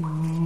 small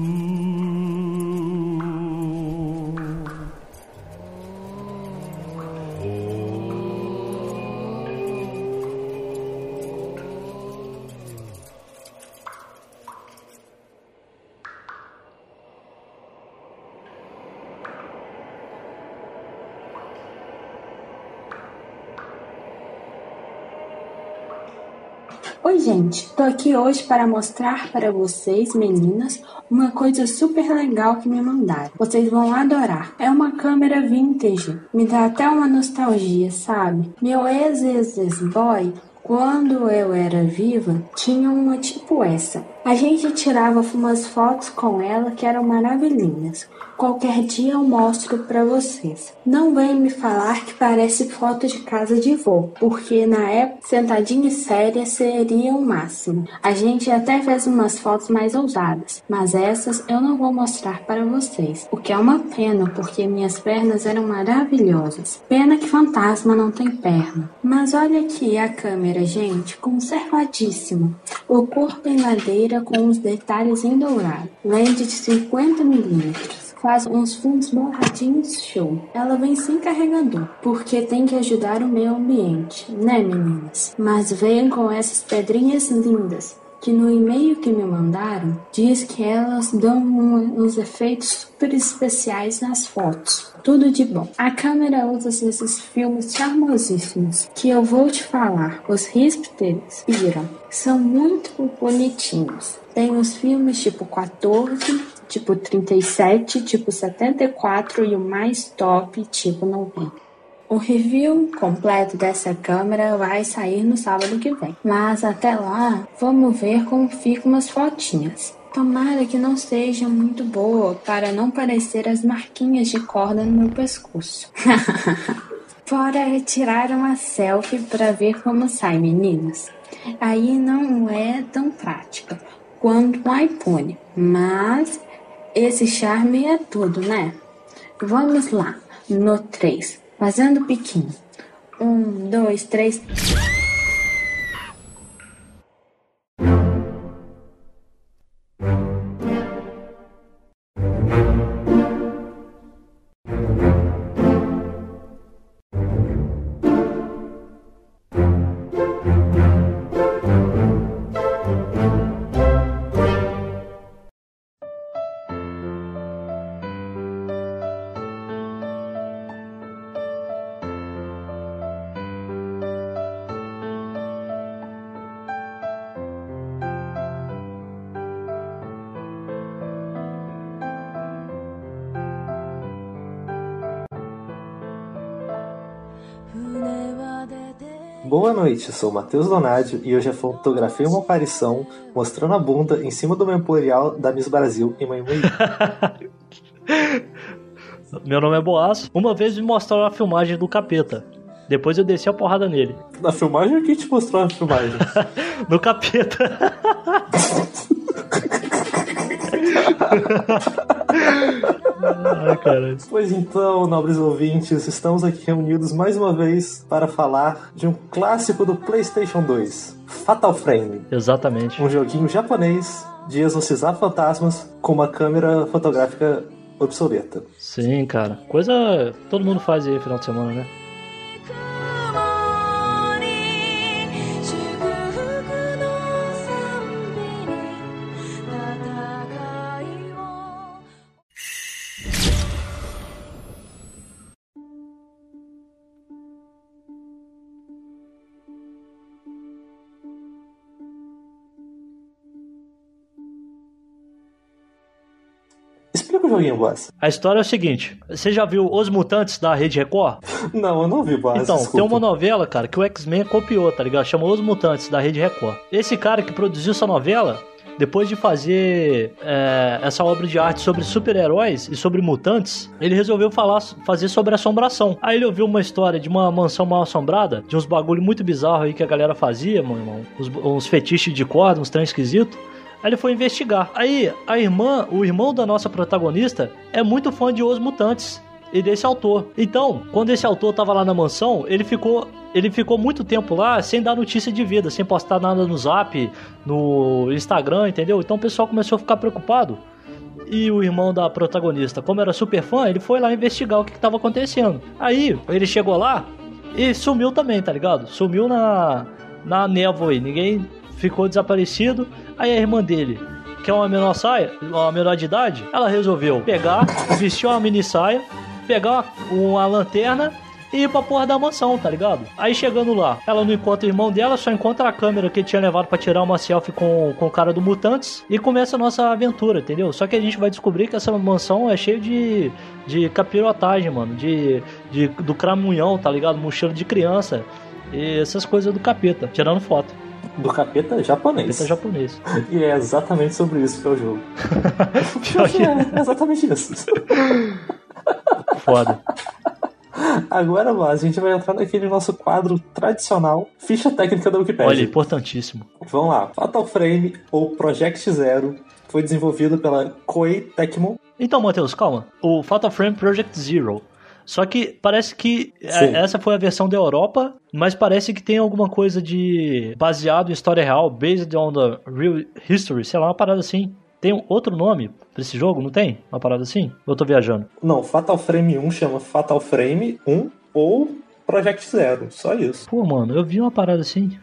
Oi, gente, tô aqui hoje para mostrar para vocês, meninas, uma coisa super legal que me mandaram. Vocês vão adorar. É uma câmera vintage, me dá até uma nostalgia, sabe? Meu ex-ex-boy, quando eu era viva, tinha uma tipo essa. A gente tirava umas fotos com ela que eram maravilhinhas. Qualquer dia eu mostro para vocês. Não vem me falar que parece foto de casa de vô, porque na época sentadinha e séria seria o máximo. A gente até fez umas fotos mais ousadas, mas essas eu não vou mostrar para vocês, o que é uma pena, porque minhas pernas eram maravilhosas. Pena que fantasma não tem perna. Mas olha aqui a câmera, gente, conservadíssimo. O corpo em madeira com os detalhes em dourado. Lente de 50 milímetros faz uns fundos borradinhos show. Ela vem sem carregador, porque tem que ajudar o meio ambiente, né meninas? Mas vem com essas pedrinhas lindas que no e-mail que me mandaram diz que elas dão um, uns efeitos super especiais nas fotos. Tudo de bom. A câmera usa esses filmes charmosíssimos que eu vou te falar. Os hipsters viram. São muito bonitinhos. Tem os filmes tipo 14, tipo 37, tipo 74 e o mais top, tipo 90. O review completo dessa câmera vai sair no sábado que vem. Mas até lá, vamos ver como ficam umas fotinhas. Tomara que não seja muito boa para não parecer as marquinhas de corda no meu pescoço. Bora tirar uma selfie para ver como sai, meninas. Aí não é tão prática quanto o iPhone, mas esse charme é tudo, né? Vamos lá, no 3, fazendo piquinho. Um, dois, três. Noite, sou Matheus Donadio e hoje fotografei uma aparição mostrando a bunda em cima do memorial da Miss Brasil em Miami. Meu nome é Boas. Uma vez me mostraram a filmagem do capeta. Depois eu desci a porrada nele. Na filmagem ou quem te mostrou a filmagem? no capeta. Cara. Pois então, nobres ouvintes, estamos aqui reunidos mais uma vez para falar de um clássico do PlayStation 2, Fatal Frame. Exatamente. Um joguinho japonês de exorcizar fantasmas com uma câmera fotográfica obsoleta. Sim, cara. Coisa todo mundo faz aí no final de semana, né? Boss. A história é o seguinte: você já viu Os Mutantes da Rede Record? Não, eu não vi, Boss. Então, desculpa. tem uma novela, cara, que o X-Men copiou, tá ligado? Chama Os Mutantes da Rede Record. Esse cara que produziu essa novela depois de fazer é, essa obra de arte sobre super-heróis e sobre mutantes, ele resolveu falar, fazer sobre assombração. Aí ele ouviu uma história de uma mansão mal assombrada, de uns bagulho muito bizarro aí que a galera fazia, irmão. Uns, uns fetiches de corda, uns trem esquisito. Aí ele foi investigar. Aí a irmã, o irmão da nossa protagonista, é muito fã de Os Mutantes. e desse autor. Então, quando esse autor tava lá na mansão, ele ficou ele ficou muito tempo lá sem dar notícia de vida, sem postar nada no Zap, no Instagram, entendeu? Então o pessoal começou a ficar preocupado. E o irmão da protagonista, como era super fã, ele foi lá investigar o que estava acontecendo. Aí ele chegou lá e sumiu também, tá ligado? Sumiu na, na névoa aí. Ninguém ficou desaparecido. Aí a irmã dele, que é uma menor saia, uma menor de idade, ela resolveu pegar, vestiu uma mini saia, pegar uma lanterna e ir pra porra da mansão, tá ligado? Aí chegando lá, ela não encontra o irmão dela, só encontra a câmera que tinha levado para tirar uma selfie com, com o cara do Mutantes e começa a nossa aventura, entendeu? Só que a gente vai descobrir que essa mansão é cheia de, de capirotagem, mano, de, de, do cramunhão, tá ligado? Mochila de criança e essas coisas do capeta, tirando foto. Do capeta japonês. Capeta japonês. E é exatamente sobre isso que é o jogo. é, é exatamente isso. Foda. Agora, a gente vai entrar naquele nosso quadro tradicional, ficha técnica da Wikipedia. Olha, importantíssimo. Vamos lá. Fatal Frame, ou Project Zero, foi desenvolvido pela Koei Tecmo. Então, Matheus, calma. O Fatal Frame Project Zero. Só que parece que Sim. essa foi a versão da Europa, mas parece que tem alguma coisa de baseado em história real, based on the real history, sei lá, uma parada assim. Tem outro nome pra esse jogo, não tem? Uma parada assim? Ou eu tô viajando? Não, Fatal Frame 1 chama Fatal Frame 1 ou Project Zero, só isso. Pô, mano, eu vi uma parada assim.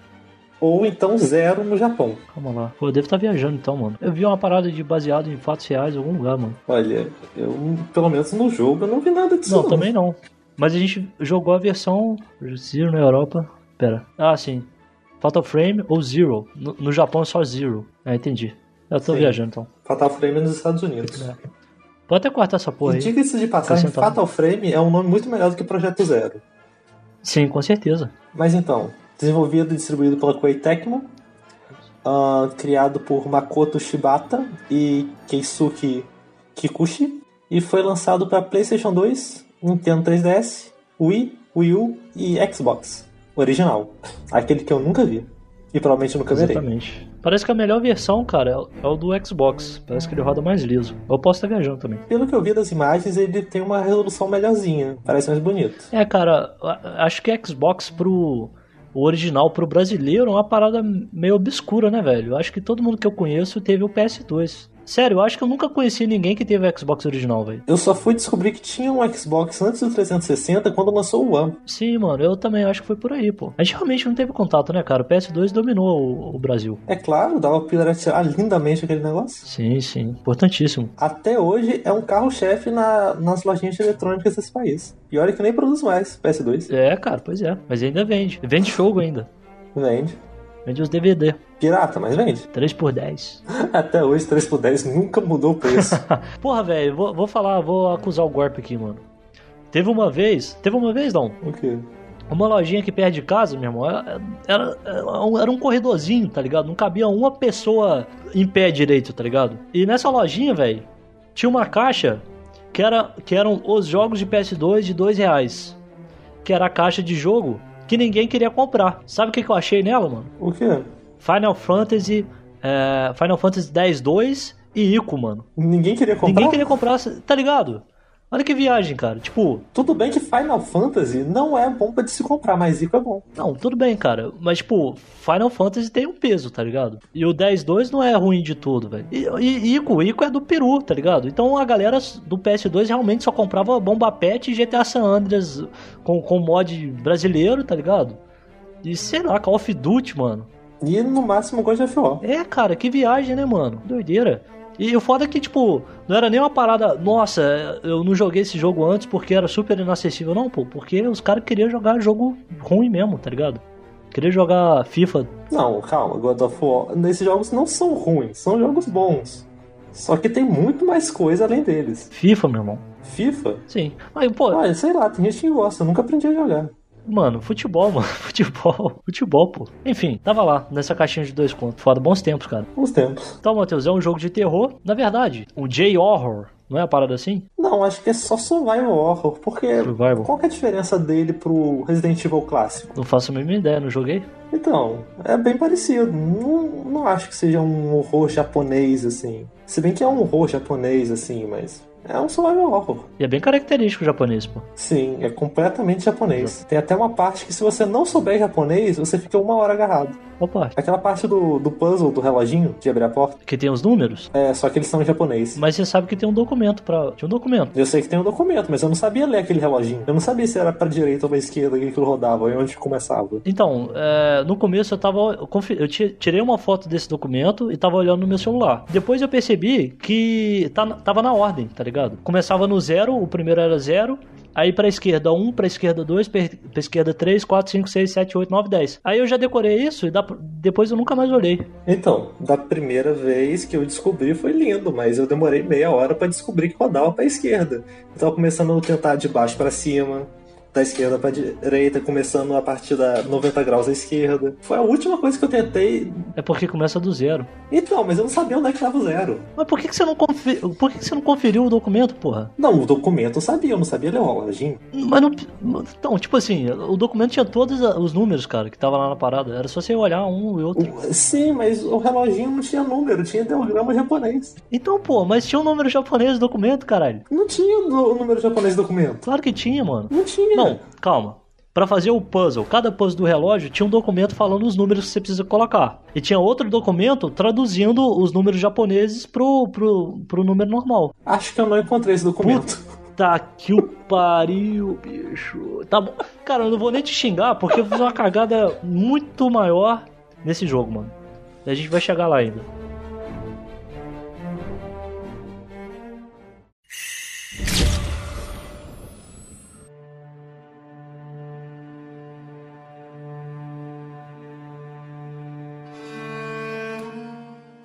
Ou então Zero no Japão. Calma lá. Pô, eu devo estar tá viajando então, mano. Eu vi uma parada de baseado em fatos reais em algum lugar, mano. Olha, eu, pelo menos no jogo, eu não vi nada disso. Não, não. também não. Mas a gente jogou a versão Zero na Europa. Pera. Ah, sim. Fatal Frame ou Zero. No, no Japão é só Zero. Ah, entendi. Eu tô Sim. viajando então. Fatal Frame é nos Estados Unidos. É. Pode até cortar essa porra aí. Diga-se de passagem, Fatal Frame é um nome muito melhor do que Projeto Zero. Sim, com certeza. Mas então, desenvolvido e distribuído pela Koei Tecmo, uh, criado por Makoto Shibata e Keisuke Kikuchi, e foi lançado para PlayStation 2, Nintendo 3DS, Wii, Wii U e Xbox. Original. Aquele que eu nunca vi. E provavelmente nunca verei. Exatamente. Parece que a melhor versão, cara, é o do Xbox. Parece que ele roda mais liso. Eu posso estar viajando também. Pelo que eu vi das imagens, ele tem uma resolução melhorzinha. Parece mais bonito. É, cara, acho que Xbox pro o original pro brasileiro é uma parada meio obscura, né, velho? Eu acho que todo mundo que eu conheço teve o PS2. Sério, eu acho que eu nunca conheci ninguém que teve Xbox original, velho. Eu só fui descobrir que tinha um Xbox antes do 360 quando lançou o One. Sim, mano, eu também acho que foi por aí, pô. A gente realmente não teve contato, né, cara? O PS2 dominou o, o Brasil. É claro, dava pra piratear lindamente aquele negócio. Sim, sim. Importantíssimo. Até hoje é um carro-chefe na, nas lojinhas de eletrônicas desse país. E olha que nem produz mais PS2. É, cara, pois é. Mas ainda vende. Vende jogo ainda. Vende. Vende os DVD. Pirata, mas vende. 3 por 10. Até hoje, 3 por 10 nunca mudou o preço. Porra, velho, vou, vou falar, vou acusar o golpe aqui, mano. Teve uma vez. Teve uma vez, não? O quê? Uma lojinha aqui perto de casa, meu irmão, era, era, era um corredorzinho, tá ligado? Não cabia uma pessoa em pé direito, tá ligado? E nessa lojinha, velho, tinha uma caixa que, era, que eram os jogos de PS2 de 2 reais. Que era a caixa de jogo que ninguém queria comprar. Sabe o que, que eu achei nela, mano? O quê? Final Fantasy. É, Final Fantasy X-2 e Ico, mano. Ninguém queria comprar? Ninguém queria comprar, tá ligado? Olha que viagem, cara. Tipo. Tudo bem que Final Fantasy não é bom pra de se comprar, mas Ico é bom. Não, tudo bem, cara. Mas, tipo, Final Fantasy tem um peso, tá ligado? E o 10-2 não é ruim de tudo, velho. E, e Ico, Ico é do Peru, tá ligado? Então a galera do PS2 realmente só comprava Bomba Pet e GTA San Andreas com, com mod brasileiro, tá ligado? E sei lá, Call of Duty, mano. E no máximo God of War. É, cara, que viagem, né, mano? Doideira. E o foda é que, tipo, não era nem uma parada, nossa, eu não joguei esse jogo antes porque era super inacessível. Não, pô, porque os caras queriam jogar jogo ruim mesmo, tá ligado? Queria jogar FIFA. Não, calma, God of War. Esses jogos não são ruins, são jogos bons. Só que tem muito mais coisa além deles. FIFA, meu irmão. FIFA? Sim. Mas, pô. Ah, sei lá, tem gente que gosta, eu nunca aprendi a jogar. Mano, futebol, mano. Futebol. Futebol, pô. Enfim, tava lá, nessa caixinha de dois contos. Foda, bons tempos, cara. Bons tempos. Então, Matheus, é um jogo de terror. Na verdade, um J-Horror. Não é a parada assim? Não, acho que é só Survival Horror. Porque Survival. qual que é a diferença dele pro Resident Evil clássico? Não faço a mínima ideia, não joguei. Então, é bem parecido. Não, não acho que seja um horror japonês, assim. Se bem que é um horror japonês, assim, mas É um survival horror. E é bem característico japonês, pô. Sim, é completamente japonês. Tem até uma parte que se você não souber japonês, você fica uma hora agarrado. Opa, Aquela parte do, do puzzle do reloginho de abrir a porta, que tem os números. é só que eles são em japonês. Mas você sabe que tem um documento pra. Tinha um documento. Eu sei que tem um documento, mas eu não sabia ler aquele reloginho. Eu não sabia se era pra direita ou pra esquerda que aquilo rodava e onde começava. Então, é, no começo eu tava. Eu, confi- eu ti- tirei uma foto desse documento e tava olhando no meu celular. Depois eu percebi que tá, tava na ordem, tá ligado? Começava no zero, o primeiro era zero. Aí pra esquerda 1, pra esquerda 2, pra esquerda 3, 4, 5, 6, 7, 8, 9, 10. Aí eu já decorei isso e dá- depois eu nunca mais olhei. Então, da primeira vez que eu descobri foi lindo, mas eu demorei meia hora pra descobrir que rodava pra esquerda. Eu tava começando a tentar de baixo pra cima, da esquerda pra direita, começando a partir da 90 graus à esquerda. Foi a última coisa que eu tentei. É porque começa do zero. Então, mas eu não sabia onde é que tava o zero. Mas por que, que você não confi... por que, que você não conferiu o documento, porra? Não, o documento eu sabia, eu não sabia ler o reloginho. Mas não. Então, tipo assim, o documento tinha todos os números, cara, que tava lá na parada. Era só você olhar um e outro. Sim, mas o reloginho não tinha número, tinha ideograma japonês. Então, pô, mas tinha um número japonês no documento, caralho. Não tinha o número japonês do documento. Claro que tinha, mano. Não tinha. Não, calma. Pra fazer o puzzle, cada puzzle do relógio tinha um documento falando os números que você precisa colocar. E tinha outro documento traduzindo os números japoneses pro, pro, pro número normal. Acho que eu não encontrei esse documento. Tá que o pariu, bicho. Tá bom. Cara, eu não vou nem te xingar porque eu fiz uma cagada muito maior nesse jogo, mano. E a gente vai chegar lá ainda.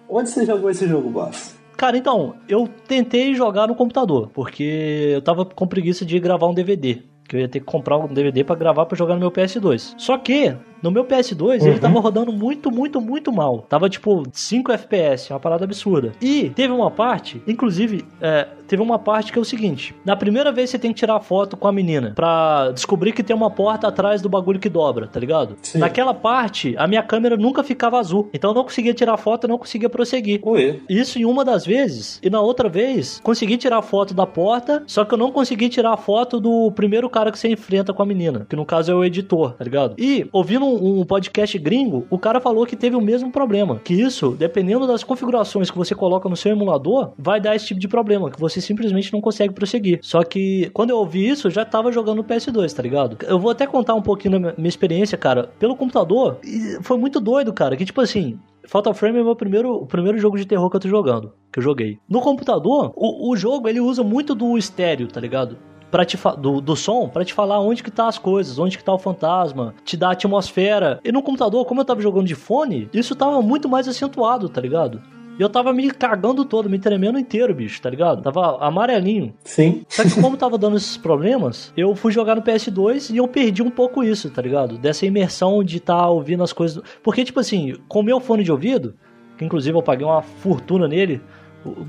Onde você jogou esse jogo, boss? Cara, então, eu tentei jogar no computador, porque eu tava com preguiça de gravar um DVD. Que eu ia ter que comprar um DVD pra gravar pra jogar no meu PS2. Só que, no meu PS2, ele Uhum. tava rodando muito, muito, muito mal. Tava tipo 5 FPS, uma parada absurda. E teve uma parte, inclusive, é, teve uma parte que é o seguinte: na primeira vez você tem que tirar foto com a menina pra descobrir que tem uma porta atrás do bagulho que dobra, tá ligado? Sim. Naquela parte, a minha câmera nunca ficava azul. Então eu não conseguia tirar foto, não conseguia prosseguir. Ué. Isso em uma das vezes. E na outra vez, consegui tirar foto da porta, só que eu não consegui tirar foto do primeiro cara que você enfrenta com a menina. Que no caso é o editor, tá ligado? E, ouvindo um, um podcast gringo, o cara falou que teve o mesmo problema. Que isso, dependendo das configurações que você coloca no seu emulador, vai dar esse tipo de problema. Que você simplesmente não consegue prosseguir. Só que, quando eu ouvi isso, eu já tava jogando no PS2, tá ligado? Eu vou até contar um pouquinho da minha- experiência, cara. Pelo computador, foi muito doido, cara. Que tipo assim, Fatal Frame é meu primeiro, o primeiro jogo de terror que eu tô jogando, que eu joguei. No computador, o, o jogo ele usa muito do estéreo, tá ligado? Pra te do, do som, pra te falar onde que tá as coisas, onde que tá o fantasma, te dá a atmosfera. E no computador, como eu tava jogando de fone, isso tava muito mais acentuado, tá ligado? E eu tava me cagando todo, me tremendo inteiro, bicho, tá ligado? Tava amarelinho. Sim. Só que como tava dando esses problemas, eu fui jogar no PS2 e eu perdi um pouco isso, tá ligado? Dessa imersão de estar tá ouvindo as coisas. Porque, tipo assim, com o meu fone de ouvido, que inclusive eu paguei uma fortuna nele,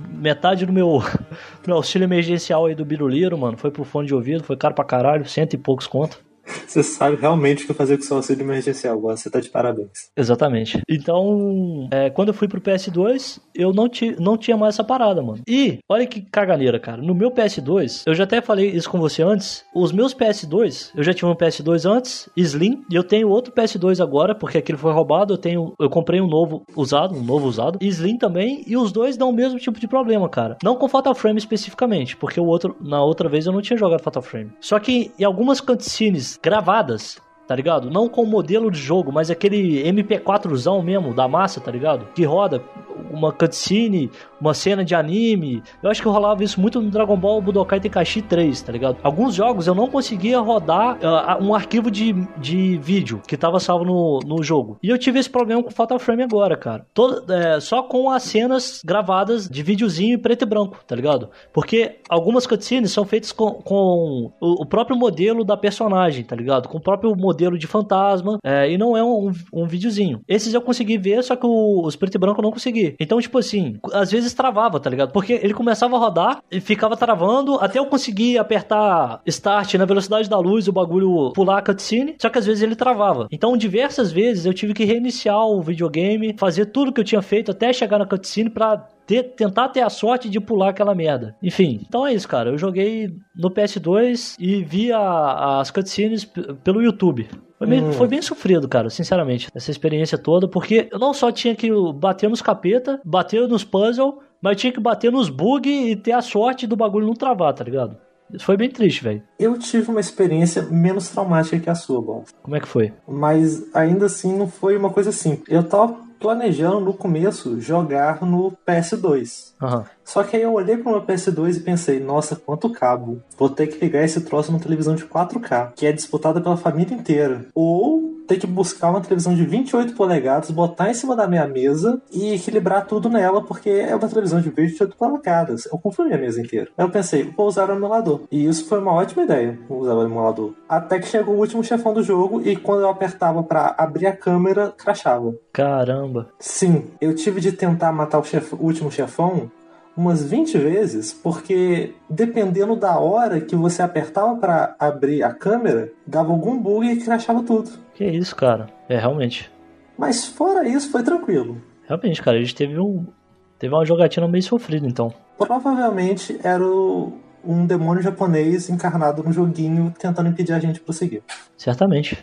metade do meu, meu auxílio emergencial aí do Biruliro, mano, foi pro fone de ouvido, foi caro pra caralho, cento e poucos conto. Você sabe realmente o que fazer com seu auxílio emergencial. Você tá de parabéns. Exatamente. Então, é, quando eu fui pro PS2, eu não, ti, não tinha mais essa parada, mano. E, olha que caganeira, cara. No meu PS2, eu já até falei isso com você antes. Os meus PS2, eu já tive um PS2 antes, Slim, e eu tenho outro PS2 agora, porque aquele foi roubado. Eu tenho, eu comprei um novo usado, um novo usado, Slim também, e os dois dão o mesmo tipo de problema, cara. Não com Fatal Frame especificamente, porque o outro, na outra vez eu não tinha jogado Fatal Frame. Só que em algumas cutscenes gravadas, tá ligado? Não com o modelo de jogo, mas aquele MP4zão mesmo da massa, tá ligado? Que roda uma cutscene, uma cena de anime. Eu acho que rolava isso muito no Dragon Ball Budokai Tenkaichi 3, tá ligado? Alguns jogos eu não conseguia rodar ah, um arquivo de, de vídeo que tava salvo no, no jogo. E eu tive esse problema com Fatal Frame agora, cara. Todo, é, só com as cenas gravadas de videozinho em preto e branco, tá ligado? Porque algumas cutscenes são feitas com, com o, o próprio modelo da personagem, tá ligado? Com o próprio modelo de fantasma. é, e não é um, um videozinho. Esses eu consegui ver, só que o- os preto e branco eu não consegui. Então, tipo assim, às vezes travava, tá ligado? Porque ele começava a rodar e ficava travando até eu conseguir apertar start na velocidade da luz, o bagulho pular a cutscene. Só que às vezes ele travava. Então, diversas vezes eu tive que reiniciar o videogame, fazer tudo que eu tinha feito até chegar na cutscene pra ter, tentar ter a sorte de pular aquela merda. Enfim, então é isso, cara. Eu joguei no PS2 e vi a, as cutscenes pelo YouTube. Foi bem, hum. foi bem, sofrido, cara, sinceramente, essa experiência toda, porque eu não só tinha que bater nos capeta, bater nos puzzles, mas tinha que bater nos bugs e ter a sorte do bagulho não travar, tá ligado? Isso foi bem triste, velho. Eu tive uma experiência menos traumática que a sua, bom. Como é que foi? Mas ainda assim não foi uma coisa assim. Eu tava planejando no começo jogar no PS2. Uhum. Só que aí eu olhei pro meu PS2 e pensei, nossa, quanto cabo. Vou ter que ligar esse troço numa televisão de 4K, que é disputada pela família inteira. Ou ter que buscar uma televisão de 28 polegadas, botar em cima da minha mesa e equilibrar tudo nela, porque é uma televisão de 28 polegadas. Eu confio minha mesa inteira. Aí eu pensei, vou usar o emulador. E isso foi uma ótima ideia, usar o emulador. Até que chegou o último chefão do jogo e quando eu apertava para abrir a câmera, crachava. Caramba. Sim, eu tive de tentar matar o, chef... o último chefão umas 20 vezes, porque dependendo da hora que você apertava para abrir a câmera, dava algum bug e crashava tudo. Que isso, cara. É, realmente. Mas fora isso, foi tranquilo. Realmente, cara, a gente teve um. Teve uma jogatina meio sofrida, então. Provavelmente era o, um demônio japonês encarnado no joguinho tentando impedir a gente de prosseguir. Certamente.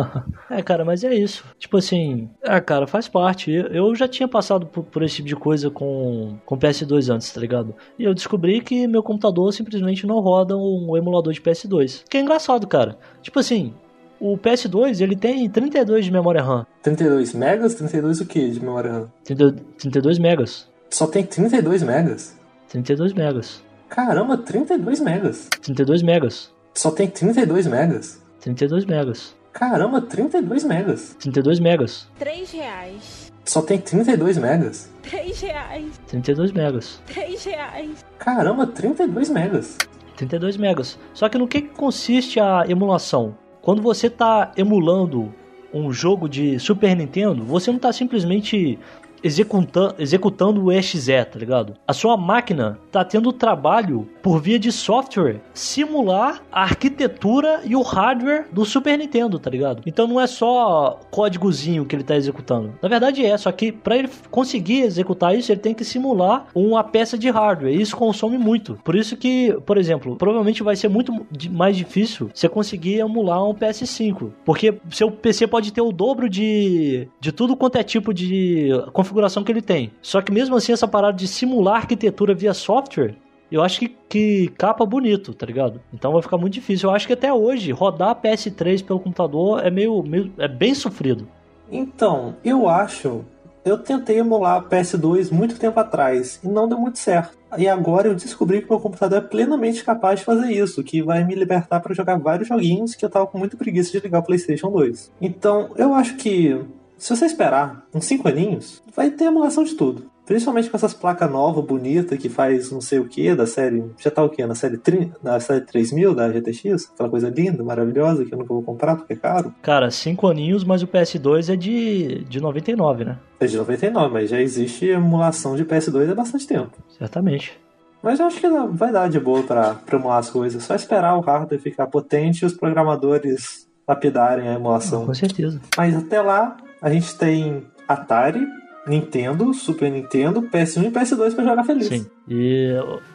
é, cara, mas é isso. Tipo assim, é, cara, faz parte. Eu já tinha passado por, por, esse tipo de coisa com, com PS2 antes, tá ligado? E eu descobri que meu computador simplesmente não roda um emulador de PS2. Que é engraçado, cara. Tipo assim, o PS2 ele tem 32 de memória RAM. 32 megas? 32 o que de memória RAM? 32 megas. Só tem 32 megas? 32 megas. Caramba, 32 megas. 32 megas. Só tem 32 megas? 32 megas. Caramba, 32 megas. 32 megas. 3 reais. Só tem 32 megas? 3 reais. 32 megas. 3 reais. Caramba, 32 megas. 32 megas. Só que no que consiste a emulação? Quando você está emulando um jogo de Super Nintendo, você não está simplesmente executando, executando o EXE, tá ligado? A sua máquina tá tendo trabalho por via de software simular a arquitetura e o hardware do Super Nintendo, tá ligado? Então não é só códigozinho que ele tá executando. Na verdade é, só que para ele conseguir executar isso, ele tem que simular uma peça de hardware. E isso consome muito. Por isso que, por exemplo, provavelmente vai ser muito mais difícil você conseguir emular um PS5, porque seu PC pode ter o dobro de de tudo quanto é tipo de configuração que ele tem. Só que mesmo assim, essa parada de simular arquitetura via software, eu acho que, que capa bonito, tá ligado? Então vai ficar muito difícil. Eu acho que até hoje, rodar PS3 pelo computador é meio, meio é bem sofrido. Então, eu acho. Eu tentei emular PS2 muito tempo atrás e não deu muito certo. E agora eu descobri que meu computador é plenamente capaz de fazer isso, que vai me libertar para jogar vários joguinhos que eu tava com muita preguiça de ligar o PlayStation 2. Então, eu acho que se você esperar uns 5 aninhos, vai ter emulação de tudo. Principalmente com essas placas novas, bonitas, que faz não sei o que da série. Já tá o que? Na série, tri, na série 3000 da GTX? Aquela coisa linda, maravilhosa, que eu nunca vou comprar porque é caro. Cara, 5 aninhos, mas o PS2 é de, de 99, né? É de 99, mas já existe emulação de PS2 há bastante tempo. Certamente. Mas eu acho que vai dar de boa pra, pra emular as coisas. Só esperar o hardware ficar potente e os programadores lapidarem a emulação. Com certeza. Mas até lá, a gente tem Atari, Nintendo, Super Nintendo, PS1 e PS2 para jogar feliz. Sim. E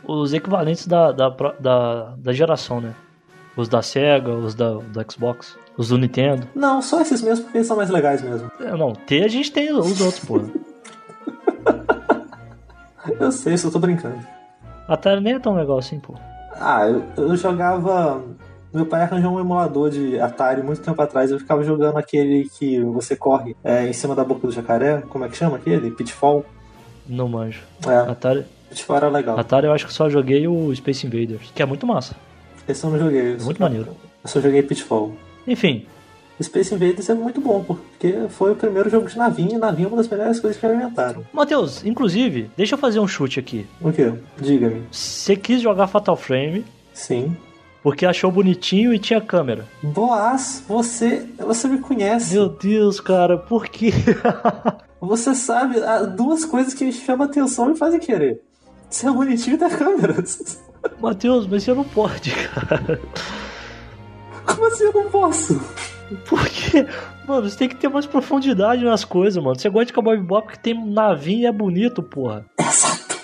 os equivalentes da, da, da, da geração, né? Os da Sega, os da, do Xbox, os do Nintendo. Não, só esses mesmos porque eles são mais legais mesmo. É, não, ter a gente tem os outros, pô. eu sei, só tô brincando. Atari nem é tão legal assim, pô. Ah, eu, eu jogava meu pai arranjou um emulador de Atari muito tempo atrás. Eu ficava jogando aquele que você corre é, em cima da boca do jacaré. Como é que chama aquele? Pitfall? Não manjo. É. Atari. Pitfall era legal. Atari eu acho que só joguei o Space Invaders, que é muito massa. Esse eu não joguei. É muito maneiro. Eu só joguei Pitfall. Enfim. Space Invaders é muito bom, porque foi o primeiro jogo de navinha e navinha é uma das melhores coisas que inventaram. Matheus, inclusive, deixa eu fazer um chute aqui. O quê? Diga-me. Você quis jogar Fatal Frame. Sim porque achou bonitinho e tinha câmera. Boas, você, você me conhece. Meu Deus, cara, por quê? você sabe duas coisas que chamam atenção e fazem querer. Ser bonitinho e ter câmera. Matheus, mas você não pode, cara. Como assim eu não posso? Porque, mano, você tem que ter mais profundidade nas coisas, mano. Você gosta de Cowboy Bebop porque tem navinha e é bonito, porra. Exato.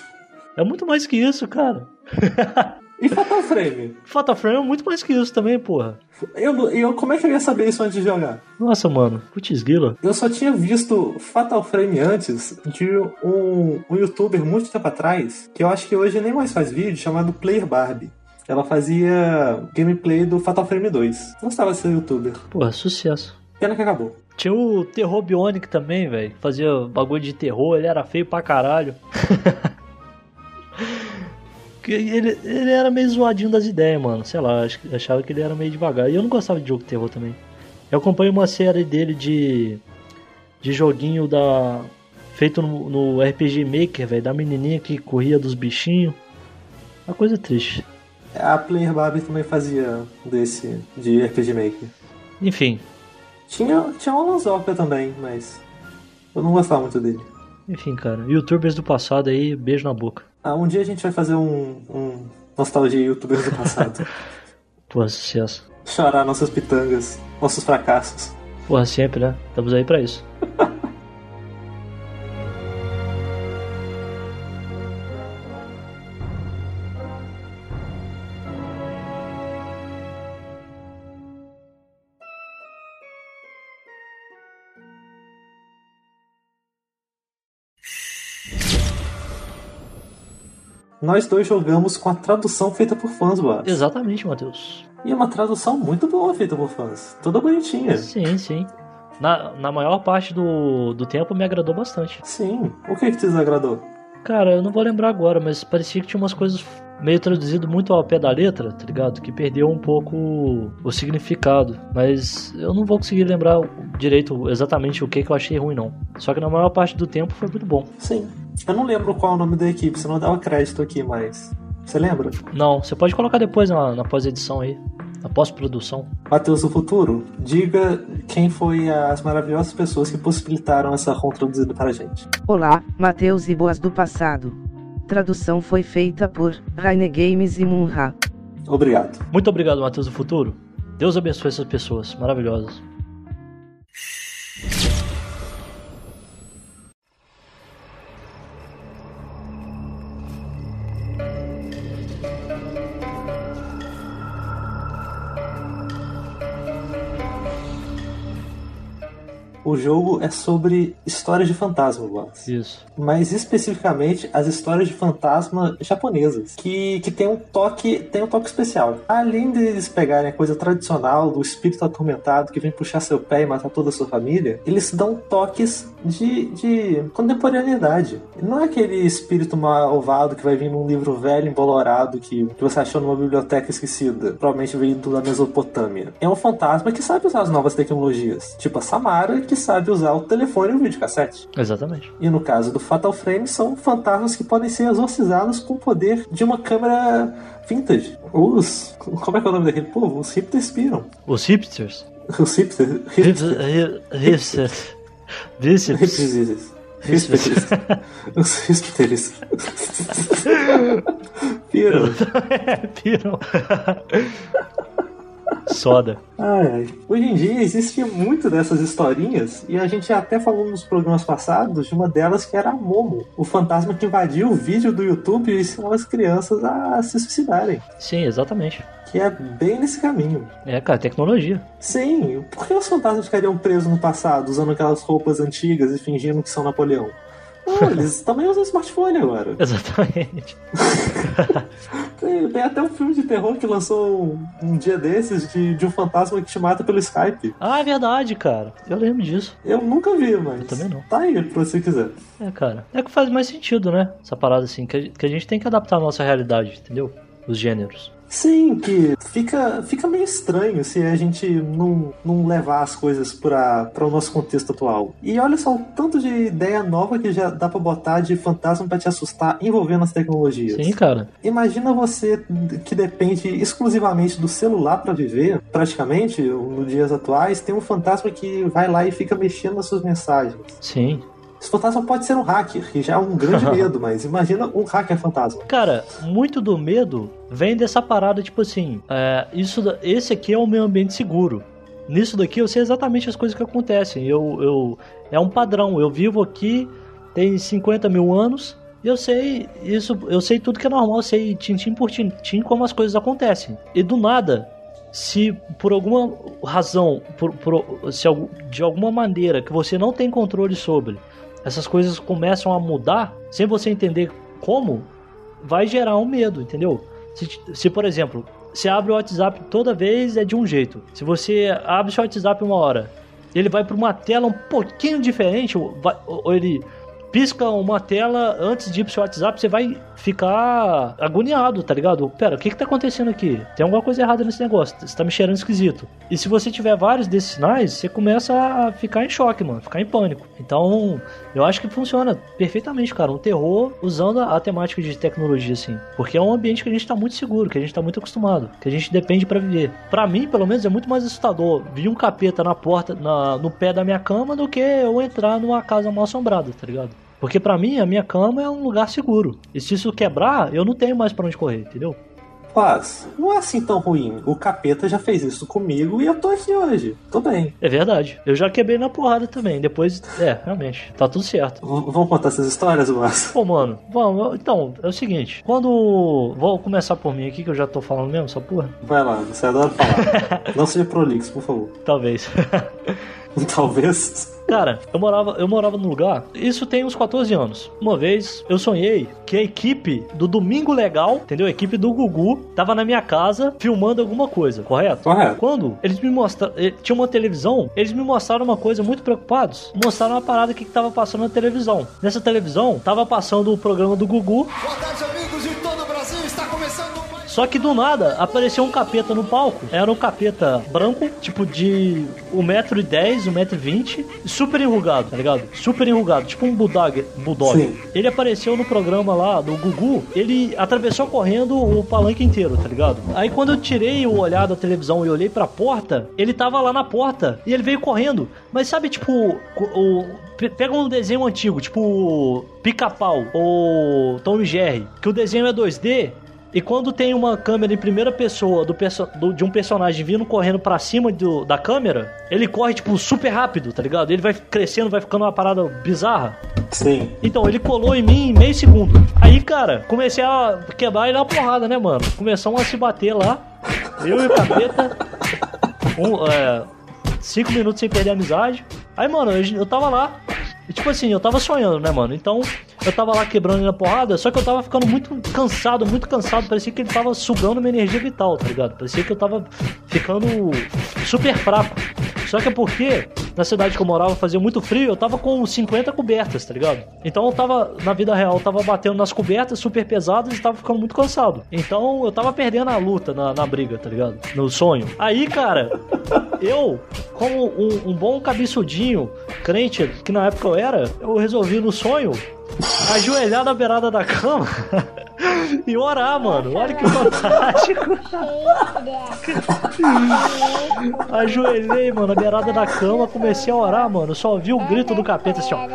É muito mais que isso, cara. E Fatal Frame? Fatal Frame é muito mais que isso também, porra. Eu, eu, como é que eu ia saber isso antes de jogar? Nossa, mano. Putz, grila. Eu só tinha visto Fatal Frame antes de um, um youtuber muito tempo atrás, que eu acho que hoje nem mais faz vídeo, chamado Player Barbie. Ela fazia gameplay do Fatal Frame 2. Gostava de ser youtuber. Porra, sucesso. Pena que acabou. Tinha o Terror Bionic também, velho. Fazia bagulho de terror, ele era feio pra caralho. Que ele, ele era meio zoadinho das ideias, mano. Sei lá, achava que ele era meio devagar. E eu não gostava de jogo de terror também. Eu acompanho uma série dele de. de joguinho da. feito no, no RPG Maker, velho. Da menininha que corria dos bichinhos. Uma coisa triste. A Player Barbie também fazia desse, de RPG Maker. Enfim, Tinha, tinha o Alan Zopia também, mas eu não gostava muito dele. enfim, cara. Youtubers do passado aí, beijo na boca. Ah, um dia a gente vai fazer um, um nostalgia youtubers do passado. Porra, sucesso. Chorar nossas pitangas, nossos fracassos. Porra, sempre, né? Estamos aí pra isso. Nós dois jogamos com a tradução feita por fãs, Boas. Exatamente, Matheus. E uma tradução muito boa feita por fãs. Toda bonitinha. Sim, sim. Na, na maior parte do, do tempo me agradou bastante. Sim. O que que te desagradou? Cara, eu não vou lembrar agora, mas parecia que tinha umas coisas meio traduzido muito ao pé da letra, tá ligado? Que perdeu um pouco o significado. Mas eu não vou conseguir lembrar direito exatamente o que, que eu achei ruim, não. Só que na maior parte do tempo foi muito bom. Sim. Eu não lembro qual é o nome da equipe, senão eu dava crédito aqui, mas. Você lembra? Não, você pode colocar depois na, na pós-edição aí. Na pós-produção. Matheus do Futuro, diga quem foi as maravilhosas pessoas que possibilitaram essa ROM traduzida para a gente. Olá, Mateus e Boas do passado. Tradução foi feita por Raine Games e Munra. Obrigado. Muito obrigado, Matheus do Futuro. Deus abençoe essas pessoas maravilhosas. O jogo é sobre histórias de fantasma, Boas. Isso. mas especificamente as histórias de fantasma japonesas, que, que tem um toque tem um toque especial. Além deles pegarem a coisa tradicional do espírito atormentado que vem puxar seu pé e matar toda a sua família, eles dão toques de, de contemporaneidade. Não é aquele espírito malvado que vai vir num livro velho, embolorado, que, que você achou numa biblioteca esquecida, provavelmente veio da Mesopotâmia. É um fantasma que sabe usar as novas tecnologias, tipo a Samara, que sabe usar o telefone e o videocassete. Exatamente. E no caso do Fatal Frame, são fantasmas que podem ser exorcizados com o poder de uma câmera vintage. Os. Como é que é o nome daquele povo? Os hiptespiram. Os hipsters. Os hipsters. Hipsters. Hipsters. Hipsters. Hipsters. Os hipsters. Piram. Piram. Soda. Ai, ai. Hoje em dia existe muito dessas historinhas e a gente até falou nos programas passados de uma delas que era a Momo, o fantasma que invadiu o vídeo do YouTube e ensinou as crianças a se suicidarem. Sim, exatamente. Que é bem nesse caminho. É, cara, tecnologia. Sim, por que os fantasmas ficariam presos no passado, usando aquelas roupas antigas e fingindo que são Napoleão? Não, eles também usam smartphone agora. Exatamente. Tem, tem até um filme de terror que lançou um, dia desses de, de um fantasma que te mata pelo Skype. Ah, é verdade, cara. Eu lembro disso. Eu nunca vi, mas. Eu também não. Tá aí pra você quiser. É, cara. É que faz mais sentido, né? Essa parada assim, que a, que a gente tem que adaptar a nossa realidade, entendeu? Os gêneros. Sim, que fica, fica meio estranho se a gente não, não levar as coisas para o nosso contexto atual. E olha só o tanto de ideia nova que já dá pra botar de fantasma pra te assustar envolvendo as tecnologias. Sim, cara. Imagina você que depende exclusivamente do celular para viver, praticamente, nos dias atuais, tem um fantasma que vai lá e fica mexendo nas suas mensagens. Sim. Esse fantasma pode ser um hacker, que já é um grande medo, mas imagina um hacker fantasma. Cara, muito do medo vem dessa parada, tipo assim, é, isso, esse aqui é o meu ambiente seguro. Nisso daqui eu sei exatamente as coisas que acontecem. Eu, eu, é um padrão. Eu vivo aqui tem 50 mil anos E eu sei isso, eu sei tudo que é normal, eu sei tintim por tintim como as coisas acontecem. E do nada, se por alguma razão, por, por, se de alguma maneira que você não tem controle sobre, essas coisas começam a mudar, sem você entender como, vai gerar um medo, entendeu? Se, se por exemplo, você abre o WhatsApp toda vez é de um jeito. Se você abre o WhatsApp uma hora, ele vai para uma tela um pouquinho diferente, ou, ou ele pisca uma tela antes de ir pro seu WhatsApp, você vai ficar agoniado, tá ligado? Pera, o que que tá acontecendo aqui? Tem alguma coisa errada nesse negócio, você tá me cheirando esquisito. E se você tiver vários desses sinais, você começa a ficar em choque, mano, ficar em pânico. Então, eu acho que funciona perfeitamente, cara, um terror usando a temática de tecnologia, assim. Porque é um ambiente que a gente tá muito seguro, que a gente tá muito acostumado, que a gente depende para viver. Para mim, pelo menos, é muito mais assustador vir um capeta na porta, na, no pé da minha cama, do que eu entrar numa casa mal assombrada, tá ligado? Porque para mim, a minha cama é um lugar seguro. E se isso quebrar, eu não tenho mais para onde correr, entendeu? Mas não é assim tão ruim. O capeta já fez isso comigo e eu tô aqui hoje. Tô bem. É verdade. Eu já quebrei na porrada também. Depois, é, realmente, tá tudo certo. V vamos contar essas histórias, Márcio? Pô, mano, vamos. Então, é o seguinte. Quando. Vou começar por mim aqui, que eu já tô falando mesmo, só porra. Vai lá, você adora falar. não seja prolixo, por favor. Talvez. Talvez. Cara, eu morava, eu morava num lugar, isso tem uns 14 anos. Uma vez eu sonhei que a equipe do Domingo Legal, entendeu? A equipe do Gugu tava na minha casa filmando alguma coisa, correto? Correto. Quando eles me mostraram, eh, tinha uma televisão, eles me mostraram uma coisa muito preocupados. Mostraram uma parada que, que tava passando na televisão. Nessa televisão tava passando o programa do Gugu. Boa tarde, amigos de todo só que do nada apareceu um capeta no palco. Era um capeta branco, tipo de 1,10m, 1,20m, super enrugado, tá ligado? Super enrugado, tipo um bulldog. bulldog. Sim. Ele apareceu no programa lá do Gugu, ele atravessou correndo o palanque inteiro, tá ligado? Aí quando eu tirei o olhar da televisão e olhei pra porta, ele tava lá na porta e ele veio correndo. Mas sabe, tipo, o, Pega um desenho antigo, tipo Pica-Pau ou Tom e Jerry, que o desenho é 2D e quando tem uma câmera em primeira pessoa do, perso do de um personagem vindo correndo para cima do, da câmera, ele corre, tipo, super rápido, tá ligado? Ele vai crescendo, vai ficando uma parada bizarra. Sim. Então, ele colou em mim em meio segundo. Aí, cara, comecei a quebrar e dar uma porrada, né, mano? Começamos a se bater lá. Eu e o capeta. Um, é, cinco minutos sem perder a amizade. Aí, mano, eu, eu tava lá. E, tipo assim, eu tava sonhando, né, mano? Então, eu tava lá quebrando ele na porrada, só que eu tava ficando muito cansado, muito cansado. Parecia que ele tava sugando minha energia vital, tá ligado? Parecia que eu tava ficando super fraco. Só que é porque na cidade que eu morava fazia muito frio, eu tava com 50 cobertas, tá ligado? Então eu tava, na vida real, eu tava batendo nas cobertas super pesadas e tava ficando muito cansado. Então eu tava perdendo a luta na, na briga, tá ligado? No sonho. Aí, cara, eu, como um, um bom cabeçudinho, crente, que na época eu era, eu resolvi no sonho ajoelhar na beirada da cama e orar, mano. Olha que fantástico. Ajoelhei, mano, na beirada da cama, comecei a orar, mano. Só ouvi o grito do capeta assim, ó.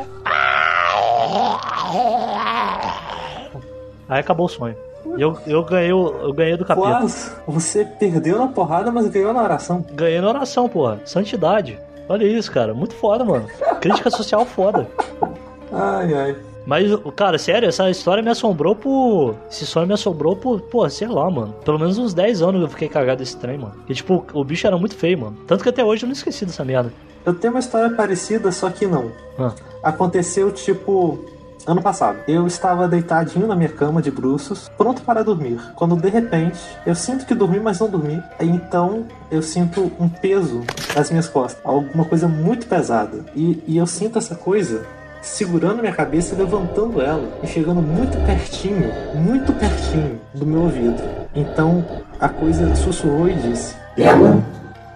Aí acabou o sonho. Eu, eu, ganhei, eu ganhei do capeta. Quase. Você perdeu na porrada, mas ganhou na oração. Ganhei na oração, porra. Santidade. Olha isso, cara. Muito foda, mano. Crítica social foda. Ai, ai. Mas, cara, sério, essa história me assombrou por. Esse sonho me assombrou por, pô, sei lá, mano. Pelo menos uns 10 anos eu fiquei cagado desse trem, mano. E, tipo, o bicho era muito feio, mano. Tanto que até hoje eu não esqueci dessa merda. Eu tenho uma história parecida, só que não. Ah. Aconteceu, tipo, ano passado. Eu estava deitadinho na minha cama de bruços, pronto para dormir. Quando de repente eu sinto que dormi, mas não dormi. Então eu sinto um peso nas minhas costas, alguma coisa muito pesada. E, e eu sinto essa coisa segurando minha cabeça e levantando ela e chegando muito pertinho, muito pertinho do meu ouvido. Então a coisa sussurrou e disse: Ela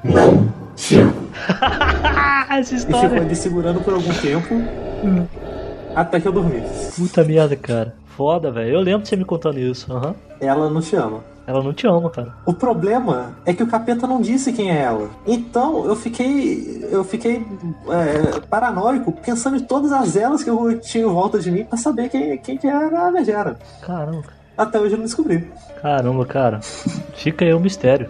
não te ama. Essa história. E ficou ali segurando por algum tempo. Hum. Até que eu dormi. Puta merda, cara. Foda, velho. Eu lembro de você me contando isso. Uhum. Ela não te ama. Ela não te ama, cara. O problema é que o capeta não disse quem é ela. Então eu fiquei. Eu fiquei é, paranoico, pensando em todas as elas que eu tinha em volta de mim pra saber quem, quem que era a Megera. Caramba. Até hoje eu não descobri. Caramba, cara. Fica aí o um mistério.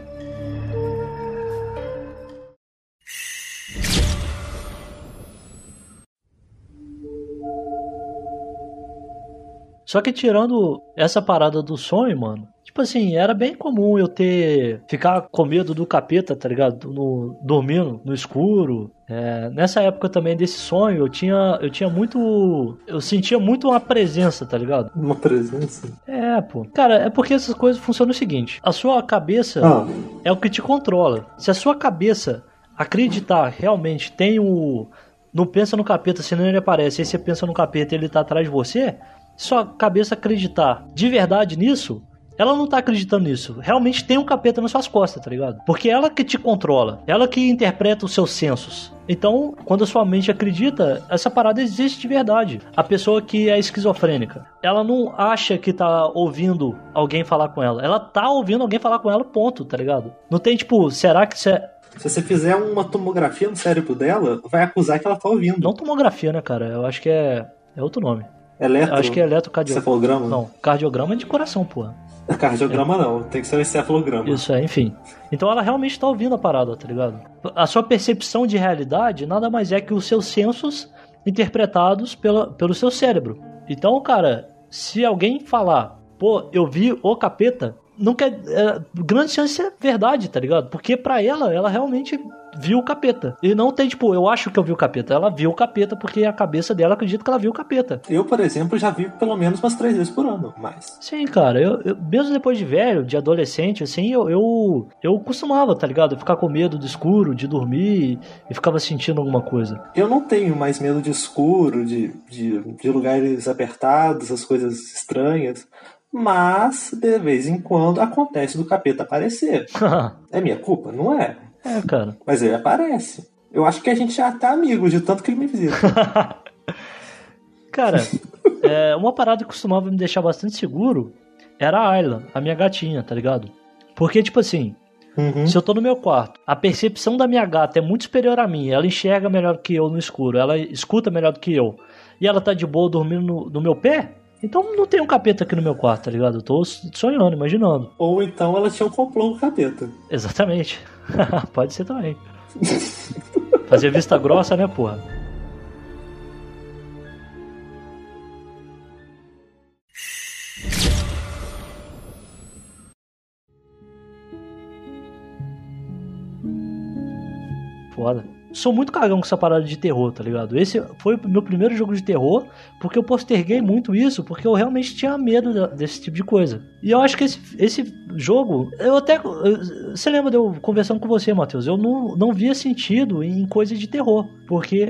Só que tirando essa parada do sonho, mano, Tipo assim, era bem comum eu ter. ficar com medo do capeta, tá ligado? No, dormindo no escuro. É, nessa época também desse sonho, eu tinha, eu tinha muito. Eu sentia muito uma presença, tá ligado? Uma presença? É, pô. Cara, é porque essas coisas funcionam o seguinte: a sua cabeça Ah, é o que te controla. Se a sua cabeça acreditar realmente tem o. Não pensa no capeta, senão ele aparece. Aí você pensa no capeta e ele tá atrás de você. Sua cabeça acreditar de verdade nisso, ela não tá acreditando nisso. Realmente tem um capeta nas suas costas, tá ligado? Porque ela que te controla. Ela que interpreta os seus sensos. Então, quando a sua mente acredita, essa parada existe de verdade. A pessoa que é esquizofrênica, ela não acha que tá ouvindo alguém falar com ela. Ela tá ouvindo alguém falar com ela, ponto, tá ligado? Não tem tipo, será que isso é. se você fizer uma tomografia no cérebro dela, vai acusar que ela tá ouvindo. Não tomografia, né, cara? Eu acho que é. É outro nome. Eletro... Acho que é eletrocardiograma. Cefalograma? Não, cardiograma é de coração, porra. Cardiograma não, tem que ser um encefalograma. Isso é, enfim. Então ela realmente tá ouvindo a parada, tá ligado? A sua percepção de realidade nada mais é que os seus sensos interpretados pela, pelo seu cérebro. Então, cara, se alguém falar, pô, eu vi o capeta, não quer. É, grande chance é verdade, tá ligado? Porque pra ela, ela realmente viu o capeta. E não tem, tipo, eu acho que eu vi o capeta. Ela viu o capeta porque a cabeça dela acredita que ela viu o capeta. Eu, por exemplo, já vi pelo menos umas três vezes por ano, mas. Sim, cara, eu, eu- mesmo depois de velho, de adolescente, assim, eu, eu, eu costumava, tá ligado? Ficar com medo do escuro, de dormir e ficava sentindo alguma coisa. Eu não tenho mais medo de escuro, de, de, de lugares apertados, essas coisas estranhas. Mas, de vez em quando, acontece do capeta aparecer. É minha culpa? Não é. É, cara. Mas ele aparece. Eu acho que a gente já tá amigo de tanto que ele me visita. Cara, é, uma parada que costumava me deixar bastante seguro era a Ayla, a minha gatinha, tá ligado? Porque, tipo assim, Uhum. se eu tô no meu quarto, a percepção da minha gata é muito superior a mim, ela enxerga melhor que eu no escuro, ela escuta melhor do que eu, e ela tá de boa dormindo no, no meu pé, então não tem um capeta aqui no meu quarto, tá ligado? Eu tô sonhando, imaginando. Ou então ela tinha um complô com o capeta. Exatamente. Pode ser também. Fazer vista grossa, né, porra? Foda. Sou muito cagão com essa parada de terror, tá ligado? Esse foi o meu primeiro jogo de terror, porque eu posterguei muito isso, porque eu realmente tinha medo desse tipo de coisa. E eu acho que esse, esse jogo, eu até. Você lembra de eu conversando com você, Matheus? Eu não, não via sentido em coisa de terror, porque.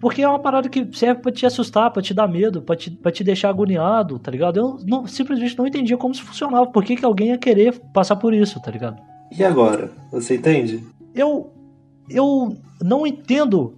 Porque é uma parada que serve pra te assustar, pra te dar medo, pra te, pra te deixar agoniado, tá ligado? Eu não- simplesmente não entendia como isso funcionava, por que, que alguém ia querer passar por isso, tá ligado? E agora? Você entende? eu eu não entendo,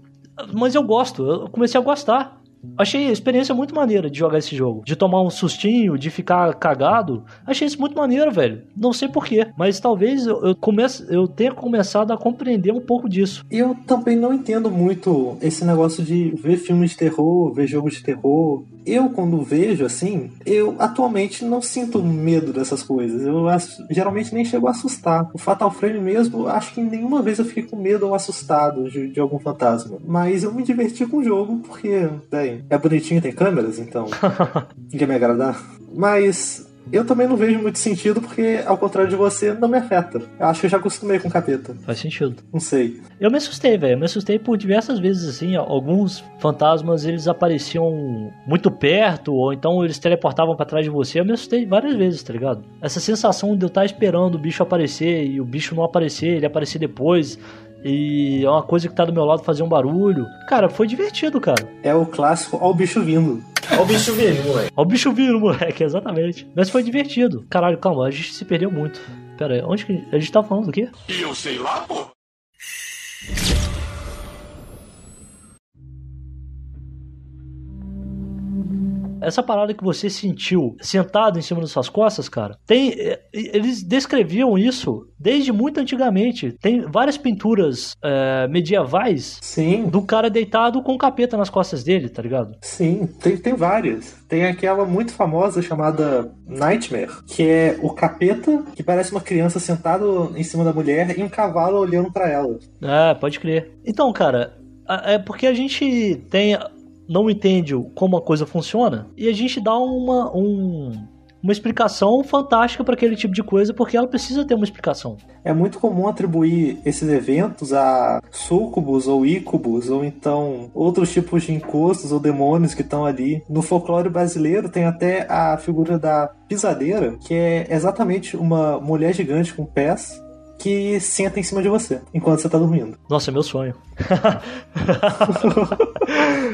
mas eu gosto. Eu comecei a gostar. Achei a experiência muito maneira de jogar esse jogo. De tomar um sustinho, de ficar cagado. Achei isso muito maneiro, velho. Não sei porquê. Mas talvez eu, eu, comece, eu tenha começado a compreender um pouco disso. Eu também não entendo muito esse negócio de ver filmes de terror, ver jogos de terror. Eu, quando vejo assim, eu atualmente não sinto medo dessas coisas. Eu geralmente nem chego a assustar. O Fatal Frame mesmo, acho que nenhuma vez eu fiquei com medo ou assustado de, de algum fantasma. Mas eu me diverti com o jogo porque, bem, é bonitinho, tem câmeras, então quer me agradar. Mas eu também não vejo muito sentido porque, ao contrário de você, não me afeta. Eu acho que eu já acostumei com capeta. Faz sentido. Não sei. Eu me assustei, velho. Eu me assustei por diversas vezes, assim. Alguns fantasmas, eles apareciam muito perto, ou então eles teleportavam pra trás de você. Eu me assustei várias vezes, tá ligado? Essa sensação de eu estar esperando o bicho aparecer e o bicho não aparecer, ele aparecer depois. E é uma coisa que tá do meu lado fazer um barulho. Cara, foi divertido, cara. É o clássico Ó o bicho vindo. Olha o bicho vindo, moleque. Ó o bicho vindo, moleque, exatamente. Mas foi divertido. Caralho, calma, a gente se perdeu muito. Pera aí, onde que a gente tá falando do quê? E eu sei lá, pô. Essa parada que você sentiu sentado em cima das suas costas, cara, tem. eh, Eles descreviam isso desde muito antigamente. Tem várias pinturas eh, medievais Sim, do cara deitado com o capeta nas costas dele, tá ligado? sim, tem, tem várias. Tem aquela muito famosa chamada Nightmare, que é o capeta que parece uma criança sentado em cima da mulher e um cavalo olhando pra ela. É, pode crer. Então, cara, é porque a gente tem não entende como a coisa funciona e a gente dá uma, um, uma explicação fantástica para aquele tipo de coisa, porque ela precisa ter uma explicação. É muito comum atribuir esses eventos a súcubos ou ícubos, ou então outros tipos de encostos ou demônios que estão ali. No folclore brasileiro tem até a figura da pisadeira, que é exatamente uma mulher gigante com pés que senta em cima de você enquanto você tá dormindo. Nossa, é meu sonho.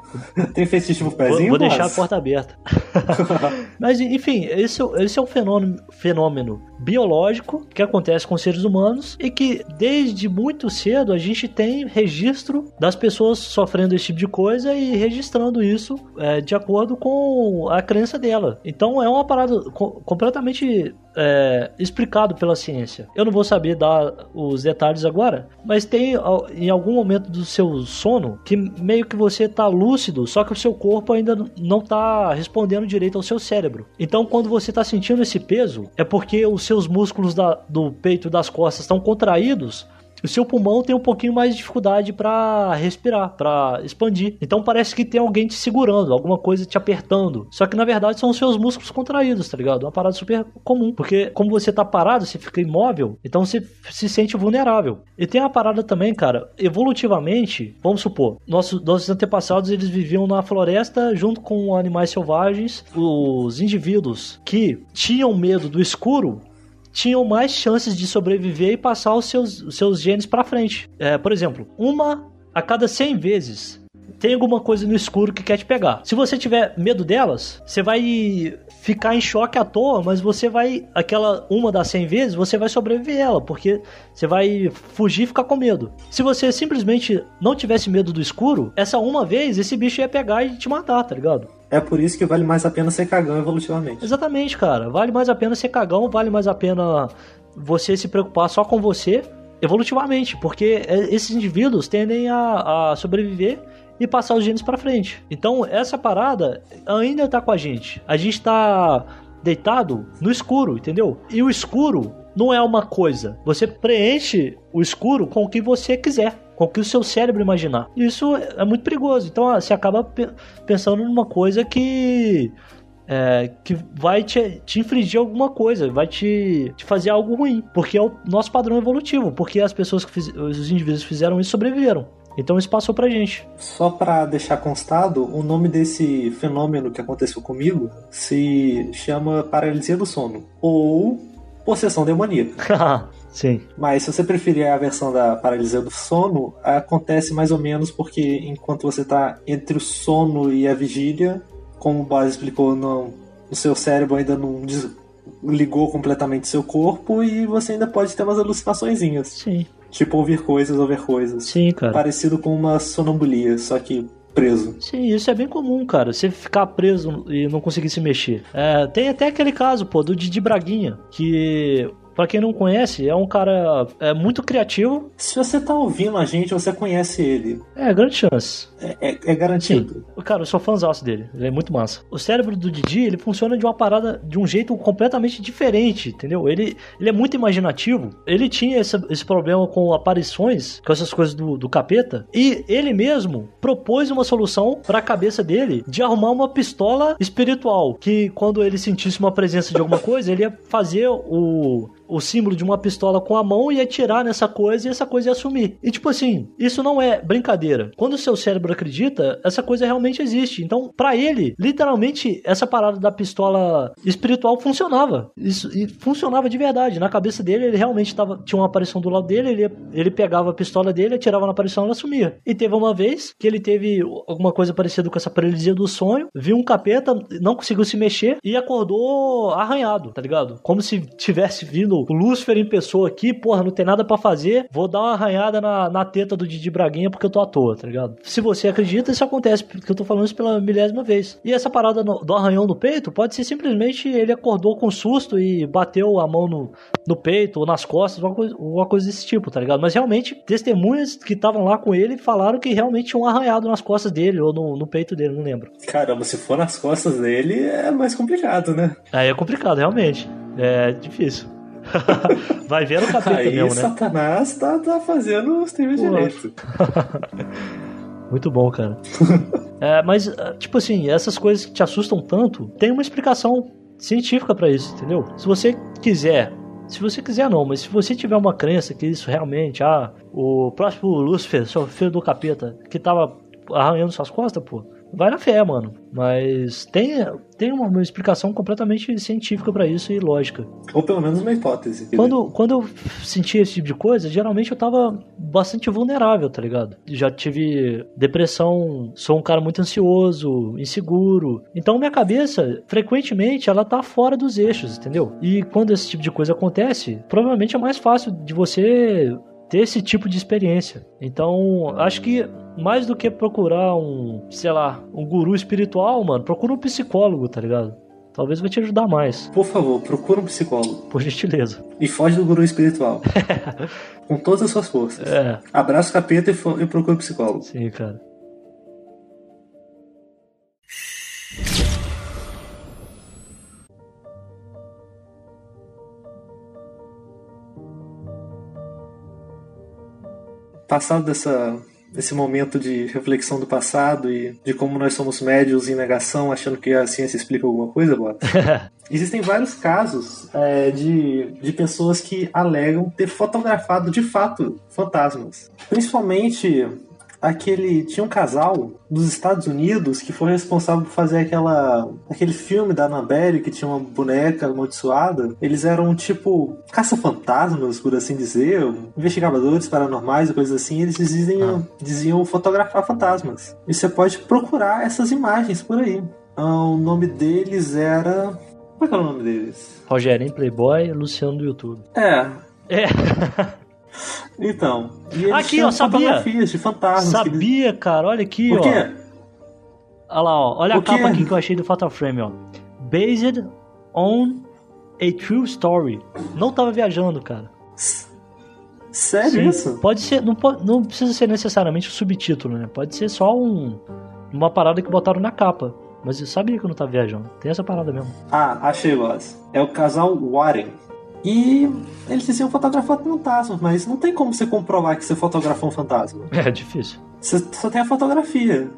Tem fetiche pro pezinho? Vou, vou deixar a porta aberta. Mas, enfim, esse, esse é um fenômeno, fenômeno biológico que acontece com seres humanos e que desde muito cedo a gente tem registro das pessoas sofrendo esse tipo de coisa e registrando isso é, de acordo com a crença dela. Então é uma parada co- completamente é, explicado pela ciência. Eu não vou saber dar os detalhes agora, mas tem em algum momento do seu sono que meio que você tá lúcido, só que o seu corpo ainda não tá respondendo direito ao seu cérebro. Então quando você tá sentindo esse peso, é porque os seus músculos da- do peito e das costas estão contraídos o seu pulmão tem um pouquinho mais de dificuldade para respirar, para expandir. Então parece que tem alguém te segurando, alguma coisa te apertando. Só que na verdade são os seus músculos contraídos, tá ligado? Uma parada super comum. Porque como você tá parado, você fica imóvel, então você se sente vulnerável. E tem uma parada também, cara, evolutivamente, vamos supor, nossos, nossos antepassados eles viviam na floresta junto com animais selvagens. Os indivíduos que tinham medo do escuro tinham mais chances de sobreviver e passar os seus, os seus genes pra frente. É, por exemplo, uma a cada 100 vezes tem alguma coisa no escuro que quer te pegar. Se você tiver medo delas, você vai ficar em choque à toa, mas você vai aquela uma das 100 vezes, você vai sobreviver ela, porque você vai fugir e ficar com medo. Se você simplesmente não tivesse medo do escuro, essa uma vez esse bicho ia pegar e te matar, tá ligado? É por isso que vale mais a pena ser cagão evolutivamente. Exatamente, cara. Vale mais a pena ser cagão, vale mais a pena você se preocupar só com você evolutivamente, porque é, esses indivíduos tendem a, a sobreviver e passar os genes pra frente. Então, essa parada ainda tá com a gente. A gente tá deitado no escuro, entendeu? E o escuro não é uma coisa. Você preenche o escuro com o que você quiser, com o que o seu cérebro imaginar. Isso é muito perigoso. Então, ah, você acaba pe- pensando numa coisa que é, que vai te, te infligir alguma coisa, vai te, te fazer algo ruim, porque é o nosso padrão evolutivo, porque as pessoas que fiz, os indivíduos fizeram isso sobreviveram. Então isso passou pra gente. Só pra deixar constado, o nome desse fenômeno que aconteceu comigo se chama paralisia do sono ou possessão demoníaca. Sim. Mas se você preferir a versão da paralisia do sono, acontece mais ou menos porque enquanto você está entre o sono e a vigília, como o Boaz explicou, não, o seu cérebro ainda não desligou completamente seu corpo e você ainda pode ter umas alucinaçõezinhas. Sim. Tipo ouvir coisas, ouvir coisas. Sim, cara. Parecido com uma sonambulia, só que preso. Sim, isso é bem comum, cara. Você ficar preso e não conseguir se mexer. É, tem até aquele caso, pô, do Didi Braguinha, que. Pra quem não conhece, é um cara é, muito criativo. Se você tá ouvindo a gente, você conhece ele. É, grande chance. É, é- é garantido. Cara, eu sou fãzaço dele. Ele é muito massa. O cérebro do Didi, ele funciona de uma parada, de um jeito completamente diferente, entendeu? Ele, ele é muito imaginativo. Ele tinha esse, esse problema com aparições, com essas coisas do, do capeta. E ele mesmo propôs uma solução pra cabeça dele de arrumar uma pistola espiritual. Que quando ele sentisse uma presença de alguma coisa, ele ia fazer o, o símbolo de uma pistola com a mão e atirar nessa coisa e essa coisa ia sumir. E tipo assim, isso não é brincadeira. Quando o seu cérebro acredita, essa coisa realmente existe. Então, pra ele, literalmente, essa parada da pistola espiritual funcionava. Isso e funcionava de verdade. Na cabeça dele, ele realmente tava, tinha uma aparição do lado dele, ele, ele pegava a pistola dele, atirava na aparição e ela sumia. E teve uma vez que ele teve alguma coisa parecida com essa paralisia do sonho, viu um capeta, não conseguiu se mexer e acordou arranhado, tá ligado? Como se tivesse vindo o Lúcifer em pessoa aqui, porra, não tem nada pra fazer, vou dar uma arranhada na, na teta do Didi Braguinha porque eu tô à toa, tá ligado? Se você acredita, isso acontece, porque eu tô falando isso pela milésima vez. E essa parada no- do arranhão no peito pode ser simplesmente ele acordou com susto e bateu a mão no, no peito ou nas costas, uma coisa, uma coisa desse tipo, tá ligado? Mas realmente, testemunhas que estavam lá com ele falaram que realmente tinha um arranhado nas costas dele ou no, no peito dele, não lembro. Caramba, se for nas costas dele, é mais complicado, né? Aí é complicado, realmente. É difícil. Vai ver no capeta Aí mesmo, né? Satanás tá, tá fazendo os Pô. direito. Muito bom, cara. é, mas, ah, tipo assim, essas coisas que te assustam tanto, tem uma explicação científica pra isso, entendeu? Se você quiser. Se você quiser não, mas se você tiver uma crença que isso realmente, ah, o próximo Lúcifer, seu filho do capeta, que tava arranhando suas costas, pô, vai na fé, mano. Mas tem, tem uma, uma explicação completamente científica pra isso e lógica. Ou pelo menos uma hipótese. Quando, quando eu sentia esse tipo de coisa, geralmente eu tava bastante vulnerável, tá ligado? Já tive depressão, sou um cara muito ansioso, inseguro. Então minha cabeça, frequentemente, ela tá fora dos eixos, entendeu? E quando esse tipo de coisa acontece, provavelmente é mais fácil de você ter esse tipo de experiência. Então, acho que mais do que procurar um, sei lá, um guru espiritual, mano, procura um psicólogo, tá ligado? Talvez vai te ajudar mais. Por favor, procura um psicólogo. Por gentileza. E foge do guru espiritual. Com todas as suas forças. É, Abraça o capeta e, e procura um psicólogo. sim, cara. Passado dessa, desse momento de reflexão do passado e de como nós somos médios em negação, achando que a ciência explica alguma coisa, Bota. Existem vários casos é, de, de pessoas que alegam ter fotografado de fato fantasmas. Principalmente aquele. Tinha um casal dos Estados Unidos que foi responsável por fazer aquela. aquele filme da Annabelle que tinha uma boneca amaldiçoada. Eles eram tipo caça-fantasmas, por assim dizer, investigadores paranormais e coisas assim. Eles diziam, diziam fotografar fantasmas. E você pode procurar essas imagens por aí. Ah, o nome deles era. Como é que era o nome deles? Rogerinho Playboy, Luciano do YouTube. É. É, Então. E eles Aqui, ó, sabia? de fantasmas. eles- sabia, cara, olha aqui, O ó. quê? Olha lá, ó. Olha O a capa quê? aqui que eu achei do Fatal Frame, ó. Based on a true story. Não tava viajando, cara. Sério Sim, isso? Pode ser, não, não precisa ser necessariamente o subtítulo, né? Pode ser só um, uma parada que botaram na capa. Mas eu sabia que eu não tava viajando. Tem essa parada mesmo. Ah, achei, Loz. É o casal Warren. E eles diziam fotografar fantasmas, mas não tem como você comprovar que você fotografou um fantasma. É difícil. Você só tem a fotografia.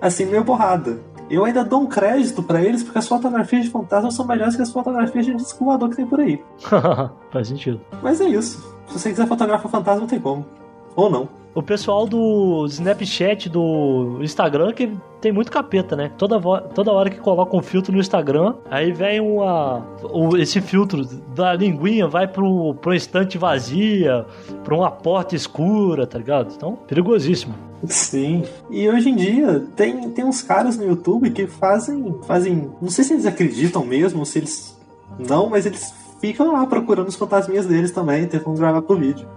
Assim, meio borrada. Eu ainda dou um crédito pra eles porque as fotografias de fantasmas são melhores que as fotografias de disco que tem por aí. Faz sentido. Mas é isso. Se você quiser fotografar fantasma, tem como. Ou não. O pessoal do Snapchat, do Instagram, que tem muito capeta, né? Toda, toda hora que coloca um filtro no Instagram, aí vem uma, o- esse filtro da linguinha, vai pro, pro estante vazia, pra uma porta escura, tá ligado? Então, perigosíssimo. Sim. E hoje em dia tem, tem uns caras no YouTube que fazem. fazem. Não sei se eles acreditam mesmo, se eles. Não, mas eles ficam lá procurando os fantasminhas deles também, tentam gravar pro vídeo.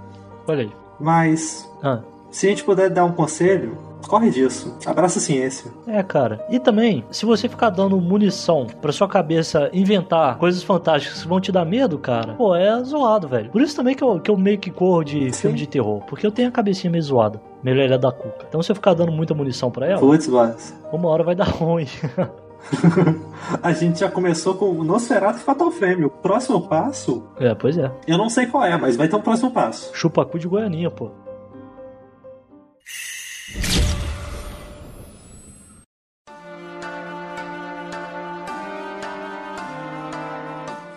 Olha aí. Mas, Ah, se a gente puder dar um conselho, corre disso. Abraça a ciência. é, cara. E também, se você ficar dando munição pra sua cabeça inventar coisas fantásticas que vão te dar medo, cara, pô, é zoado, velho. Por isso também que eu, que eu meio que corro de Sim. filme de terror. Porque eu tenho a cabecinha meio zoada. Meio lelé da cuca. Então se eu ficar dando muita munição pra ela, Putz, Blas. uma hora vai dar ruim. A gente já começou com o Nosferatu e Fatal Frame. O próximo passo, é, pois é. eu não sei qual é, mas vai ter um próximo passo. Chupacu de Goianinha, pô.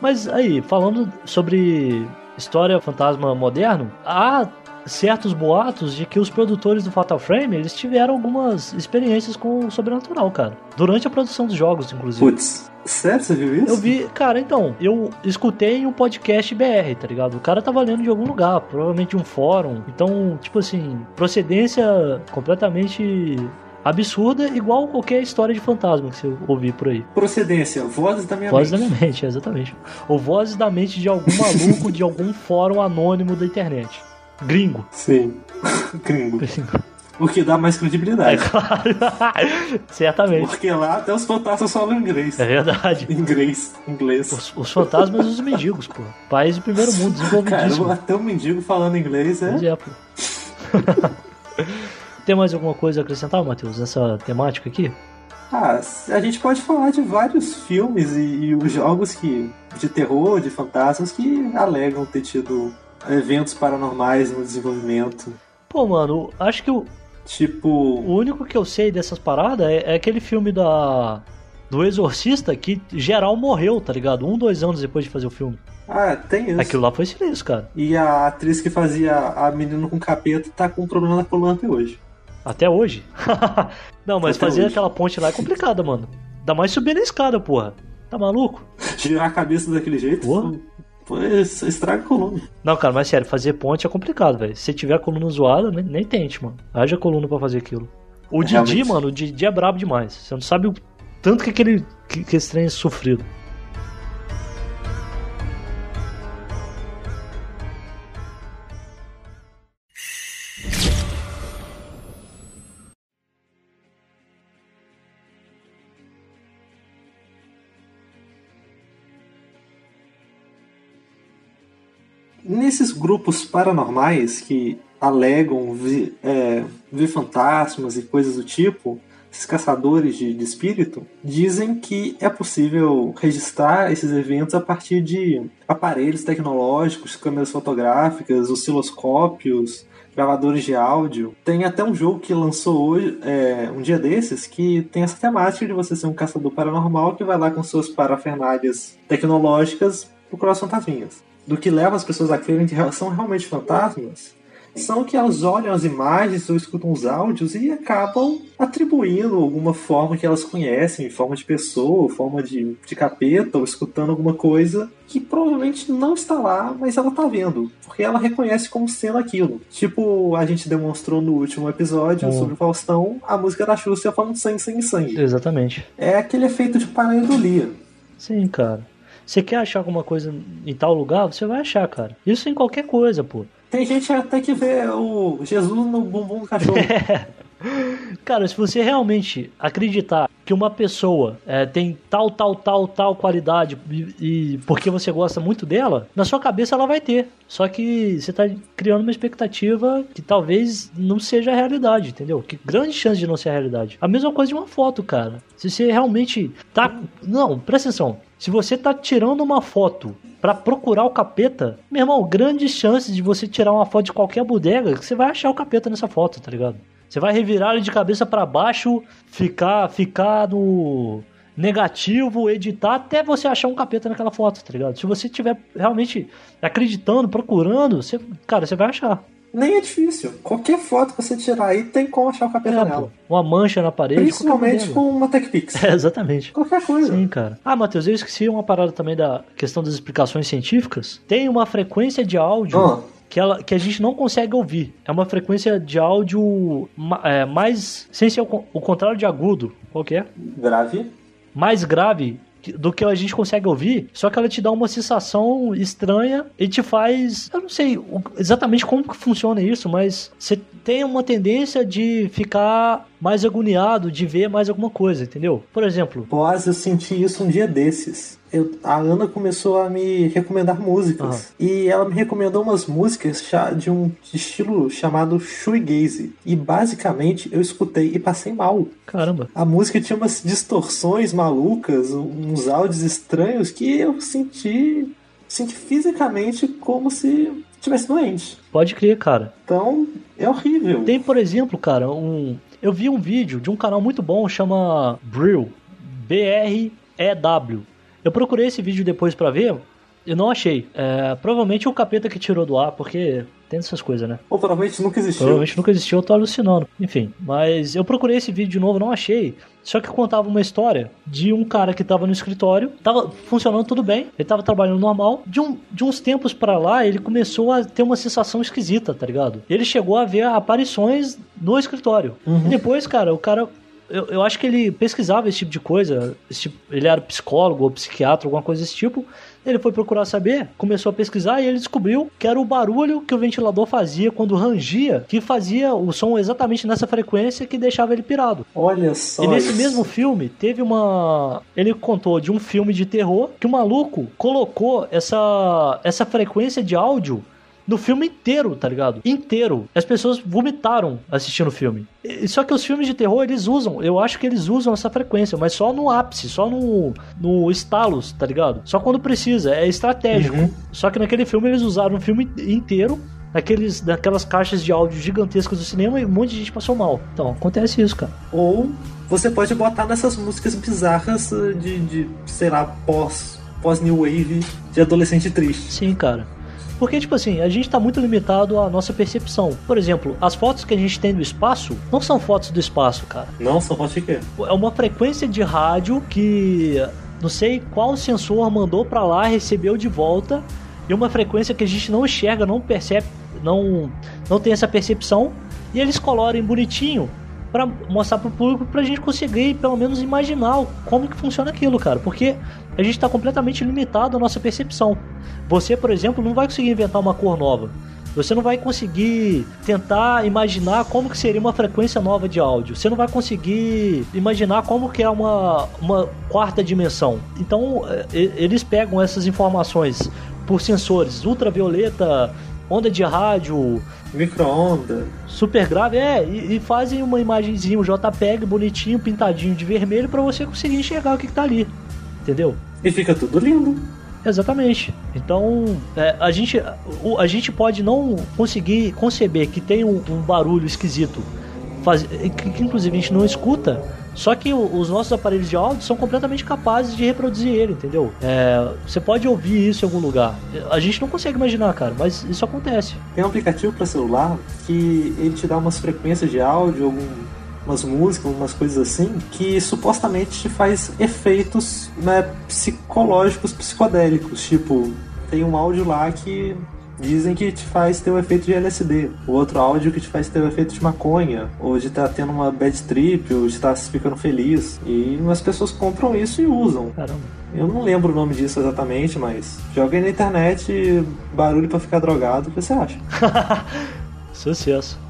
Mas aí, falando sobre história fantasma moderno, há certos boatos de que os produtores do Fatal Frame, eles tiveram algumas experiências com o sobrenatural, cara. Durante a produção dos jogos, inclusive. Putz, sério, você viu isso? Eu vi, cara, então, eu escutei em um podcast BR, tá ligado? O cara tava lendo de algum lugar, provavelmente um fórum. Então, tipo assim, procedência completamente absurda, igual qualquer história de fantasma que você ouvir por aí. Procedência, vozes da minha Vozes da mente. minha mente, exatamente. Ou vozes da mente de algum maluco de algum fórum anônimo da internet. Gringo. Sim. Gringo. Gringo. O que dá mais É credibilidade. claro. Certamente. Porque lá até os fantasmas falam inglês. É verdade. Inglês, inglês. Os, os fantasmas e os mendigos, pô. País de primeiro mundo, desenvolvidíssimo. Cara, até o mendigo falando inglês Pois é. é, pô. Tem mais alguma coisa a acrescentar, Matheus, nessa temática aqui? Ah, a gente pode falar de vários filmes e, e os jogos que de terror, de fantasmas, que alegam ter tido eventos paranormais no desenvolvimento. Pô, mano, acho que o, Tipo. O único que eu sei dessas paradas é, é aquele filme da. Do Exorcista que geral morreu, tá ligado? Um, dois anos depois de fazer o filme. Ah, tem isso. Aquilo lá foi silêncio, cara. E a atriz que fazia a menina com capeta tá com um problema na coluna até hoje. Até hoje. Não, mas Até fazer hoje. aquela ponte lá é complicada, mano. Ainda mais subir na escada, porra. Tá maluco? Girar a cabeça daquele jeito, Porra. Pô, estraga a coluna. Não, cara, mas sério, fazer ponte é complicado, velho. Se tiver a coluna zoada, nem, nem tente, mano. Haja coluna pra fazer aquilo. O Didi, Realmente. mano, o Didi é brabo demais. Você não sabe o tanto que aquele que, que esse trem é sofrido. Nesses grupos paranormais que alegam é, ver fantasmas e coisas do tipo, esses caçadores de, de espírito, dizem que é possível registrar esses eventos a partir de aparelhos tecnológicos, câmeras fotográficas, osciloscópios, gravadores de áudio. Tem até um jogo que lançou hoje, é, um dia desses, que tem essa temática de você ser um caçador paranormal que vai lá com suas parafernálias tecnológicas procurar os fantasminhas. Do que leva as pessoas a crerem que são realmente fantasmas são que elas olham as imagens ou escutam os áudios e acabam atribuindo alguma forma que elas conhecem, forma de pessoa, forma de, de capeta, ou escutando alguma coisa que provavelmente não está lá, mas ela está vendo, porque ela reconhece como sendo aquilo. Tipo, a gente demonstrou no último episódio Hum. sobre o Faustão, a música da Xuxa falando sangue, sangue, sangue. Exatamente. É aquele efeito de pareidolia. Sim, cara. Você quer achar alguma coisa em tal lugar, você vai achar, cara. Isso em qualquer coisa, pô. Tem gente até que vê o Jesus no bumbum do cachorro. Cara, se você realmente acreditar que uma pessoa é, tem tal, tal, tal, tal qualidade e, e porque você gosta muito dela, na sua cabeça ela vai ter. Só que você tá criando uma expectativa que talvez não seja a realidade, entendeu? Que grande chance de não ser a realidade. A mesma coisa de uma foto, cara. Se você realmente tá. Não, presta atenção. Se você tá tirando uma foto pra procurar o capeta, meu irmão, grandes chances de você tirar uma foto de qualquer bodega que você vai achar o capeta nessa foto, tá ligado? Você vai revirar ele de cabeça pra baixo, ficar, ficar no negativo, editar até você achar um capeta naquela foto, tá ligado? Se você tiver realmente acreditando, procurando, você, cara, você vai achar. Nem é difícil. Qualquer foto que você tirar aí tem como achar o capeta É, nela. pô, uma mancha na parede. Principalmente com uma TechPix. É, exatamente. Qualquer coisa. Sim, cara. Ah, Matheus, eu esqueci uma parada também da questão das explicações científicas. Tem uma frequência de áudio Ah. que, ela, que a gente não consegue ouvir. É uma frequência de áudio é, mais. sem ser o, o contrário de agudo. Qual que é? Grave. mais grave do que a gente consegue ouvir, só que ela te dá uma sensação estranha e te faz. Eu não sei exatamente como que funciona isso, mas você tem uma tendência de ficar mais agoniado, de ver mais alguma coisa, entendeu? Por exemplo, Boaz, eu senti isso um dia desses. Eu- a Ana começou a me recomendar músicas. E ela me recomendou umas músicas de um estilo chamado shoegaze. E basicamente eu escutei e passei mal. caramba, A música tinha umas distorções malucas, uns áudios estranhos que eu senti, senti fisicamente como se estivesse doente. pode crer, cara. Então, é horrível. Tem, por exemplo, cara, um. Eu vi um vídeo de um canal muito bom, chama Brill. B-R-E-W. Eu procurei esse vídeo depois pra ver e não achei. É, provavelmente o capeta que tirou do ar, porque tem essas coisas, né? Ou provavelmente nunca existiu. Provavelmente nunca existiu, eu tô alucinando. Enfim, mas eu procurei esse vídeo de novo, não achei. Só que contava uma história de um cara que tava no escritório, tava funcionando tudo bem, ele tava trabalhando normal. De, um, de uns tempos pra lá, ele começou a ter uma sensação esquisita, tá ligado? Ele chegou a ver aparições no escritório. E depois, cara, o cara. Eu, eu acho que ele pesquisava esse tipo de coisa. tipo- ele era psicólogo ou psiquiatra, alguma coisa desse tipo. Ele foi procurar saber, começou a pesquisar e ele descobriu que era o barulho que o ventilador fazia quando rangia, que fazia o som exatamente nessa frequência que deixava ele pirado. Olha só. E nesse isso. mesmo filme, teve uma. Ele contou de um filme de terror que o maluco colocou essa, essa frequência de áudio no filme inteiro, tá ligado? Inteiro. As pessoas vomitaram assistindo o filme. Só que os filmes de terror, eles usam, eu acho que eles usam essa frequência, mas só no ápice, só no, no estalos, tá ligado? Só quando precisa, é estratégico. Uhum. Só que naquele filme eles usaram o filme inteiro naqueles, naquelas caixas de áudio gigantescas do cinema e um monte de gente passou mal. Então, acontece isso, cara. Ou você pode botar nessas músicas bizarras uh, de, de sei lá, pós, pós New Wave de adolescente triste. Sim, cara. Porque, tipo assim, a gente tá muito limitado à nossa percepção. Por exemplo, as fotos que a gente tem do espaço não são fotos do espaço, cara. Não, só pode quê? É uma frequência de rádio que não sei qual sensor mandou pra lá, recebeu de volta, e uma frequência que a gente não enxerga, não percebe, não, não tem essa percepção, e eles colorem bonitinho pra mostrar pro público pra gente conseguir pelo menos imaginar como que funciona aquilo, cara. Porque a gente tá completamente limitado à nossa percepção. Você, por exemplo, não vai conseguir inventar uma cor nova. Você não vai conseguir tentar imaginar como que seria uma frequência nova de áudio. Você não vai conseguir imaginar como que é uma, uma quarta dimensão. Então, e- eles pegam essas informações por sensores ultravioleta, onda de rádio, Micro-onda. super grave, é, e, e fazem uma imagenzinha, um JPEG bonitinho, pintadinho de vermelho pra você conseguir enxergar o que, que tá ali. Entendeu? E fica tudo lindo. Exatamente. Então, é, a, gente, o- a gente pode não conseguir conceber que tem um, um barulho esquisito, faz, que, que inclusive a gente não escuta, só que o- os nossos aparelhos de áudio são completamente capazes de reproduzir ele, entendeu? É, você pode ouvir isso em algum lugar. A gente não consegue imaginar, cara, mas isso acontece. Tem um aplicativo para celular que ele te dá umas frequências de áudio, algum, umas músicas, umas coisas assim, que supostamente te faz efeitos né, psicológicos, psicodélicos. Tipo, tem um áudio lá que dizem que te faz ter o efeito de LSD. O outro áudio que te faz ter o efeito de maconha, ou de estar tendo uma bad trip, ou de estar ficando feliz. E as pessoas compram isso e usam. Caramba. Eu não lembro o nome disso exatamente, mas joga aí na internet barulho pra ficar drogado, o que você acha? Sucesso.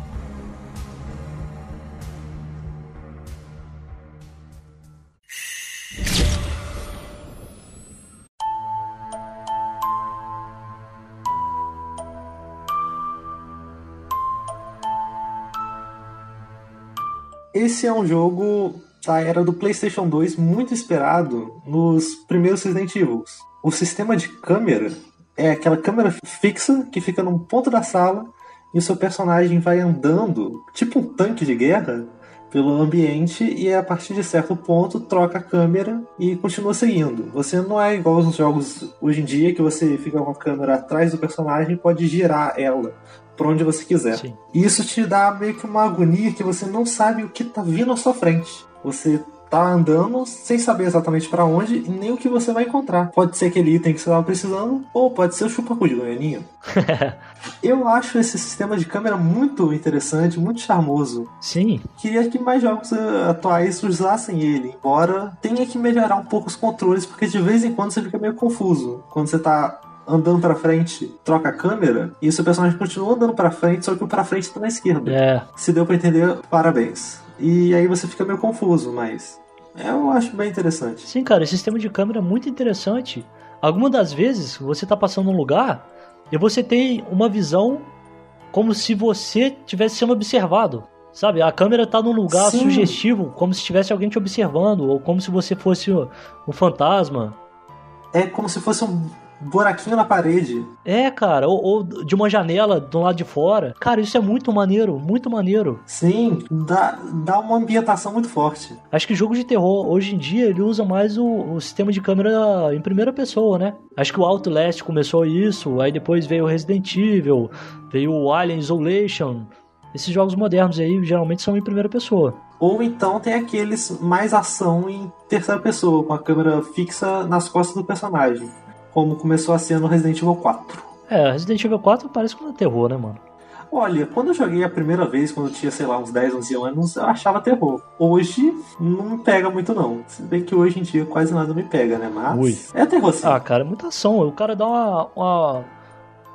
Esse é um jogo da era do PlayStation 2 muito esperado nos primeiros Resident Evil. O sistema de câmera é aquela câmera fixa que fica num ponto da sala e o seu personagem vai andando, tipo um tanque de guerra, pelo ambiente e a partir de certo ponto troca a câmera e continua seguindo. Você não é igual aos jogos hoje em dia que você fica com a câmera atrás do personagem e pode girar ela para onde você quiser. Sim. E isso te dá meio que uma agonia que você não sabe o que tá vindo à sua frente. Você tá andando sem saber exatamente para onde e nem o que você vai encontrar. Pode ser aquele item que você tava precisando, ou pode ser o chupacu de goianinha. Eu acho esse sistema de câmera muito interessante, muito charmoso. Sim, Queria que mais jogos eh, atuais usassem ele, embora tenha que melhorar um pouco os controles, porque de vez em quando você fica meio confuso. Quando você tá andando pra frente, troca a câmera, e o seu personagem continua andando pra frente, só que o pra frente tá na esquerda. é. Se deu pra entender, parabéns. E aí você fica meio confuso, mas eu acho bem interessante. Sim, cara, esse sistema de câmera é muito interessante. Algumas das vezes você tá passando num lugar e você tem uma visão como se você estivesse sendo observado. Sabe, a câmera tá num lugar Sim. sugestivo, como se tivesse alguém te observando, ou como se você fosse um fantasma. É como se fosse um buraquinho na parede. É, cara, ou, ou de uma janela do lado de fora. Cara, isso é muito maneiro, muito maneiro. Sim, dá, dá uma ambientação muito forte. Acho que jogo de terror, hoje em dia, ele usa mais o, o sistema de câmera em primeira pessoa, né? Acho que o Outlast começou isso, aí depois veio o Resident Evil, veio o Alien Isolation. Esses jogos modernos aí geralmente são em primeira pessoa. Ou então tem aqueles mais ação em terceira pessoa, com a câmera fixa nas costas do personagem. Como começou a ser no Resident Evil 4. É, Resident Evil 4 parece que não é terror, né, mano? Olha, quando eu joguei a primeira vez, quando eu tinha, sei lá, uns 10, 11 anos, eu achava terror. Hoje, não me pega muito não. Se bem que hoje em dia quase nada me pega, né? Mas Ui. é terror sim. Ah, cara, é muita ação. O cara dá uma, uma,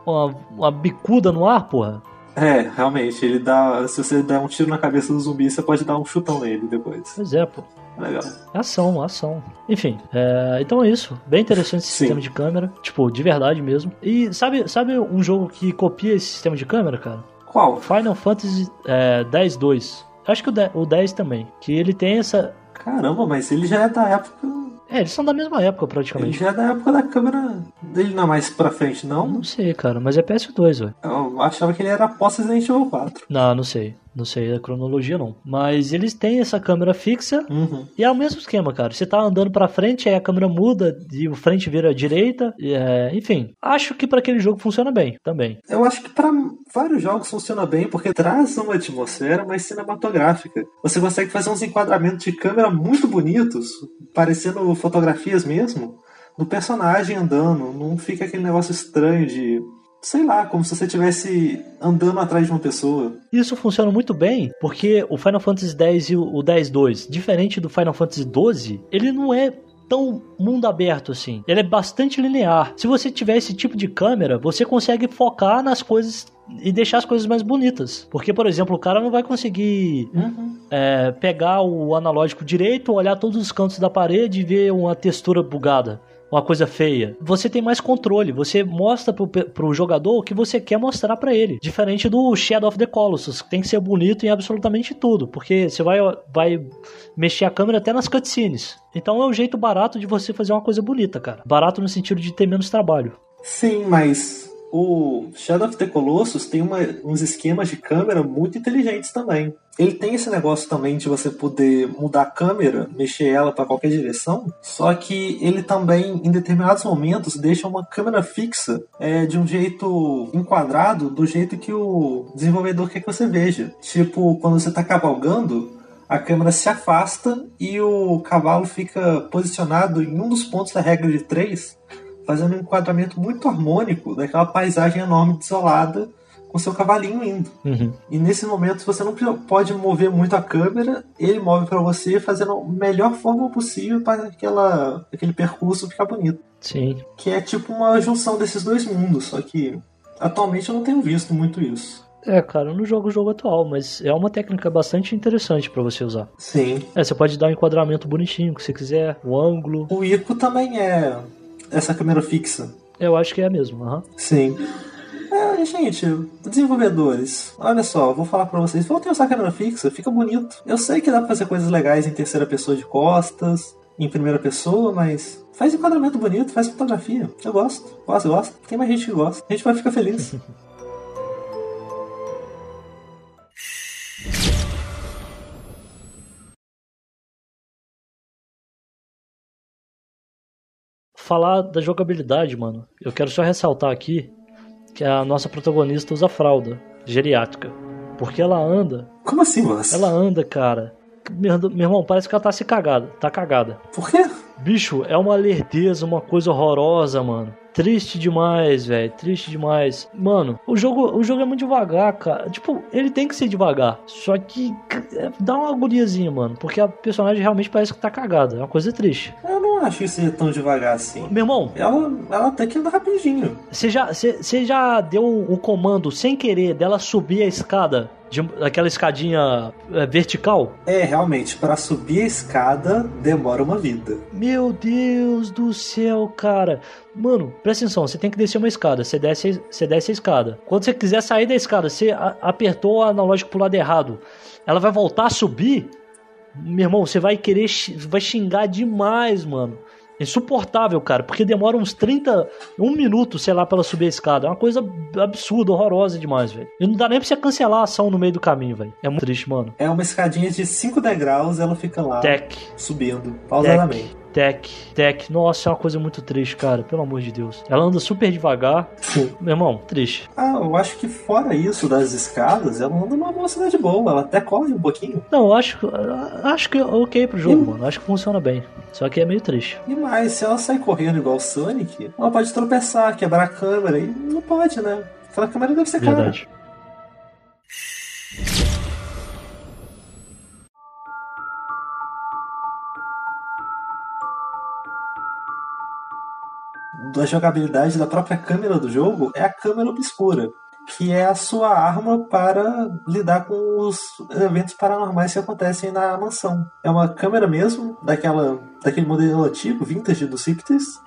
uma, uma bicuda no ar, porra. É, realmente, ele dá. Se você der um tiro na cabeça do zumbi, você pode dar um chutão nele depois. Pois é, pô. Legal. É Ação, ação. Enfim, é, então é isso. Bem interessante esse Sim. sistema de câmera. Tipo, de verdade mesmo. E sabe, sabe um jogo que copia esse sistema de câmera, cara? Qual? Final Fantasy é, 10-2. Acho que o 10, o 10 também. Que ele tem essa. Caramba, mas ele já é da época. É, eles são da mesma época Ele praticamente. já é da época da câmera Ele não é mais pra frente, não? Não sei, cara, mas é PS2, velho. Eu achava que ele era após Resident Evil 4. Não, não sei. Não sei a cronologia, não. Mas eles têm essa câmera fixa Uhum. e é o mesmo esquema, cara. Você tá andando pra frente, aí a câmera muda e o frente vira à direita. é, enfim, acho que pra aquele jogo funciona bem também. Eu acho que pra vários jogos funciona bem porque traz uma atmosfera mais cinematográfica. Você consegue fazer uns enquadramentos de câmera muito bonitos, parecendo fotografias mesmo, do personagem andando. Não fica aquele negócio estranho de. Sei lá, como se você estivesse andando atrás de uma pessoa. Isso funciona muito bem porque o Final Fantasy X e o o X-2, diferente do Final Fantasy XII, ele não é tão mundo aberto assim. Ele é bastante linear. Se você tiver esse tipo de câmera, você consegue focar nas coisas e deixar as coisas mais bonitas. Porque, por exemplo, o cara não vai conseguir é, pegar o analógico direito, olhar todos os cantos da parede e ver uma textura bugada. Uma coisa feia. Você tem mais controle. Você mostra pro, pro jogador o que você quer mostrar pra ele. Diferente do Shadow of the Colossus, que tem que ser bonito em absolutamente tudo. Porque você vai, vai mexer a câmera até nas cutscenes. Então é um jeito barato de você fazer uma coisa bonita, cara. Barato no sentido de ter menos trabalho. Sim, mas o Shadow of the Colossus tem uma- uns esquemas de câmera muito inteligentes também. Ele tem esse negócio também de você poder mudar a câmera, mexer ela para qualquer direção, só que ele também, em determinados momentos, deixa uma câmera fixa é, de um jeito enquadrado, do jeito que o desenvolvedor quer que você veja. Tipo, quando você está cavalgando, a câmera se afasta e o cavalo fica posicionado em um dos pontos da regra de três fazendo um enquadramento muito harmônico daquela paisagem enorme desolada com seu cavalinho indo. Uhum. E nesse momento você não pode mover muito a câmera, ele move para você fazendo a melhor forma possível para aquela, aquele percurso ficar bonito. Sim. Que é tipo uma junção desses dois mundos, só que atualmente eu não tenho visto muito isso. É, cara, eu não jogo o jogo atual, mas é uma técnica bastante interessante pra você usar. Sim. É, você pode dar um enquadramento bonitinho, que você quiser, o ângulo. O Ico também é essa câmera fixa. Eu acho que é mesmo, aham. Sim. É, gente, desenvolvedores, olha só, vou falar pra vocês, voltem a usar a câmera fixa, fica bonito. Eu sei que dá pra fazer coisas legais em terceira pessoa de costas, em primeira pessoa, mas faz enquadramento bonito, faz fotografia. Eu gosto, gosto, gosto. Tem mais gente que gosta, a gente vai ficar feliz. Falar da jogabilidade, mano. Eu quero só ressaltar aqui que a nossa protagonista usa fralda geriátrica. Porque ela anda, Como assim, você? ela anda, cara. Meu, meu irmão, parece que ela tá se cagada, tá cagada. Por quê? Bicho, é uma lerdeza, uma coisa horrorosa, mano. Triste demais, velho. Triste demais. Mano, o jogo, o jogo é muito devagar, cara. Tipo, ele tem que ser devagar. Só que é, dá uma agoniazinha, mano. Porque a personagem realmente parece que tá cagada. É uma coisa triste. Eu não acho que seja tão devagar assim. Meu irmão, Ela, ela até que anda rapidinho. você já, já deu o comando sem querer dela subir a escada? De, aquela escadinha é, vertical? É, realmente, para subir a escada demora uma vida. Meu Deus do céu, cara. Mano, presta atenção, você tem que descer uma escada, você desce, você desce a escada. Quando você quiser sair da escada, você a- apertou o analógico pro lado errado. Ela vai voltar a subir? Meu irmão, você vai querer, vai xingar demais, mano. Insuportável, cara, porque demora uns 30, um minuto, sei lá, pra ela subir a escada. É uma coisa absurda, horrorosa demais, velho. E não dá nem pra você cancelar a ação no meio do caminho, velho. É muito triste, mano. É uma escadinha de 5 degraus, ela fica lá Tech. subindo, pausadamente. Tech, Tech. Nossa, é uma coisa muito triste, cara. Pelo amor de Deus. Ela anda super devagar. Meu irmão, triste. Ah, eu acho que fora isso das escadas, ela anda numa velocidade boa, ela até corre um pouquinho. Não, eu acho, acho que é ok pro jogo, mano. Acho que funciona bem. Só que é meio triste. E mais, se ela sair correndo igual o Sonic, ela pode tropeçar, quebrar a câmera, e não pode, né? Aquela câmera deve ser cara. Verdade. Da jogabilidade da própria câmera do jogo é a câmera obscura, que é a sua arma para lidar com os eventos paranormais que acontecem na mansão. É uma câmera mesmo, daquela, daquele modelo antigo, vintage do Ciptis.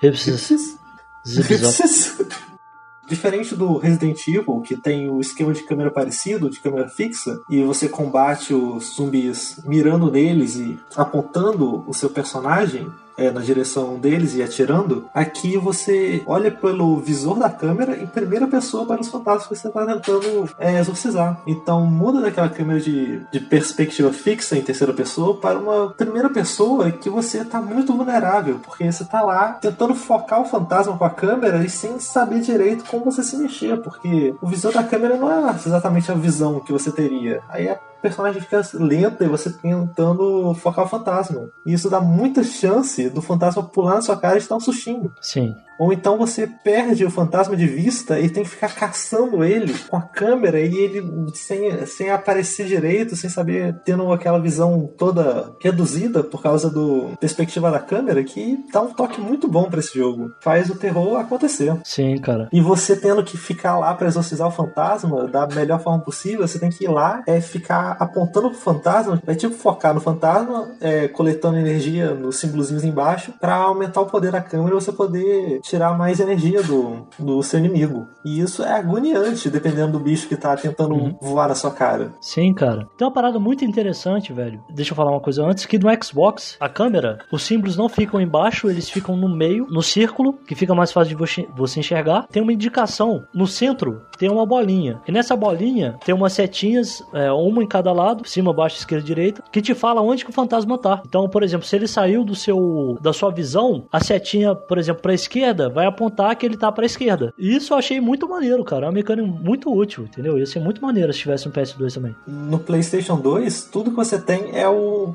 Diferente do Resident Evil, que tem o esquema de câmera parecido, de câmera fixa, e você combate os zumbis mirando neles e apontando o seu personagem, é, na direção deles e atirando, aqui você olha pelo visor da câmera em primeira pessoa para os fantasmas que você está tentando é, exorcizar. Então muda daquela câmera de, de perspectiva fixa em terceira pessoa para uma primeira pessoa que você está muito vulnerável, porque você está lá tentando focar o fantasma com a câmera e sem saber direito como você se mexer, porque o visor da câmera não é exatamente a visão que você teria. Aí a personagem fica lenta e você tentando focar o fantasma. E isso dá muita chance do fantasma pular na sua cara e te dar um sustinho. Sim. Ou então você perde o fantasma de vista e tem que ficar caçando ele com a câmera e ele sem, sem aparecer direito, sem saber, tendo aquela visão toda reduzida por causa do perspectiva da câmera, que dá um toque muito bom para esse jogo. Faz o terror acontecer. Sim, cara. E você tendo que ficar lá para exorcizar o fantasma da melhor forma possível, você tem que ir lá, é ficar apontando pro fantasma, é tipo focar no fantasma, é, coletando energia nos símbolozinhos embaixo, para aumentar o poder da câmera e você poder tirar mais energia do, do seu inimigo. E isso é agoniante, dependendo do bicho que tá tentando Uhum. voar na sua cara. Sim, cara. Tem uma parada muito interessante, velho. Deixa eu falar uma coisa antes, que no Xbox, a câmera, os símbolos não ficam embaixo, eles ficam no meio, no círculo, que fica mais fácil de você- você enxergar. Tem uma indicação. No centro tem uma bolinha. E nessa bolinha tem umas setinhas, é, uma em cada lado, cima, baixo, esquerda, direita, que te fala onde que o fantasma tá. Então, por exemplo, se ele saiu do seu da sua visão, a setinha, por exemplo, pra esquerda, vai apontar que ele tá pra esquerda. E isso eu achei muito maneiro, cara. É uma mecânica muito útil, entendeu? Ia ser muito maneiro se tivesse um PS2 também. No PlayStation 2, tudo que você tem é o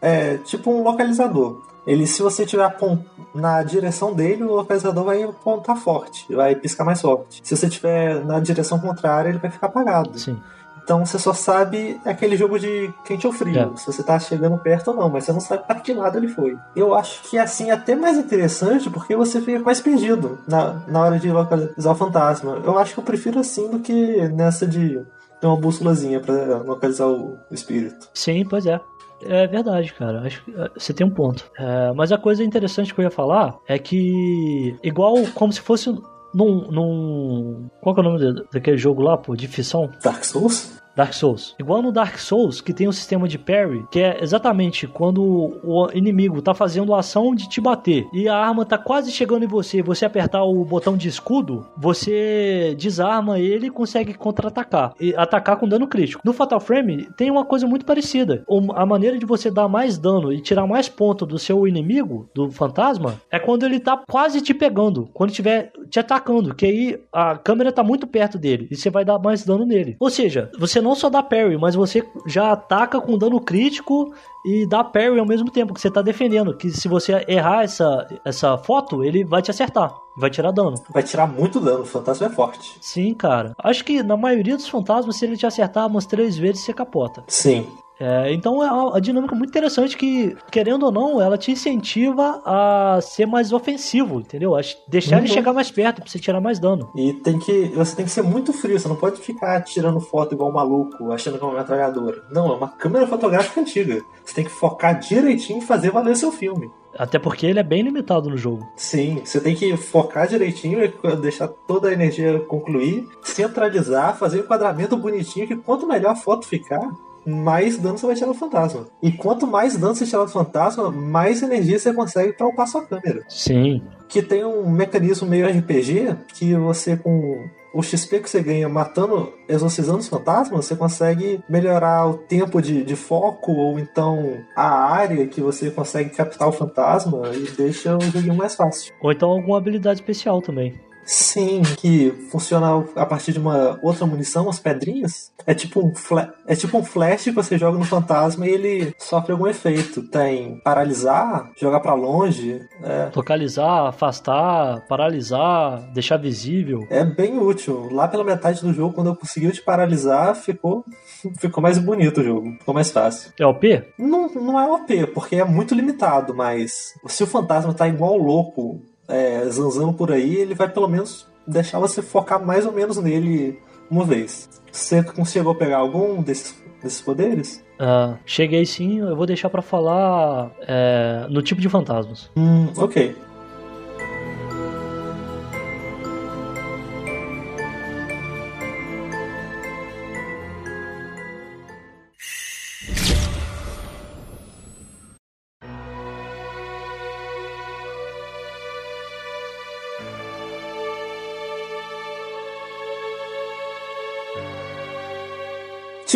é tipo um localizador. Ele, se você tiver na direção dele, o localizador vai apontar forte, vai piscar mais forte. Se você tiver na direção contrária, ele vai ficar apagado. Sim. Então você só sabe aquele jogo de quente ou frio, É. se você tá chegando perto ou não, mas você não sabe para que lado ele foi. Eu acho que assim é até mais interessante porque você fica mais perdido na, na hora de localizar o fantasma. Eu acho que eu prefiro assim do que nessa de ter uma bússolazinha para localizar o, o espírito. Sim, pois é. É verdade, cara. Acho que é, você tem um ponto. É, mas a coisa interessante que eu ia falar é que, igual como se fosse num. num qual que é o nome da- daquele jogo lá, pô? De ficção? Dark Souls? Dark Souls. Igual no Dark Souls, que tem um sistema de parry, que é exatamente quando o inimigo tá fazendo a ação de te bater e a arma tá quase chegando em você, você apertar o botão de escudo, você desarma ele e consegue contra-atacar. E atacar com dano crítico. No Fatal Frame tem uma coisa muito parecida. A maneira de você dar mais dano e tirar mais ponto do seu inimigo, do fantasma, é quando ele tá quase te pegando, quando estiver te atacando, que aí a câmera tá muito perto dele e você vai dar mais dano nele. Ou seja, você não só dá parry, mas você já ataca com dano crítico e dá parry ao mesmo tempo que você tá defendendo. Que se você errar essa, essa foto, ele vai te acertar, vai tirar dano. Vai tirar muito dano, o fantasma é forte. Sim, cara. Acho que na maioria dos fantasmas, se ele te acertar umas três vezes, você capota. Sim. É, então é uma, dinâmica muito interessante que, querendo ou não, ela te incentiva a ser mais ofensivo, entendeu? A deixar ele Uhum. chegar mais perto pra você tirar mais dano. E tem que. Você tem que ser muito frio, você não pode ficar tirando foto igual um maluco, achando que é uma metralhadora. Não, é uma câmera fotográfica antiga. Você tem que focar direitinho e fazer valer seu filme. Até porque ele é bem limitado no jogo. Sim, você tem que focar direitinho e deixar toda a energia concluir, centralizar, fazer o enquadramento bonitinho, que quanto melhor a foto ficar, mais dano você vai tirar do fantasma. E quanto mais dano você tirar do fantasma, mais energia você consegue para upar sua câmera. Sim. Que tem um mecanismo meio RPG que você com o XP que você ganha matando, exorcizando os fantasmas, você consegue melhorar o tempo de, de foco ou então a área que você consegue captar o fantasma e deixa o joguinho mais fácil. Ou então alguma habilidade especial também. Sim, que funciona a partir de uma outra munição, as pedrinhas. É tipo um fla- é tipo um flash que você joga no fantasma e ele sofre algum efeito. Tem paralisar, jogar pra longe. É, Localizar, afastar, paralisar, deixar visível. é bem útil. Lá pela metade do jogo, quando eu consegui te paralisar, ficou ficou mais bonito o jogo, ficou mais fácil. É OP? Não, não é OP, porque é muito limitado, mas se o fantasma tá igual louco, é, zanzando por aí, ele vai pelo menos deixar você focar mais ou menos nele uma vez. Você conseguiu pegar algum desses, desses poderes? Ah, cheguei sim, eu vou deixar pra falar é, no tipo de fantasmas. Hum, ok.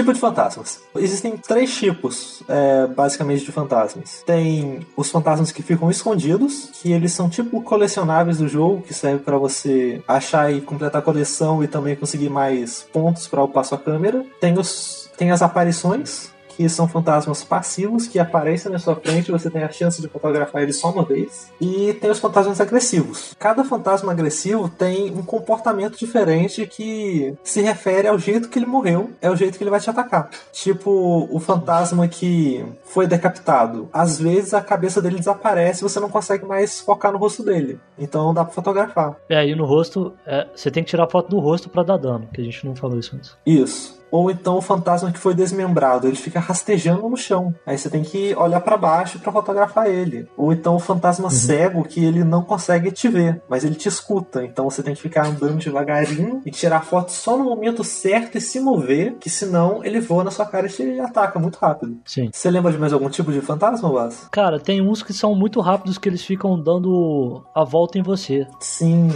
Tipo de fantasmas. Existem três tipos, é, basicamente, de fantasmas. Tem os fantasmas que ficam escondidos, que eles são tipo colecionáveis do jogo, que serve para você achar e completar a coleção e também conseguir mais pontos para upar sua câmera. Tem os tem as aparições, que são fantasmas passivos que aparecem na sua frente e você tem a chance de fotografar eles só uma vez. E tem os fantasmas agressivos. Cada fantasma agressivo tem um comportamento diferente que se refere ao jeito que ele morreu, é o jeito que ele vai te atacar. Tipo, o fantasma que foi decapitado. Às vezes a cabeça dele desaparece e você não consegue mais focar no rosto dele. Então não dá pra fotografar. É, aí no rosto, é, você tem que tirar foto do rosto pra dar dano, que a gente não falou isso antes. Isso. Ou então o fantasma que foi desmembrado, ele fica rastejando no chão. Aí você tem que olhar para baixo para fotografar ele. Ou então o fantasma uhum. cego que ele não consegue te ver, mas ele te escuta. Então você tem que ficar andando devagarinho e tirar foto só no momento certo e se mover, que senão ele voa na sua cara e te ataca muito rápido. Sim. Você lembra de mais algum tipo de fantasma, Bas? Cara, tem uns que são muito rápidos que eles ficam dando a volta em você. Sim.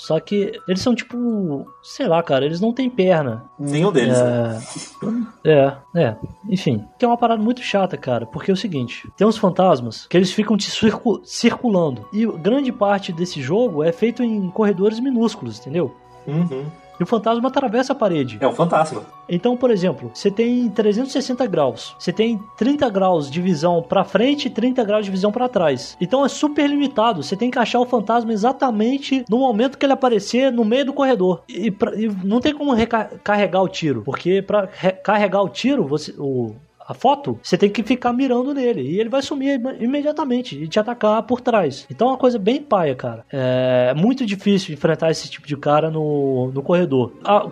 Só que eles são tipo, sei lá, cara, eles não têm perna. Nenhum deles, é... né? É, é. Enfim, tem uma parada muito chata, cara, porque é o seguinte: tem uns fantasmas que eles ficam te circu circulando. E grande parte desse jogo é feito em corredores minúsculos, entendeu? Uhum. E o fantasma atravessa a parede. É o fantasma. Então, por exemplo, você tem 360 graus. Você tem 30 graus de visão para frente e 30 graus de visão para trás. Então é super limitado. Você tem que achar o fantasma exatamente no momento que ele aparecer no meio do corredor. E, pra, e não tem como recarregar o tiro, porque para carregar o tiro, você o a foto, você tem que ficar mirando nele. E ele vai sumir imediatamente e te atacar por trás. Então é uma coisa bem paia, cara. É muito difícil enfrentar esse tipo de cara no, no corredor. Ah,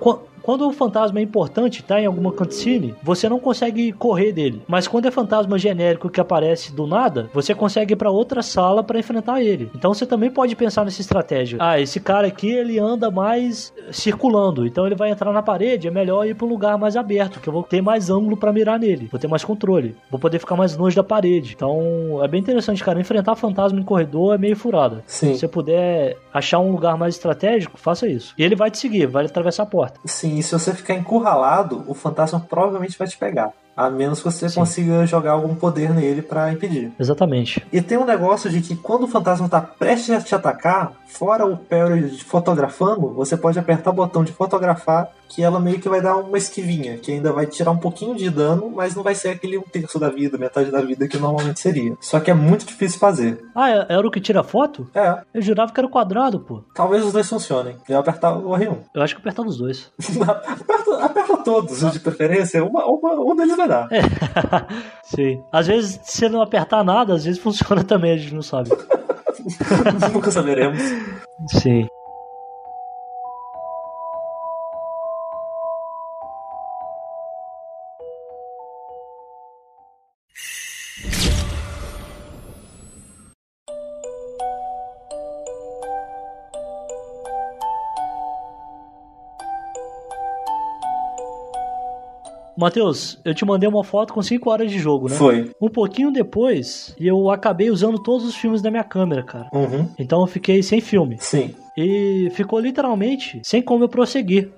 quando o fantasma é importante, tá em alguma cutscene, você não consegue correr dele. Mas quando é fantasma genérico que aparece do nada, você consegue ir para outra sala para enfrentar ele. Então você também pode pensar nessa estratégia. Ah, esse cara aqui ele anda mais circulando, então ele vai entrar na parede, é melhor ir para um lugar mais aberto, que eu vou ter mais ângulo para mirar nele, vou ter mais controle, vou poder ficar mais longe da parede. Então é bem interessante, cara. Enfrentar fantasma em corredor é meio furada. Sim. Se você puder achar um lugar mais estratégico, faça isso. E ele vai te seguir, vai atravessar a porta. Sim, e se você ficar encurralado, o fantasma provavelmente vai te pegar. A menos que você Sim. consiga jogar algum poder nele para impedir. Exatamente. E tem um negócio de que quando o fantasma tá prestes a te atacar, fora o Perry fotografando, você pode apertar o botão de fotografar, que ela meio que vai dar uma esquivinha, que ainda vai tirar um pouquinho de dano, mas não vai ser aquele um terço da vida, metade da vida que normalmente seria. Só que é muito difícil fazer. Ah, é, era o que tira foto? É. Eu jurava que era o quadrado, pô. Talvez os dois funcionem. Eu apertar o R1. Eu acho que apertava os dois. aperta, aperta, todos, de preferência. Uma, uma, um deles vai dar. É. Sim. Às vezes, se não apertar nada, às vezes funciona também, a gente não sabe. Nunca saberemos. Sim. Matheus, eu te mandei uma foto com 5 horas de jogo, né? Foi. Um pouquinho depois, eu acabei usando todos os filmes da minha câmera, cara. Uhum. Então eu fiquei sem filme. Sim. E ficou literalmente sem como eu prosseguir.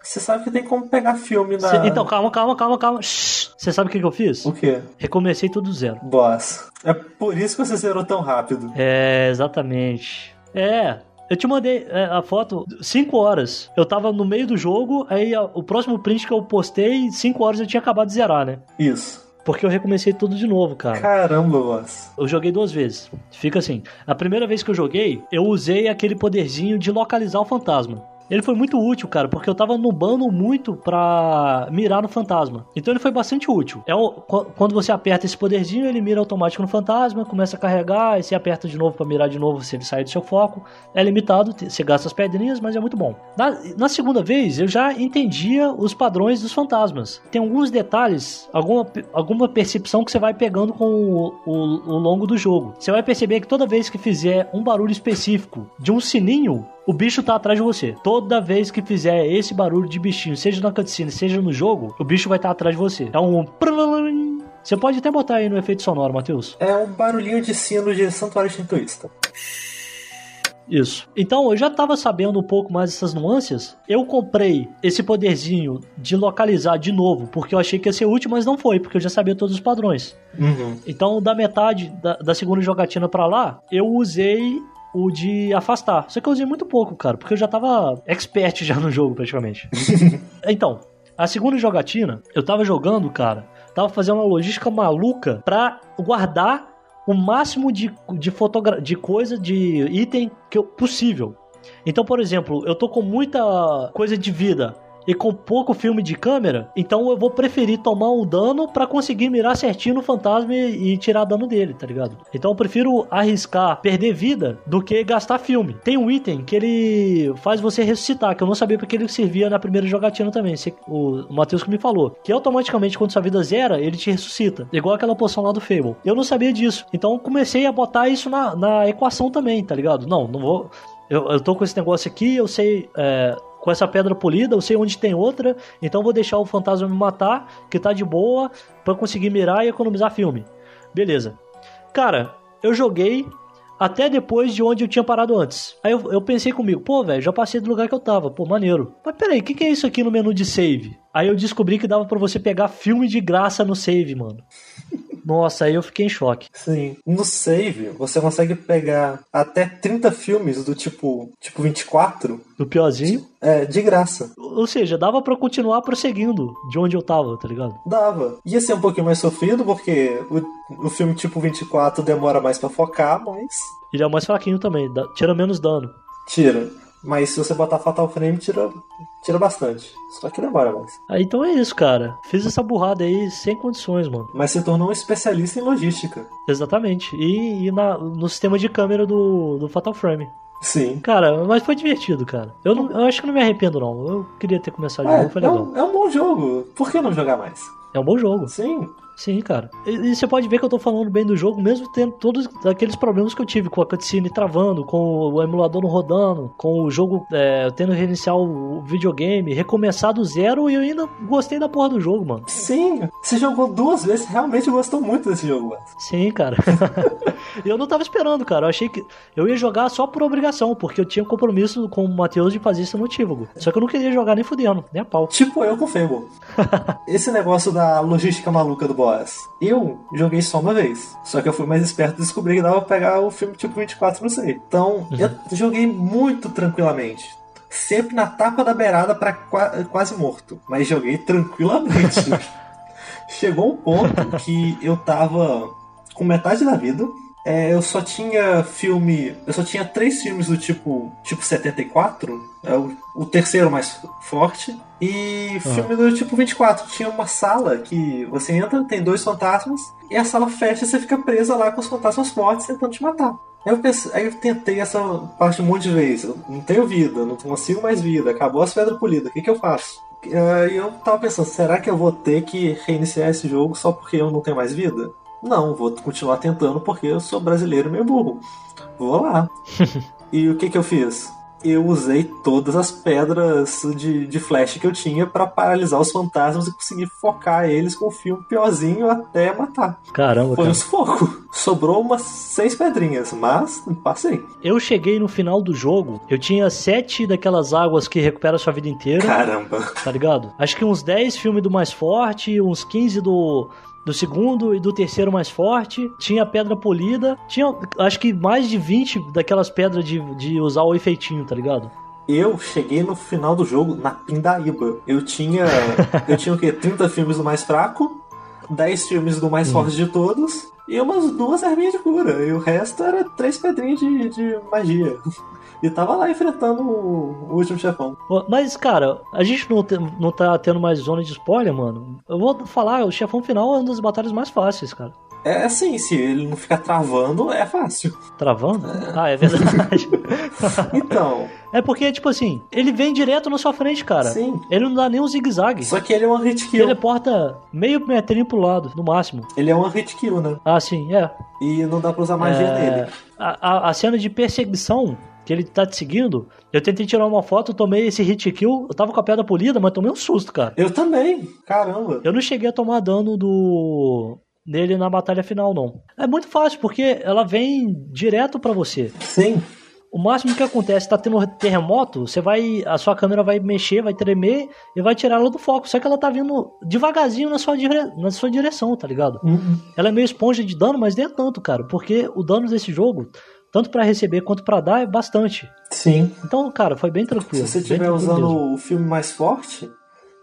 Você sabe que tem como pegar filme na. Então, calma, calma, calma, calma. Você sabe o que, que eu fiz? O quê? Recomecei tudo zero. Boss. É por isso que você zerou tão rápido. É, exatamente. É, eu te mandei é, a foto 5 horas. Eu tava no meio do jogo, aí o próximo print que eu postei, 5 horas eu tinha acabado de zerar, né? Isso. Porque eu recomecei tudo de novo, cara. Caramba, boss. Eu joguei duas vezes. Fica assim. A primeira vez que eu joguei, eu usei aquele poderzinho de localizar o fantasma. Ele foi muito útil, cara, porque eu tava nubando muito pra mirar no fantasma. Então ele foi bastante útil. É o, quando você aperta esse poderzinho, ele mira automático no fantasma, começa a carregar, aí você aperta de novo para mirar de novo se ele sair do seu foco. É limitado, você gasta as pedrinhas, mas é muito bom. Na, na segunda vez, eu já entendia os padrões dos fantasmas. Tem alguns detalhes, alguma, alguma percepção que você vai pegando com o, o, o longo do jogo. Você vai perceber que toda vez que fizer um barulho específico de um sininho, o bicho tá atrás de você. Toda vez que fizer esse barulho de bichinho, seja na cutscene, seja no jogo, o bicho vai estar tá atrás de você. É um. Você pode até botar aí no efeito sonoro, Matheus. É um barulhinho de sino de Santuário Shintoísta. Isso. Então eu já tava sabendo um pouco mais dessas nuances. Eu comprei esse poderzinho de localizar de novo, porque eu achei que ia ser útil, mas não foi, porque eu já sabia todos os padrões. Uhum. Então, da metade da, da segunda jogatina pra lá, eu usei o de afastar. Só que eu usei muito pouco, cara, porque eu já tava expert já no jogo, praticamente. então, a segunda jogatina, eu tava jogando, cara, tava fazendo uma logística maluca pra guardar o máximo de, de, fotogra de coisa, de item que eu, possível. Então, por exemplo, eu tô com muita coisa de vida e com pouco filme de câmera, então eu vou preferir tomar um dano pra conseguir mirar certinho no fantasma e, e tirar dano dele, tá ligado? Então eu prefiro arriscar perder vida do que gastar filme. Tem um item que ele faz você ressuscitar, que eu não sabia porque ele servia na primeira jogatina também, o, Matheus que me falou, que automaticamente quando sua vida zera, ele te ressuscita, igual aquela poção lá do Fable. Eu não sabia disso, então comecei a botar isso na, na equação também, tá ligado? Não, não vou... Eu, eu tô com esse negócio aqui, eu sei... é, com essa pedra polida, eu sei onde tem outra, então vou deixar o fantasma me matar, que tá de boa, pra conseguir mirar e economizar filme. Beleza. Cara, eu joguei até depois de onde eu tinha parado antes. Aí eu, eu pensei comigo, pô, velho, já passei do lugar que eu tava, pô, maneiro. Mas peraí, o que, que é isso aqui no menu de save? Aí eu descobri que dava pra você pegar filme de graça no save, mano. Nossa, aí eu fiquei em choque. Sim. No save, você consegue pegar até 30 filmes do tipo, tipo 24, Do piorzinho. é, de graça. Ou seja, dava pra eu continuar prosseguindo de onde eu tava, tá ligado? Dava. Ia ser um pouquinho mais sofrido, porque o, o filme tipo 24 demora mais pra focar, mas Ele é mais fraquinho também, dá- tira menos dano. tira. Mas se você botar Fatal Frame, tira, tira bastante. Só que demora mais. Aí então é isso, cara. Fiz essa burrada aí sem condições, mano. Mas se tornou um especialista em logística. Exatamente. E, e na- no sistema de câmera do, do Fatal Frame. Sim. Cara, mas foi divertido, cara. Eu, não- eu acho que não me arrependo, não. Eu queria ter começado de É, novo, foi é, legal. um, é um bom jogo. Por que não jogar mais? É um bom jogo. Sim. Sim, cara. E, e você pode ver que eu tô falando bem do jogo, mesmo tendo todos aqueles problemas que eu tive, com a cutscene travando, com o emulador não rodando, com o jogo é, tendo que reiniciar o videogame, recomeçar do zero, e eu ainda gostei da porra do jogo, mano. Sim. Você jogou duas vezes realmente gostou muito desse jogo. mano. Sim, cara. E eu não tava esperando, cara. Eu achei que eu ia jogar só por obrigação, porque eu tinha um compromisso com o Matheus de fazer isso no Tívago. Só que eu não queria jogar nem fudendo, nem a pau. Tipo eu com Fable. Esse negócio da logística maluca do boss. Eu joguei só uma vez. Só que eu fui mais esperto e descobri que dava pra pegar o filme tipo 24, não sei. Então, eu joguei muito tranquilamente. Sempre na tapa da beirada pra qua- quase morto. Mas joguei tranquilamente. Chegou um ponto que eu tava com metade da vida. É, eu só tinha filme. Eu só tinha três filmes do tipo. Tipo 74. É o, o terceiro mais forte. E filme do tipo 24. Tinha uma sala que você entra, tem dois fantasmas. E a sala fecha e você fica presa lá com os fantasmas fortes tentando te matar. Aí eu, pensei, aí eu tentei essa parte um monte de vezes. Eu não tenho vida, não consigo mais vida. Acabou as pedras polidas. O que, que eu faço? Aí eu tava pensando, será que eu vou ter que reiniciar esse jogo só porque eu não tenho mais vida? Não, vou continuar tentando porque eu sou brasileiro e meio burro. Vou lá. e o que que eu fiz? Eu usei todas as pedras de, de flash que eu tinha pra paralisar os fantasmas e conseguir focar eles com o filme piorzinho até matar. Caramba, Foi um cara. sufoco. Sobrou umas seis pedrinhas, mas passei. Eu cheguei no final do jogo, eu tinha sete daquelas águas que recuperam a sua vida inteira, Caramba. tá ligado? Acho que uns 10 filmes do mais forte, uns 15 do. Do segundo e do terceiro mais forte, tinha pedra polida, tinha acho que mais de 20 daquelas pedras de, de usar o efeitinho, tá ligado? Eu cheguei no final do jogo na pindaíba. Eu tinha. eu tinha o quê? 30 filmes do mais fraco, 10 filmes do mais forte de todos, e umas duas arminhas de cura. E o resto era três pedrinhas de, de magia. E tava lá enfrentando o, último chefão. Mas, cara, a gente não, te- não tá tendo mais zona de spoiler, mano. Eu vou falar, o chefão final é uma das batalhas mais fáceis, cara. É assim, se ele não ficar travando, é fácil. Travando? Ah, é verdade. Então, é porque, tipo assim, ele vem direto na sua frente, cara. sim. Ele não dá nem um zigue-zague. Só que ele é um hit kill. Teleporta meio metrinho pro lado, no máximo. Ele é um hit kill, né? Ah, sim, é. E não dá pra usar magia É, nele. A, a- a cena de perseguição que ele tá te seguindo, eu tentei tirar uma foto, tomei esse hit kill, eu tava com a pedra polida, mas tomei um susto, cara. Eu também. Caramba. Eu não cheguei a tomar dano do dele na batalha final, não. É muito fácil, porque ela vem direto pra você. Sim. O máximo que acontece, tá tendo terremoto, você vai. A sua câmera vai mexer, vai tremer e vai tirar ela do foco. Só que ela tá vindo devagarzinho na sua, dire... na sua direção, tá ligado? Uhum. Ela é meio esponja de dano, mas nem é tanto, cara. Porque o dano desse jogo, tanto pra receber quanto pra dar, é bastante. Sim. Então, cara, foi bem Se tranquilo. você bem estiver usando mesmo. o filme mais forte,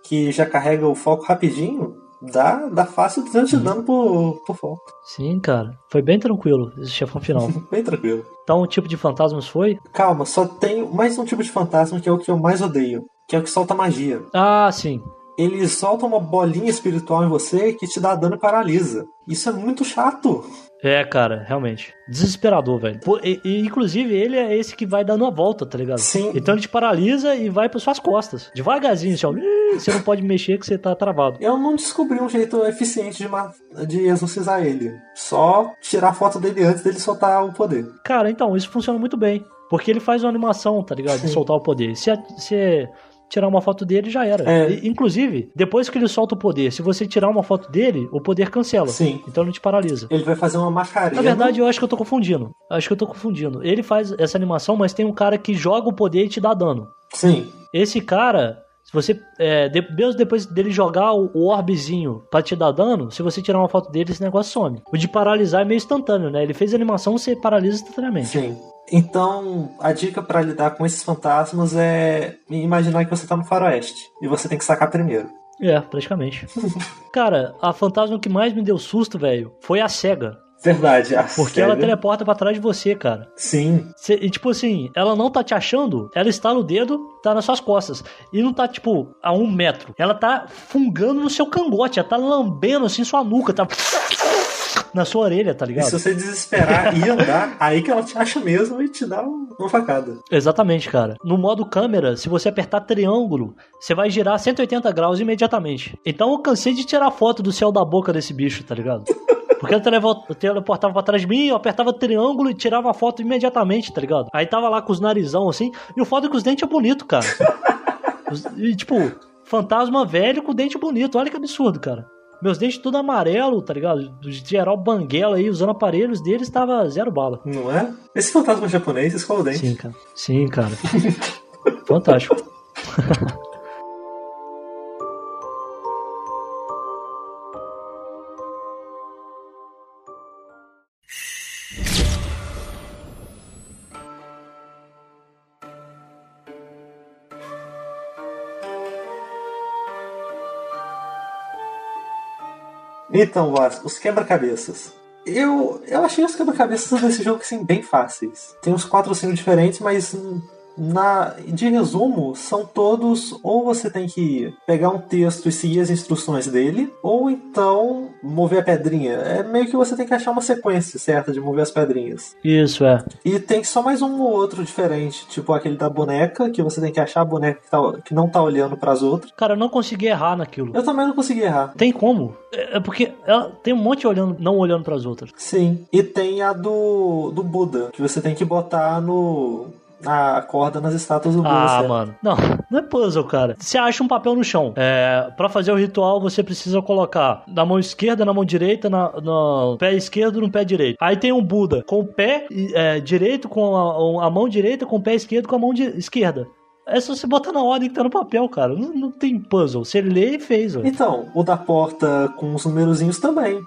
que já carrega o foco rapidinho, dá, dá fácil 200 de dano por, por foco. Sim, cara. Foi bem tranquilo esse chefão final. Bem tranquilo. então, o tipo de fantasmas foi. Calma, só tem mais um tipo de fantasma que é o que eu mais odeio, que é o que solta magia. Ah, sim. Ele solta uma bolinha espiritual em você que te dá dano e paralisa. Isso é muito chato. É, cara, realmente. Desesperador, velho. Pô, e, e, inclusive, ele é esse que vai dando a volta, tá ligado? Sim. Então ele te paralisa e vai para suas costas. Devagarzinho, assim, ó. Você não pode mexer que você tá travado. Eu não descobri um jeito eficiente de, ma- de exorcizar ele. Só tirar foto dele antes dele soltar o poder. Cara, então, isso funciona muito bem. Porque ele faz uma animação, tá ligado? De soltar o poder. Se você tirar uma foto dele, já era. É. E, inclusive, depois que ele solta o poder, se você tirar uma foto dele, o poder cancela. Sim. Então ele te paralisa. Ele vai fazer uma macarena. Na verdade, eu acho que eu tô confundindo. Acho que eu tô confundindo. Ele faz essa animação, mas tem um cara que joga o poder e te dá dano. Sim. Esse cara, se você. É, de- mesmo depois dele jogar o, o orbezinho pra te dar dano, se você tirar uma foto dele, esse negócio some. O de paralisar é meio instantâneo, né? Ele fez a animação, você paralisa instantaneamente. Sim. Então, a dica pra lidar com esses fantasmas é imaginar que você tá no faroeste. E você tem que sacar primeiro. É, praticamente. cara, a fantasma que mais me deu susto, velho, foi a cega. Verdade. A Porque sério? ela teleporta pra trás de você, cara. Sim. Cê- e tipo assim, ela não tá te achando, ela está no dedo, tá nas suas costas. E não tá, tipo, a um metro. Ela tá fungando no seu cangote, ela tá lambendo assim sua nuca, tá. Na sua orelha, tá E ligado? se você desesperar e andar, aí que ela te acha mesmo e te dá um- uma facada. Exatamente, cara. No modo câmera, se você apertar triângulo, você vai girar 180 graus imediatamente. Então eu cansei de tirar foto do céu da boca desse bicho, tá ligado? Porque ele teleportava pra trás de mim, eu apertava triângulo e tirava a foto imediatamente, tá ligado? Aí tava lá com os narizão assim, e o foda é que os dentes é bonito, cara. E tipo, fantasma velho com dente bonito, olha que absurdo, cara. Meus dentes tudo amarelo, tá ligado? Geral banguela aí, usando aparelhos deles, tava zero bala. Não é? Esse fantasma japonês escova o dente. Sim, cara. Sim, cara. Fantástico. Então, os quebra-cabeças. Eu, eu achei os quebra-cabeças desse jogo assim, bem fáceis. Tem uns quatro ou cinco diferentes, mas na, de resumo, são todos ou você tem que pegar um texto e seguir as instruções dele, ou então mover a pedrinha. É meio que você tem que achar uma sequência certa de mover as pedrinhas. Isso, é. E tem só mais um ou outro diferente, tipo aquele da boneca, que você tem que achar a boneca que, tá- que não tá olhando pras outras. Cara, eu não consegui errar naquilo. Eu também não consegui errar. Tem como? É é porque ela tem um monte olhando, não olhando pras outras. Sim. E tem a do, do Buda, que você tem que botar no. A corda nas estátuas do Buda. Ah, certo? mano. Não, não é puzzle, cara. Você acha um papel no chão. É, para fazer o ritual, você precisa colocar na mão esquerda, na mão direita, na, no pé esquerdo, no pé direito. Aí tem um Buda com o pé é, direito, com a, a mão direita, com o pé esquerdo, com a mão esquerda. É só você botar na ordem que tá no papel, cara. Não, não tem puzzle. Você lê e fez, velho. Então, o da porta com os numerozinhos também.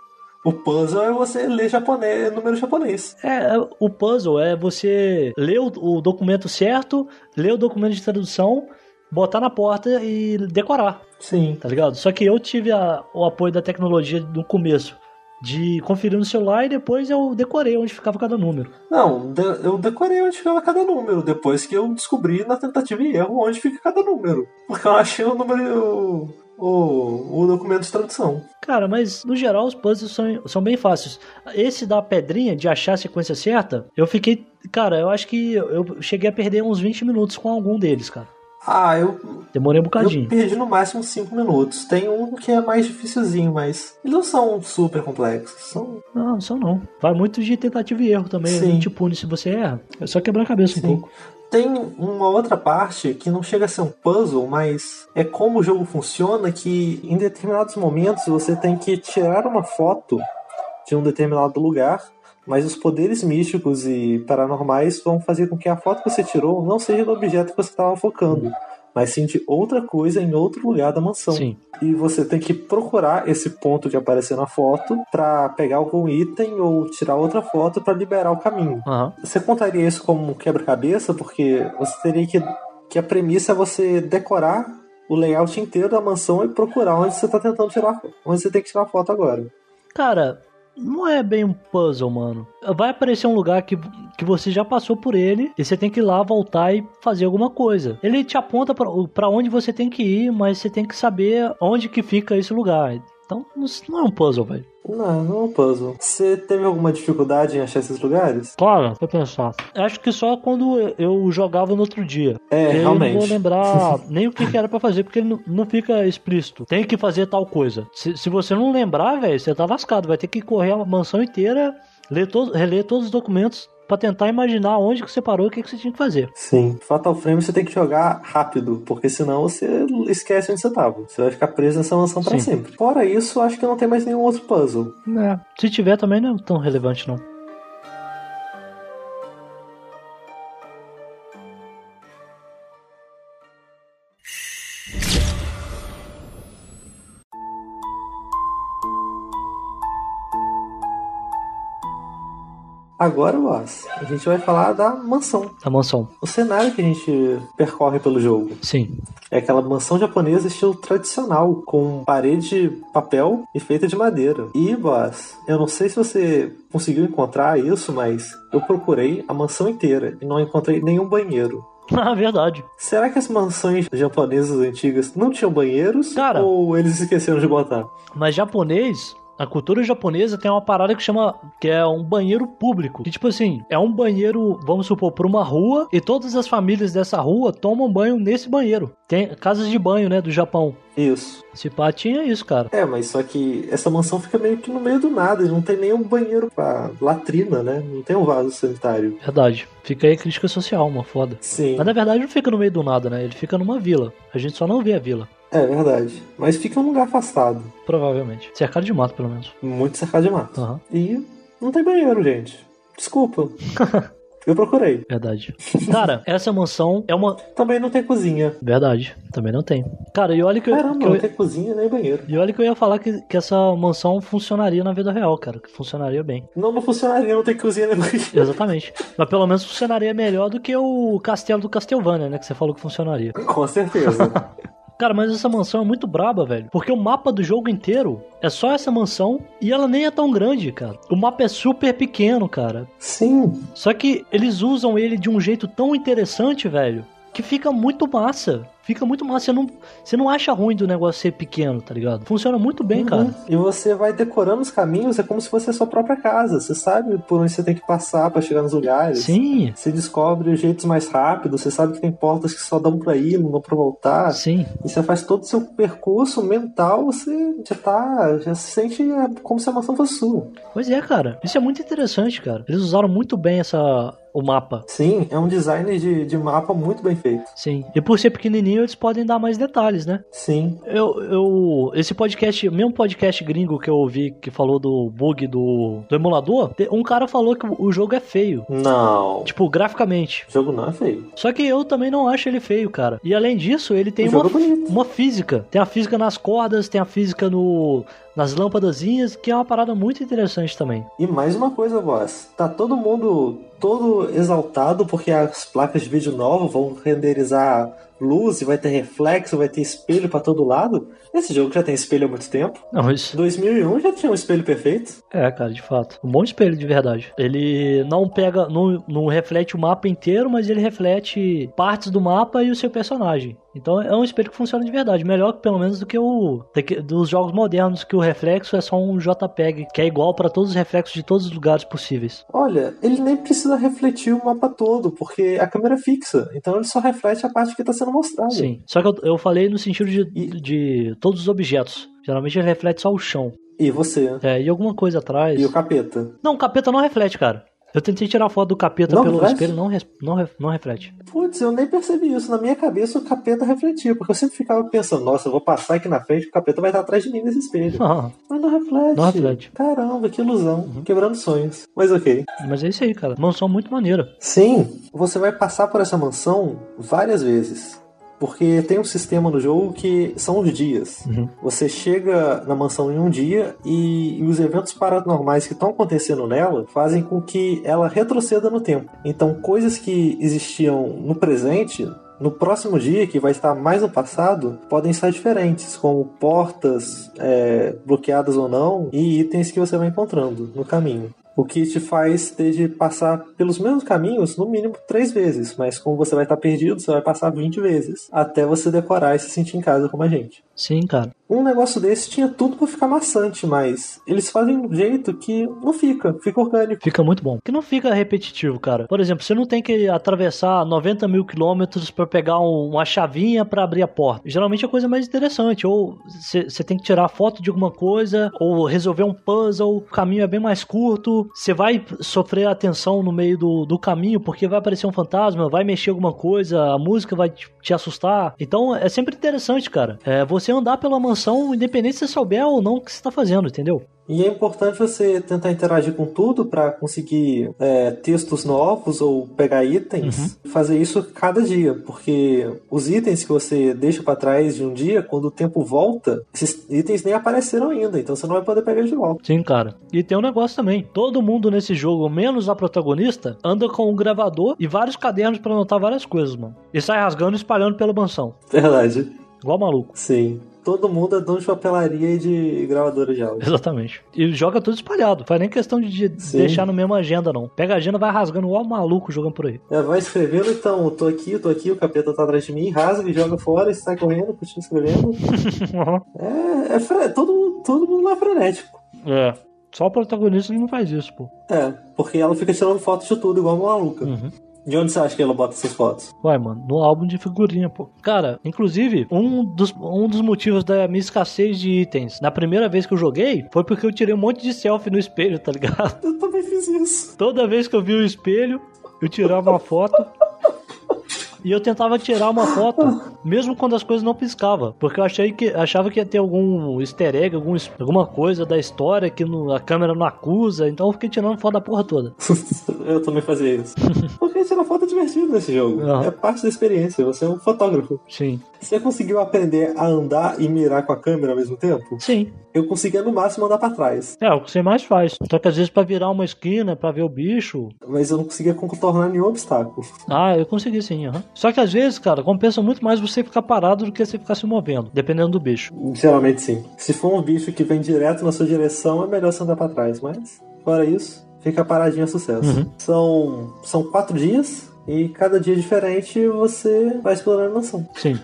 O puzzle é você ler japonês, número japonês. É, é, o puzzle é você ler o, o documento certo, ler o documento de tradução, botar na porta e decorar, Sim. tá ligado? Só que eu tive a- o apoio da tecnologia no começo, de conferir no celular e depois eu decorei onde ficava cada número. Não, eu decorei onde ficava cada número, depois que eu descobri na tentativa e erro onde fica cada número. Porque eu achei o número. O, o documento de tradução. Cara, mas no geral os puzzles são, são bem fáceis. Esse da pedrinha, de achar a sequência certa, eu fiquei. Cara, eu acho que eu cheguei a perder uns 20 minutos com algum deles, cara. Ah, eu, Demorei um eu bocadinho. perdi no máximo 5 minutos. Tem um que é mais dificilzinho, mas eles não são super complexos. São Não, só não. Vai muito de tentativa e erro também. Sim. Não te pune se você erra. É só quebrar a cabeça um Sim. pouco. Tem uma outra parte que não chega a ser um puzzle, mas é como o jogo funciona que em determinados momentos você tem que tirar uma foto de um determinado lugar, mas os poderes místicos e paranormais vão fazer com que a foto que você tirou não seja do objeto que você estava focando, mas sim de outra coisa em outro lugar da mansão. Sim. E você tem que procurar esse ponto que apareceu na foto para pegar algum item ou tirar outra foto para liberar o caminho. Aham. Você contaria isso como um quebra-cabeça? Porque você teria que. que a premissa é você decorar o layout inteiro da mansão e procurar onde você tá tentando tirar. onde você tem que tirar a foto agora. Cara, não é bem um puzzle, mano. Vai aparecer um lugar que, que você já passou por ele e você tem que ir lá, voltar e fazer alguma coisa. Ele te aponta pra onde você tem que ir, mas você tem que saber onde que fica esse lugar. Então, não não é um puzzle, velho. Não, não é um puzzle. Você teve alguma dificuldade em achar esses lugares? Claro, vou pensar. Acho que só quando eu jogava no outro dia. É, Porque Eu não vou realmente. lembrar nem o que, que era pra fazer, porque ele não, não fica explícito. Tem que fazer tal coisa. Se, se você não lembrar, velho, você tá lascado. Vai ter que correr a mansão inteira, ler todo, reler todos os documentos pra tentar imaginar onde que você parou e o que, que você tinha que fazer. Sim. Fatal Frame você tem que jogar rápido, porque senão você esquece onde você tava. Você vai ficar preso nessa mansão pra Sim. sempre. Fora isso, acho que não tem mais nenhum outro puzzle. É. Se tiver também não é tão relevante, não. Agora, Boss, a gente vai falar da mansão. A mansão. O cenário que a gente percorre pelo jogo Sim. é aquela mansão japonesa estilo tradicional, com parede de papel e feita de madeira. E, Boss, eu não sei se você conseguiu encontrar isso, mas eu procurei a mansão inteira e não encontrei nenhum banheiro. Ah, verdade. Será que as mansões japonesas antigas não tinham banheiros? Cara. Ou eles esqueceram de botar? Mas japonês, a cultura japonesa tem uma parada que chama que é um banheiro público. Que tipo assim, é um banheiro, vamos supor, por uma rua e todas as famílias dessa rua tomam banho nesse banheiro. Tem casas de banho, né, do Japão. Isso. Esse pá tinha isso, cara. É, mas só que essa mansão fica meio que no meio do nada, não tem nenhum banheiro pra latrina, né? Não tem um vaso sanitário. Verdade. Fica aí crítica social, uma foda. Sim, Mas na verdade não fica no meio do nada, né? Ele fica numa vila. A gente só não vê a vila. É verdade. Mas fica num lugar afastado, Provavelmente. Cercado de mato, pelo menos. muito cercado de mato. Aham. E não tem banheiro, gente. Desculpa. Eu procurei. Verdade. Cara, essa mansão é uma. Também não tem cozinha. Verdade. Também não tem. Cara, e olha que, eu- Caramba, eu, não tem cozinha nem banheiro. E olha que eu ia falar que, que essa mansão funcionaria na vida real, cara. Que funcionaria bem. Não, não funcionaria, não tem cozinha nem banheiro. Exatamente. Mas pelo menos funcionaria melhor do que o castelo do Castlevania, né? Que você falou que funcionaria. Com certeza. Cara, mas essa mansão é muito braba, velho. Porque o mapa do jogo inteiro é só essa mansão e ela nem é tão grande, cara. O mapa é super pequeno, cara. Sim, Só que eles usam ele de um jeito tão interessante, velho, que fica muito massa. Fica muito massa. Você não, você não acha ruim do negócio ser pequeno, tá ligado? Funciona muito bem, cara. Uhum. E você vai decorando os caminhos, é como se fosse a sua própria casa. Você sabe por onde você tem que passar pra chegar nos lugares. Sim, Você descobre os jeitos mais rápidos, você sabe que tem portas que só dão pra ir, não dão pra voltar. sim. E você faz todo o seu percurso mental, você já tá. já se sente é, como se a mansão fosse sua. Pois é, cara. Isso é muito interessante, cara. Eles usaram muito bem essa o mapa. Sim, é um design de, de mapa muito bem feito. Sim. E por ser pequenininho, eles podem dar mais detalhes, né? Sim. Eu, eu, esse podcast, mesmo podcast gringo que eu ouvi que falou do bug do, do emulador, um cara falou que o jogo é feio. Não. Tipo, graficamente. O jogo não é feio. Só que eu também não acho ele feio, cara. E além disso, ele tem uma, é uma física. Tem a física nas cordas, tem a física no, nas lâmpadazinhas, que é uma parada muito interessante também. E mais uma coisa, boss. Tá todo mundo todo exaltado porque as placas de vídeo novas vão renderizar luz e vai ter reflexo, vai ter espelho pra todo lado. Esse jogo já tem espelho há muito tempo. Não, isso 2001 já tinha um espelho perfeito. é, cara, de fato. Um bom espelho de verdade. Ele não pega, não, não reflete o mapa inteiro, mas ele reflete partes do mapa e o seu personagem. Então é um espelho que funciona de verdade. Melhor pelo menos do que o dos jogos modernos, que o reflexo é só um JPEG, que é igual pra todos os reflexos de todos os lugares possíveis. Olha, ele nem precisa refletir o mapa todo, porque a câmera é fixa. Então ele só reflete a parte que tá sendo mostrada. Sim. Só que eu, eu falei no sentido de, de todos os objetos. Geralmente ele reflete só o chão. E você. É, e alguma coisa atrás. E o capeta. Não, o capeta não reflete, cara. Eu tentei tirar foto do capeta Não pelo reflete? espelho, não, não, não reflete. Putz, eu nem percebi isso. Na minha cabeça o capeta refletia, porque eu sempre ficava pensando, nossa, eu vou passar aqui na frente, o capeta vai estar atrás de mim nesse espelho. Ah, Mas não reflete. Não reflete. Caramba, que ilusão. Quebrando sonhos. Mas ok. mas é isso aí, cara. Mansão muito maneira. Sim, você vai passar por essa mansão várias vezes. Porque tem um sistema no jogo que são os dias. Uhum. Você chega na mansão em um dia e, e os eventos paranormais que estão acontecendo nela fazem com que ela retroceda no tempo. Então, coisas que existiam no presente, no próximo dia, que vai estar mais no passado, podem estar diferentes, como portas é, bloqueadas ou não e itens que você vai encontrando no caminho. O que te faz ter de passar pelos mesmos caminhos no mínimo três vezes, mas como você vai estar perdido, você vai passar 20 vezes até você decorar e se sentir em casa como a gente. Sim, cara. Um negócio desse tinha tudo pra ficar maçante, mas eles fazem um jeito que não fica, fica orgânico. Fica muito bom. Que não fica repetitivo, cara. Por exemplo, você não tem que atravessar 90 mil quilômetros pra pegar um- uma chavinha pra abrir a porta. Geralmente é a coisa mais interessante. Ou você você tem que tirar foto de alguma coisa, ou resolver um puzzle. O caminho é bem mais curto. Você vai sofrer atenção no meio do, do caminho, porque vai aparecer um fantasma, vai mexer alguma coisa, a música vai te, te assustar. Então é sempre interessante, cara. É você andar pela mansão, independente se você souber ou não o que você tá fazendo, entendeu? E é importante você tentar interagir com tudo pra conseguir é, textos novos ou pegar itens. Fazer isso cada dia, porque os itens que você deixa pra trás de um dia, quando o tempo volta, esses itens nem apareceram ainda, então você não vai poder pegar de volta. Sim, cara. E tem um negócio também. Todo mundo nesse jogo, menos a protagonista, anda com um gravador e vários cadernos pra anotar várias coisas, mano. E sai rasgando e espalhando pela mansão. Verdade. Igual maluco. Sim. Todo mundo é dono de papelaria e de gravadora de áudio. Exatamente. E joga tudo espalhado. Faz nem questão de deixar na mesma agenda, não. Pega a agenda vai rasgando igual maluco jogando por aí. É, vai escrevendo, então, eu tô aqui, eu tô aqui, o capeta tá atrás de mim, rasga e joga fora e sai correndo, continua escrevendo. É, é fre- todo, mundo- todo mundo lá é frenético. é. Só o protagonista que não faz isso, pô. É, porque ela fica tirando fotos de tudo, igual uma maluca. Uhum. De onde você acha que ela bota essas fotos? Vai, mano, no álbum de figurinha, pô. Cara, inclusive, um dos, um dos motivos da minha escassez de itens na primeira vez que eu joguei foi porque eu tirei um monte de selfie no espelho, tá ligado? Eu também fiz isso. Toda vez que eu vi o espelho, eu tirava uma foto. E eu tentava tirar uma foto, mesmo quando as coisas não piscavam. Porque eu achei que, achava que ia ter algum easter egg, algum, alguma coisa da história que no- a câmera não acusa. Então eu fiquei tirando foto da porra toda. eu também fazia isso. Porque tirar foto é divertido nesse jogo. Aham. É parte da experiência, você é um fotógrafo. Sim. Você conseguiu aprender a andar e mirar com a câmera ao mesmo tempo? Sim. Eu conseguia no máximo andar pra trás. É, o que você mais faz. Só que às vezes pra virar uma esquina, pra ver o bicho. Mas eu não conseguia contornar nenhum obstáculo. Ah, eu consegui sim, aham. Só que às vezes, cara, compensa muito mais você ficar parado do que você ficar se movendo, dependendo do bicho. Geralmente sim. Se for um bicho que vem direto na sua direção, é melhor você andar pra trás. Mas, fora isso, fica paradinho é sucesso. Uhum. São, são quatro dias. E cada dia diferente você vai explorando a mansão. Sim.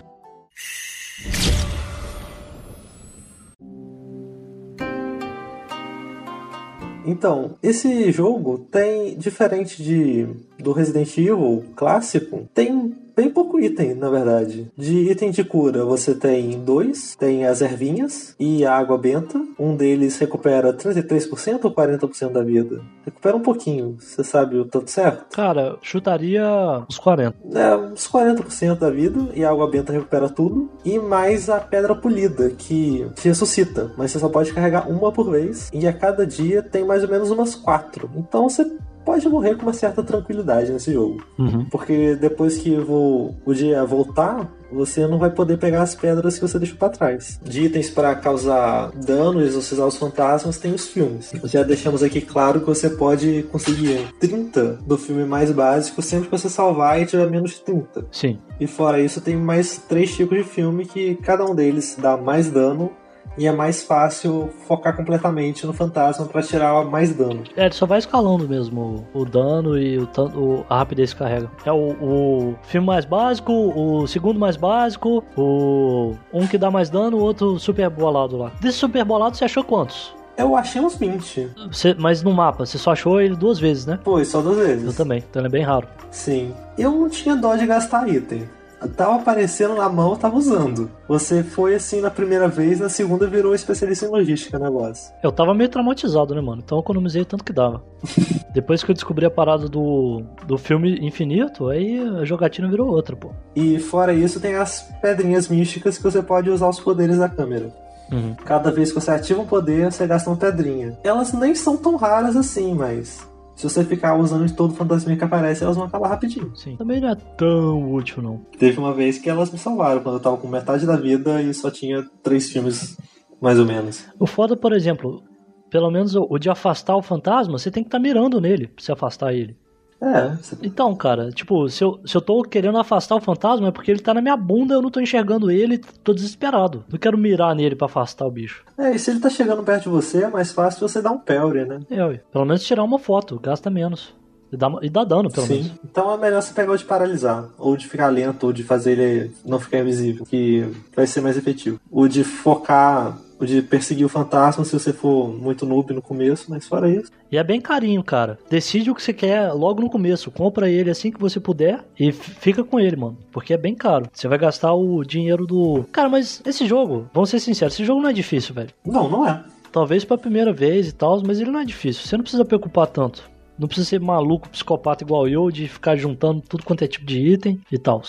Então, esse jogo tem, diferente de do Resident Evil clássico, tem bem pouco item, na verdade. De item de cura, você tem dois, tem as ervinhas e a água benta. Um deles recupera 33% ou 40% da vida? Recupera um pouquinho, você sabe o tanto certo? Cara, chutaria uns 40. É, uns 40% da vida, e a água benta recupera tudo. E mais a pedra polida, que te ressuscita, mas você só pode carregar uma por vez, e a cada dia tem mais ou menos umas quatro. Então você pode morrer com uma certa tranquilidade nesse jogo. Uhum. Porque depois que o, o dia voltar, você não vai poder pegar as pedras que você deixou pra trás. De itens para causar dano e exorcizar os fantasmas, tem os filmes. Já deixamos aqui claro que você pode conseguir 30 do filme mais básico sempre que você salvar e tiver menos de 30. Sim. E fora isso, tem mais três tipos de filme que cada um deles dá mais dano. E é mais fácil focar completamente no fantasma para tirar mais dano. É, ele só vai escalando mesmo o, o dano e o- a rapidez que carrega. É o, o filme mais básico, o segundo mais básico, o um que dá mais dano, o outro super bolado lá. Desse super bolado você achou quantos? Eu achei uns 20. Você- mas no mapa, você só achou ele duas vezes, né? Foi, só duas vezes. Eu também, então ele é bem raro. Sim. Eu não tinha dó de gastar item. Tava aparecendo na mão, tava usando. Você foi assim na primeira vez, na segunda virou especialista em logística negócio. Eu tava meio traumatizado, né, mano? Então eu economizei o tanto que dava. Depois que eu descobri a parada do, do filme infinito, aí a jogatina virou outra, pô. E fora isso, tem as pedrinhas místicas que você pode usar os poderes da câmera. Uhum. Cada vez que você ativa um poder, você gasta uma pedrinha. Elas nem são tão raras assim, mas se você ficar usando de todo fantasminha que aparece, elas vão acabar rapidinho. Sim. Também não é tão útil, não. Teve uma vez que elas me salvaram, quando eu tava com metade da vida e só tinha três filmes, mais ou menos. O foda, por exemplo, pelo menos o o de afastar o fantasma, você tem que estar mirando nele pra você afastar ele. É, Então, cara, tipo, se eu, se eu tô querendo afastar o fantasma é porque ele tá na minha bunda, eu não tô enxergando ele, tô desesperado. Não quero mirar nele pra afastar o bicho. é, e se ele tá chegando perto de você, é mais fácil você dar um pelre, né? É, ué. Pelo menos tirar uma foto, gasta menos. E dá, e dá dano, pelo Sim. menos. Então é melhor você pegar o de paralisar, ou de ficar lento, ou de fazer ele não ficar invisível, que vai ser mais efetivo. O de focar, de perseguir o fantasma se você for muito noob no começo, mas fora isso. E é bem carinho, cara. Decide o que você quer logo no começo. Compra ele assim que você puder e fica com ele, mano. Porque é bem caro. Você vai gastar o dinheiro do. Cara, mas esse jogo, vamos ser sinceros, esse jogo não é difícil, velho. Não, não é. Talvez pra primeira vez e tal, mas ele não é difícil. Você não precisa preocupar tanto. Não precisa ser maluco, psicopata igual eu, de ficar juntando tudo quanto é tipo de item e tal.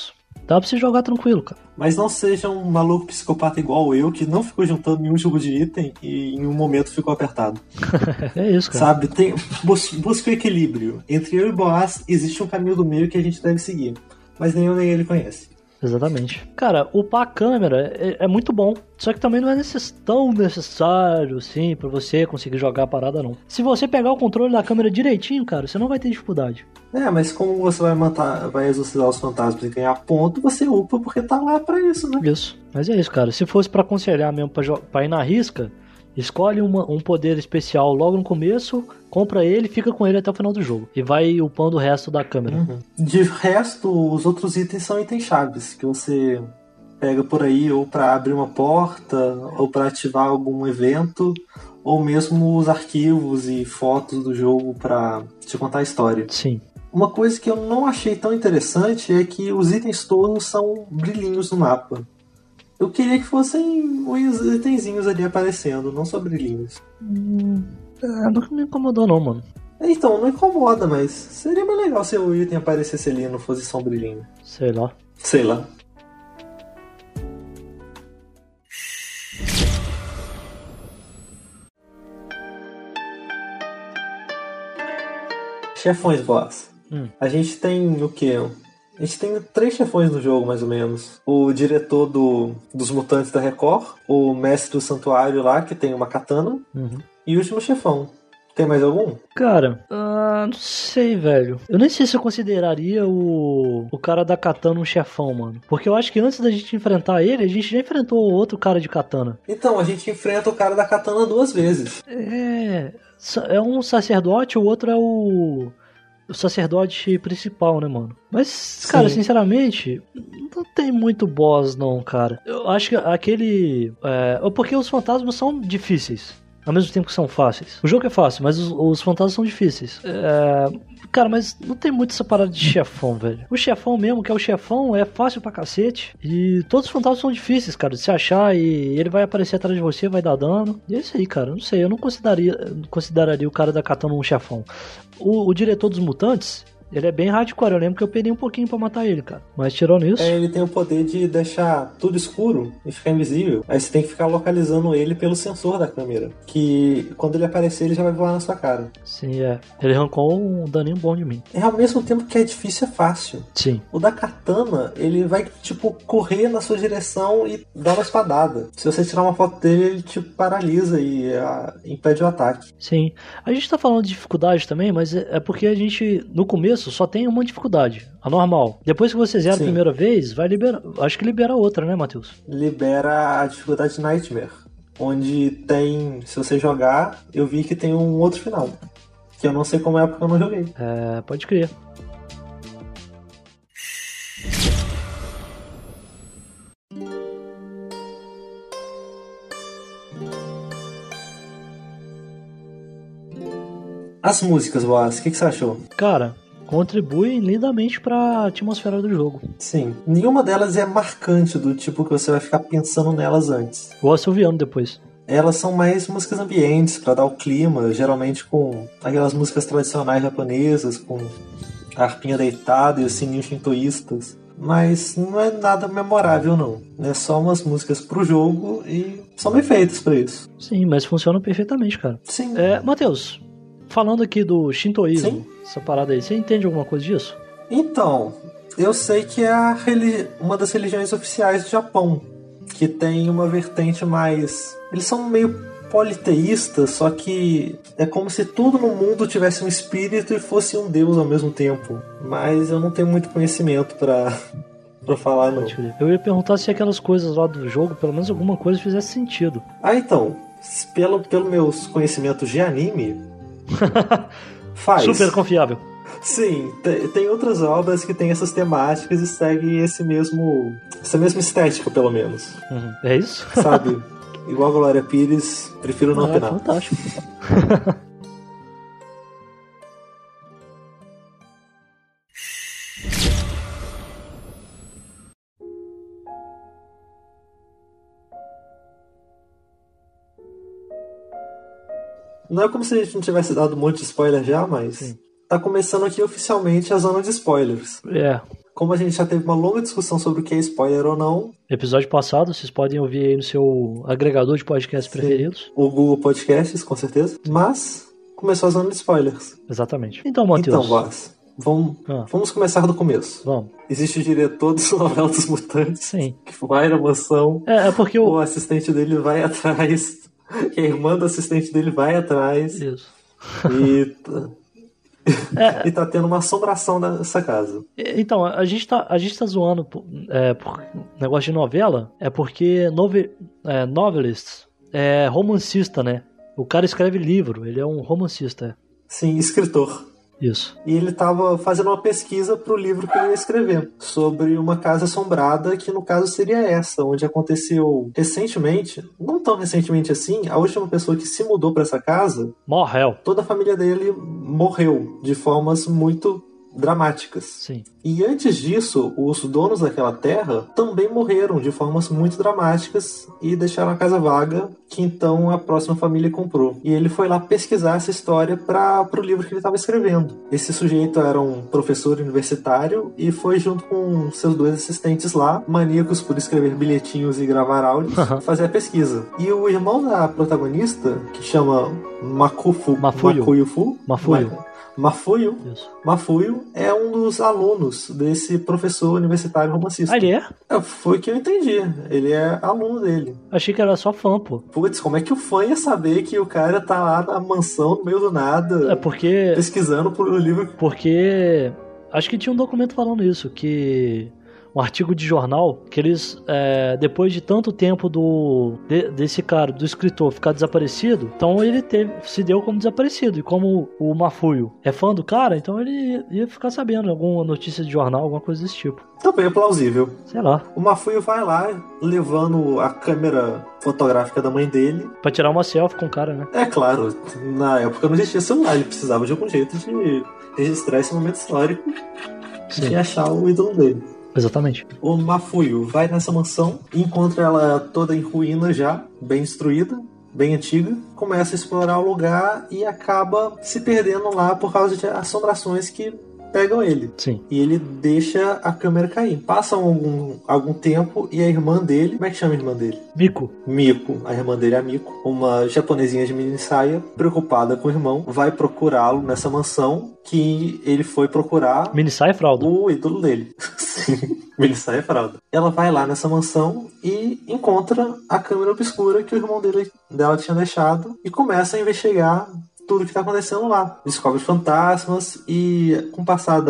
Dá pra você jogar tranquilo, cara. Mas não seja um maluco psicopata igual eu, que não ficou juntando nenhum jogo de item e em um momento ficou apertado. É isso, cara. Sabe? Tem, bus, busca o equilíbrio. Entre eu e Boaz existe um caminho do meio que a gente deve seguir. Mas nem eu nem ele conhece. Exatamente. Cara, upar a câmera é, é muito bom. Só que também não é necess- tão necessário, assim, pra você conseguir jogar a parada, não. Se você pegar o controle da câmera direitinho, cara, você não vai ter dificuldade. É, mas como você vai matar, vai exorcizar os fantasmas e ganhar ponto, você upa porque tá lá pra isso, né? Isso. Mas é isso, cara. Se fosse pra aconselhar mesmo pra, pra ir na risca, escolhe uma- um poder especial logo no começo, compra ele e fica com ele até o final do jogo. E vai upando o resto da câmera. De resto, os outros itens são itens chaves que você pega por aí ou pra abrir uma porta, ou pra ativar algum evento, ou mesmo os arquivos e fotos do jogo pra te contar a história. Sim. Uma coisa que eu não achei tão interessante é que os itens todos são brilhinhos no mapa. Eu queria que fossem os itenzinhos ali aparecendo, não só brilhinhos. É, não me incomodou não, mano. Então, não incomoda, mas seria mais legal se o item aparecesse ali e não fosse só um brilhinho. Sei lá. Sei lá. Chefões, boss. Hum. A gente tem o quê? A gente tem três chefões no jogo, mais ou menos. O diretor do, dos mutantes da Record, o mestre do santuário lá, que tem uma katana, Uhum. e o último chefão. Tem mais algum? Cara, ah, não sei, velho. Eu nem sei se eu consideraria o, o cara da katana um chefão, mano. Porque eu acho que antes da gente enfrentar ele, a gente já enfrentou outro cara de katana. Então, a gente enfrenta o cara da katana duas vezes. É. É um sacerdote, o outro é o. O sacerdote principal, né, mano? Mas, cara, Sim. sinceramente, não tem muito boss, não, cara. Eu acho que aquele. É, porque os fantasmas são difíceis. Ao mesmo tempo que são fáceis. O jogo é fácil, mas os, os fantasmas são difíceis. É, cara, mas não tem muito essa parada de chefão, velho. O chefão mesmo, que é o chefão, é fácil pra cacete. E todos os fantasmas são difíceis, cara, de se achar e ele vai aparecer atrás de você, vai dar dano. E é isso aí, cara. Não sei, eu não consideraria, consideraria o cara da katana um chefão. O, o diretor dos mutantes, ele é bem hardcore. Eu lembro que eu perdi um pouquinho pra matar ele, cara. Mas tirando isso. É, ele tem o poder de deixar tudo escuro e ficar invisível. Aí você tem que ficar localizando ele pelo sensor da câmera. Que quando ele aparecer, ele já vai voar na sua cara. Sim, é. Ele arrancou um daninho bom de mim. É ao mesmo tempo que é difícil, é fácil. Sim. O da katana, ele vai, tipo, correr na sua direção e dar uma espadada. Se você tirar uma foto dele, ele, tipo, paralisa e ah, impede o ataque. Sim. A gente tá falando de dificuldade também, mas é é porque a gente, no começo, só tem uma dificuldade. A normal. Depois que você zera a primeira vez, vai liberar. Acho que libera outra, né, Matheus? Libera a dificuldade Nightmare. Onde tem, se você jogar, eu vi que tem um outro final. Que eu não sei como é porque eu não joguei. É, pode crer. As músicas, Boas, o que, que você achou? Cara, contribuem lindamente pra atmosfera do jogo. Sim. Nenhuma delas é marcante do tipo que você vai ficar pensando nelas antes. Vou assoviando depois. Elas são mais músicas ambientes pra dar o clima, geralmente com aquelas músicas tradicionais japonesas, com a harpinha deitada e os sininhos shintoístas. Mas não é nada memorável, não. É só umas músicas pro jogo e são bem feitas pra isso. Sim, mas funcionam perfeitamente, cara. Sim. É, Matheus, falando aqui do shintoísmo, Sim. essa parada aí, você entende alguma coisa disso? Então, eu sei que é a reli- uma das religiões oficiais do Japão, que tem uma vertente mais. Eles são meio politeístas, só que é como se tudo no mundo tivesse um espírito e fosse um deus ao mesmo tempo. Mas eu não tenho muito conhecimento pra, pra falar, não. Eu ia perguntar se aquelas coisas lá do jogo, pelo menos alguma coisa fizesse sentido. Ah, então, pelo, pelo meus conhecimentos de anime. faz. Super confiável. Sim, te- tem outras obras que têm essas temáticas e seguem esse mesmo. essa mesma estética, pelo menos. Uhum. É isso? Sabe? Igual a Glória Pires, prefiro não Ah, opinar. fantástico. Não é como se a gente não tivesse dado um monte de spoiler já, mas. Sim. Tá começando aqui oficialmente a zona de spoilers. É. Como a gente já teve uma longa discussão sobre o que é spoiler ou não, Episódio passado, vocês podem ouvir aí no seu agregador de podcasts Sim. preferidos. o Google Podcasts, com certeza. Mas começou a zona de spoilers. Exatamente. Então, Matheus. Então, vamos, Ah. vamos começar do começo. Vamos. Existe o diretor do Novela dos Mutantes, Sim. que vai na mansão, É, é porque o o. assistente dele vai atrás, a irmã do assistente dele vai atrás, Isso. e, tá- É. e tá tendo uma assombração nessa casa. Então, a gente tá, a gente tá zoando por, é, por negócio de novela, é porque nove, é, novelist é romancista, né? O cara escreve livro, ele é um romancista. Sim, escritor. Isso. E ele estava fazendo uma pesquisa para o livro que ele ia escrever sobre uma casa assombrada, que no caso seria essa, onde aconteceu recentemente, não tão recentemente assim, a última pessoa que se mudou para essa casa, Morrel. toda a família dele morreu de formas muito dramáticas. Sim. E antes disso, os donos daquela terra também morreram de formas muito dramáticas e deixaram a casa vaga, que então a próxima família comprou. E ele foi lá pesquisar essa história para o livro que ele estava escrevendo. Esse sujeito era um professor universitário e foi junto com seus dois assistentes lá, maníacos por escrever bilhetinhos e gravar áudios, fazer a pesquisa. E o irmão da protagonista, que chama Makufu, Mafuyu. Makuyufu, Mafuyu. Ma- Mafuyu, Isso. Mafuio é um dos alunos desse professor universitário romancista. Ah, ele é? É, Foi o que eu entendi. Ele é aluno dele. Achei que era só fã, pô. Putz, como é que o fã ia saber que o cara tá lá na mansão, no meio do nada, É porque. pesquisando por um livro? Porque. Acho que tinha um documento falando isso, que. Um artigo de jornal que eles, é, depois de tanto tempo do de- desse cara, do escritor, ficar desaparecido, então ele teve, se deu como desaparecido. E como o Mafuio é fã do cara, então ele ia ficar sabendo alguma notícia de jornal, alguma coisa desse tipo. Também é plausível. Sei lá, O Mafuio vai lá, levando a câmera fotográfica da mãe dele. pra tirar uma selfie com o cara, né? É claro, na época não existia celular, ele precisava de algum jeito de registrar esse momento histórico Sim, e achar o ídolo dele. Exatamente. O Mafuio vai nessa mansão, encontra ela toda em ruína já, bem destruída, bem antiga, começa a explorar o lugar e acaba se perdendo lá por causa de assombrações que pegam ele. Sim. E ele deixa a câmera cair. Passa algum, algum tempo e a irmã dele. Como é que chama a irmã dele? Mico. Miko, a irmã dele é a Miko, uma japonesinha de mini saia, preocupada com o irmão, vai procurá-lo nessa mansão que ele foi procurar Mini sai fralda. o ídolo dele. Sim, Melissa é fralda. Ela vai lá nessa mansão e encontra a câmera obscura que o irmão dele, dela tinha deixado e começa a investigar tudo que tá acontecendo lá. Descobre fantasmas e com o passar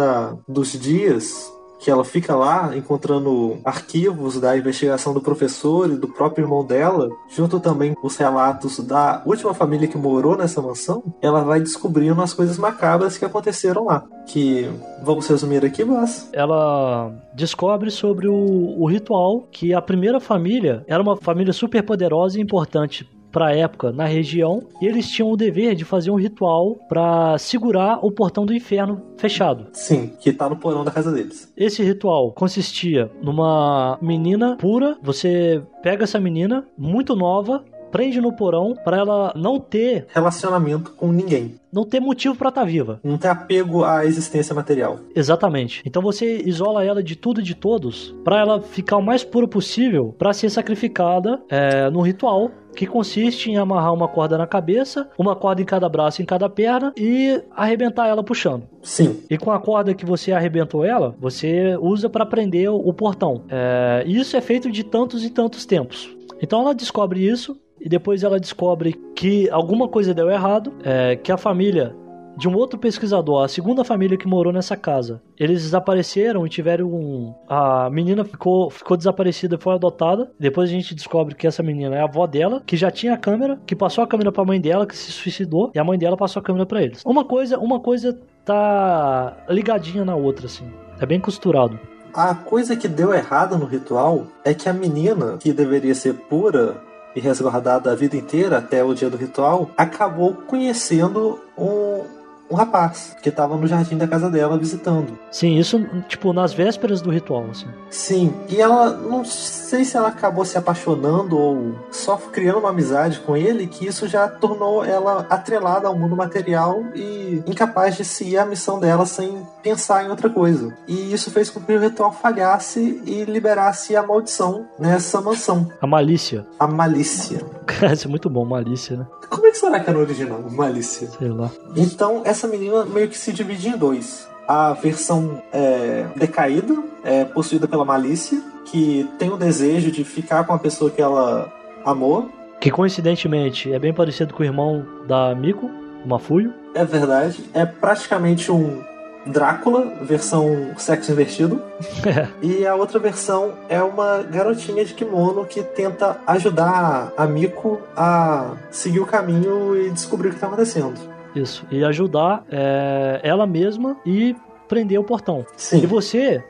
dos dias que ela fica lá encontrando arquivos da investigação do professor e do próprio irmão dela, junto também com os relatos da última família que morou nessa mansão, ela vai descobrindo as coisas macabras que aconteceram lá. Que vamos resumir aqui, mas ela descobre sobre o, o ritual que a primeira família era uma família super poderosa e importante pra época na região e eles tinham o dever de fazer um ritual pra segurar o portão do inferno fechado. Sim, que tá no porão da casa deles. Esse ritual consistia numa menina pura, você pega essa menina muito nova, prende no porão pra ela não ter Relacionamento com ninguém. não ter motivo pra estar viva. Não ter apego à existência material. Exatamente. Então você isola ela de tudo e de todos pra ela ficar o mais pura possível pra ser sacrificada é, no ritual que consiste em amarrar uma corda na cabeça, uma corda em cada braço e em cada perna e arrebentar ela puxando. Sim. E com a corda que você arrebentou ela, você usa pra prender o, o portão. É, isso é feito de tantos e tantos tempos. Então ela descobre isso e depois ela descobre que alguma coisa deu errado, é, que a família de um outro pesquisador, a segunda família que morou nessa casa, eles desapareceram e tiveram um. A menina ficou, ficou desaparecida, foi adotada. Depois a gente descobre que essa menina é a avó dela, que já tinha a câmera, que passou a câmera pra mãe dela, que se suicidou, e a mãe dela passou a câmera pra eles. Uma coisa, uma coisa tá ligadinha na outra, assim. É bem costurado. A coisa que deu errado no ritual é que a menina, que deveria ser pura e resguardada a vida inteira até o dia do ritual, acabou conhecendo um, um rapaz que estava no jardim da casa dela visitando. Sim, isso, tipo, nas vésperas do ritual, assim. Sim, e ela não sei se ela acabou se apaixonando ou só criando uma amizade com ele, que isso já tornou ela atrelada ao mundo material e incapaz de seguir a missão dela sem pensar em outra coisa. E isso fez com que o ritual falhasse e liberasse a maldição nessa mansão, A malícia. a malícia. Cara, isso é muito bom, malícia, né? Como que será que é no original? Malícia. Sei lá. Então, essa menina meio que se divide em dois. A versão é, decaída, é, possuída pela malícia, que tem o desejo de ficar com a pessoa que ela amou. Que coincidentemente é bem parecido com o irmão da Miko, o Mafuio. É verdade. É praticamente um Drácula, versão sexo invertido. E a outra versão é uma garotinha de kimono que tenta ajudar a Miko a seguir o caminho e descobrir o que está acontecendo. Isso. E ajudar é, ela mesma e prender o portão. Sim. E você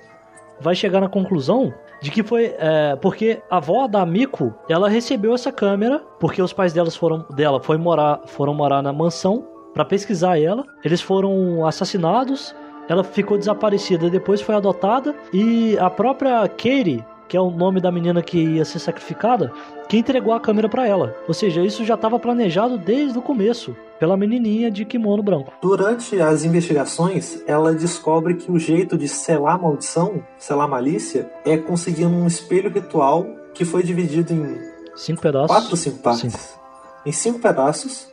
vai chegar na conclusão de que foi é, porque a avó da Miko ela recebeu essa câmera porque os pais delas foram dela foi morar foram morar na mansão pra pesquisar ela eles foram assassinados ela ficou desaparecida depois foi adotada e a própria Katie que é o nome da menina que ia ser sacrificada que entregou a câmera pra ela ou seja isso já estava planejado desde o começo pela menininha de kimono branco Durante as investigações, ela descobre que o jeito de selar a maldição, selar malícia, é conseguindo um espelho ritual que foi dividido em cinco pedaços quatro ou cinco partes. Em cinco pedaços.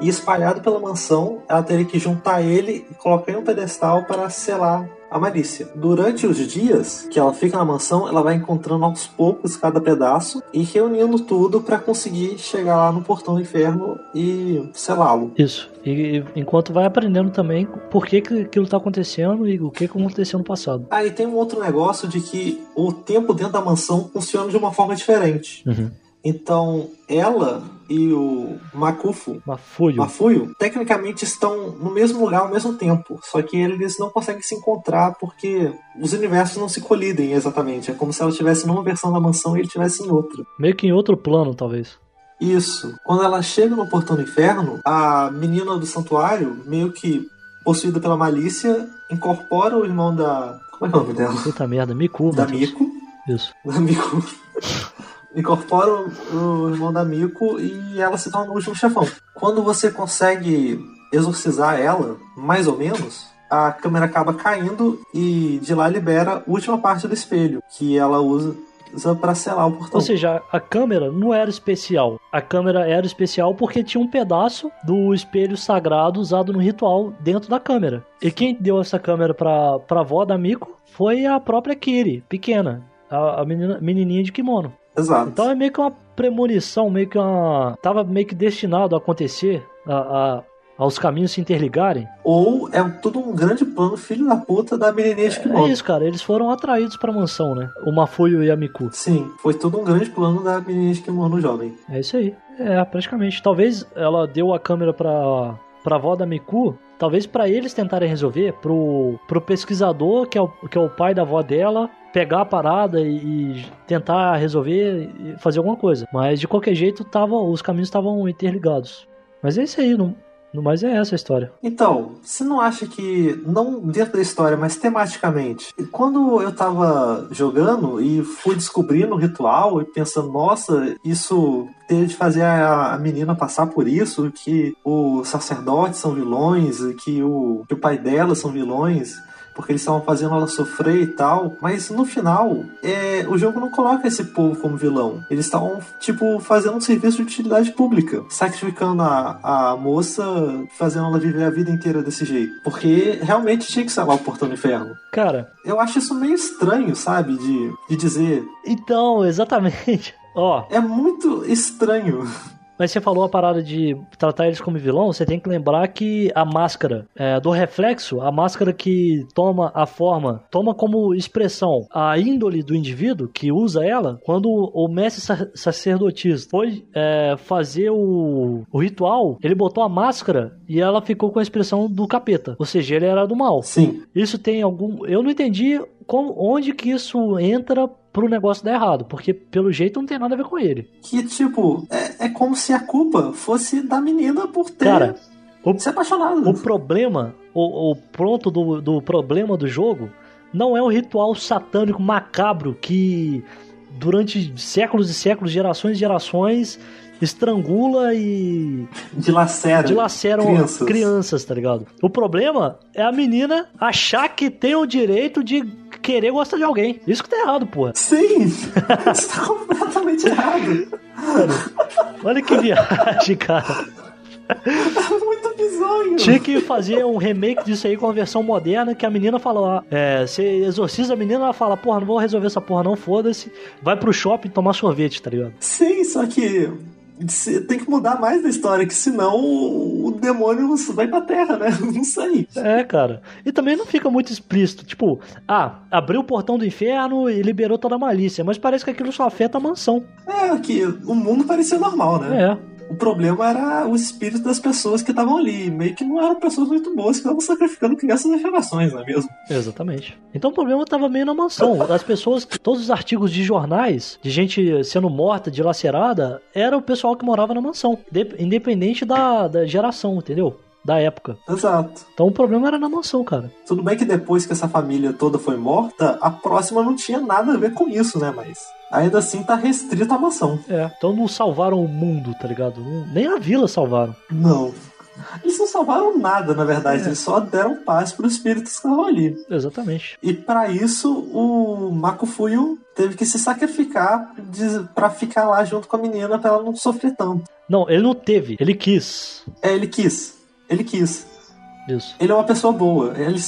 E espalhado pela mansão, ela teria que juntar ele e colocar em um pedestal para selar a malícia. Durante os dias que ela fica na mansão, ela vai encontrando aos poucos cada pedaço e reunindo tudo para conseguir chegar lá no portão do inferno e selá-lo. Isso. E enquanto vai aprendendo também por que, que aquilo tá acontecendo e o que, que aconteceu no passado. Aí tem um outro negócio de que o tempo dentro da mansão funciona de uma forma diferente. Uhum. Então, ela e o Makufu, Mafuio. Mafuio, tecnicamente estão no mesmo lugar ao mesmo tempo. Só que eles não conseguem se encontrar porque os universos não se colidem exatamente. É como se ela estivesse numa versão da mansão e ele estivesse em outra. Meio que em outro plano, talvez. Isso. Quando ela chega no portão do inferno, a menina do santuário, meio que possuída pela malícia, incorpora o irmão da. Como é que é o nome dela? Puta merda, Miku. Da. Miko. Isso. Da Miko. Incorpora o, o irmão da Miko e ela se torna o último chefão. Quando você consegue exorcizar ela, mais ou menos, a câmera acaba caindo e de lá libera a última parte do espelho, que ela usa, usa para selar o portão. Ou seja, a câmera não era especial. A câmera era especial porque tinha um pedaço do espelho sagrado usado no ritual dentro da câmera. E quem deu essa câmera pra, pra avó da Miko foi a própria Kiri, pequena. A, a menina, menininha de kimono. Exato. Então é meio que uma premonição, meio que uma. Tava meio que destinado a acontecer, a, a- aos caminhos se interligarem. Ou é tudo um grande plano filho da puta da menininha de É kimono. isso, cara. Eles foram atraídos pra mansão, né? O Mafuio e a Miku. Sim, foi tudo um grande plano da menininha de kimono jovem. É isso aí. É, praticamente. Talvez ela deu a câmera pra, pra avó da Miku, talvez pra eles tentarem resolver, pro, pro pesquisador, que é, o, que é o pai da avó dela, pegar a parada e, e tentar resolver e fazer alguma coisa. Mas de qualquer jeito, tava, os caminhos estavam interligados. Mas é isso aí, não, no mais é essa a história. Então, você não acha que, não dentro da história, mas tematicamente, quando eu tava jogando e fui descobrindo o ritual e pensando, nossa, isso teve de fazer a, a menina passar por isso, que os sacerdotes são vilões, que o, que o pai dela são vilões porque eles estavam fazendo ela sofrer e tal. Mas no final, é, o jogo não coloca esse povo como vilão. Eles estavam, tipo, fazendo um serviço de utilidade pública, sacrificando a, a moça, fazendo ela viver a vida inteira desse jeito. Porque realmente tinha que salvar o portão do inferno. Cara, Eu acho isso meio estranho, sabe? De, de dizer. então, exatamente. Ó, É muito estranho. Mas você falou a parada de tratar eles como vilão, você tem que lembrar que a máscara é, do reflexo, a máscara que toma a forma, toma como expressão a índole do indivíduo que usa ela, quando o mestre sa- sacerdotista foi é, fazer o, o ritual, ele botou a máscara e ela ficou com a expressão do capeta, ou seja, ele era do mal. Sim. Isso tem algum. Eu não entendi como, onde que isso entra pro negócio dar errado, porque pelo jeito não tem nada a ver com ele. Que, tipo, é, é como se a culpa fosse da menina por ter Cara, o- se apaixonado. O problema, o, o pronto do, do problema do jogo, não é o ritual satânico macabro que durante séculos e séculos, gerações e gerações, estrangula e Dilacera. dilaceram crianças. crianças, tá ligado? O problema é a menina achar que tem o direito de querer gostar de alguém. Isso que tá errado, porra. Sim! Isso tá completamente errado. Olha que viagem, cara. É muito bizonho. Tinha que fazer um remake disso aí com a versão moderna que a menina falou, ah, é, você exorciza a menina, ela fala, porra, não vou resolver essa porra não, foda-se, vai pro shopping tomar sorvete, tá ligado? Sim, só que tem que mudar mais da história, que senão o demônio vai pra terra, né? Não sei. É, cara. E também não fica muito explícito, tipo, ah, abriu o portão do inferno e liberou toda a malícia, mas parece que aquilo só afeta a mansão. É, que o mundo parecia normal, né? É, O problema era o espírito das pessoas que estavam ali. Meio que não eram pessoas muito boas que estavam sacrificando crianças das gerações, não é mesmo? exatamente. Então o problema tava meio na mansão. As pessoas, todos os artigos de jornais, de gente sendo morta, dilacerada, era o pessoal que morava na mansão, de- independente da, da geração, entendeu? Da época. Exato. Então o problema era na mansão, cara. Tudo bem que depois que essa família toda foi morta, a próxima não tinha nada a ver com isso, né? Mas ainda assim tá restrito à mansão. É. Então não salvaram o mundo, tá ligado? Não- nem a vila salvaram. Não. Eles não salvaram nada, na verdade. Eles só deram paz para os espíritos que estavam ali. Exatamente. E para isso, o Makufuyo teve que se sacrificar para ficar lá junto com a menina para ela não sofrer tanto. Não, ele não teve, ele quis. É, ele quis. Ele quis. Isso. Ele é uma pessoa boa. Ele,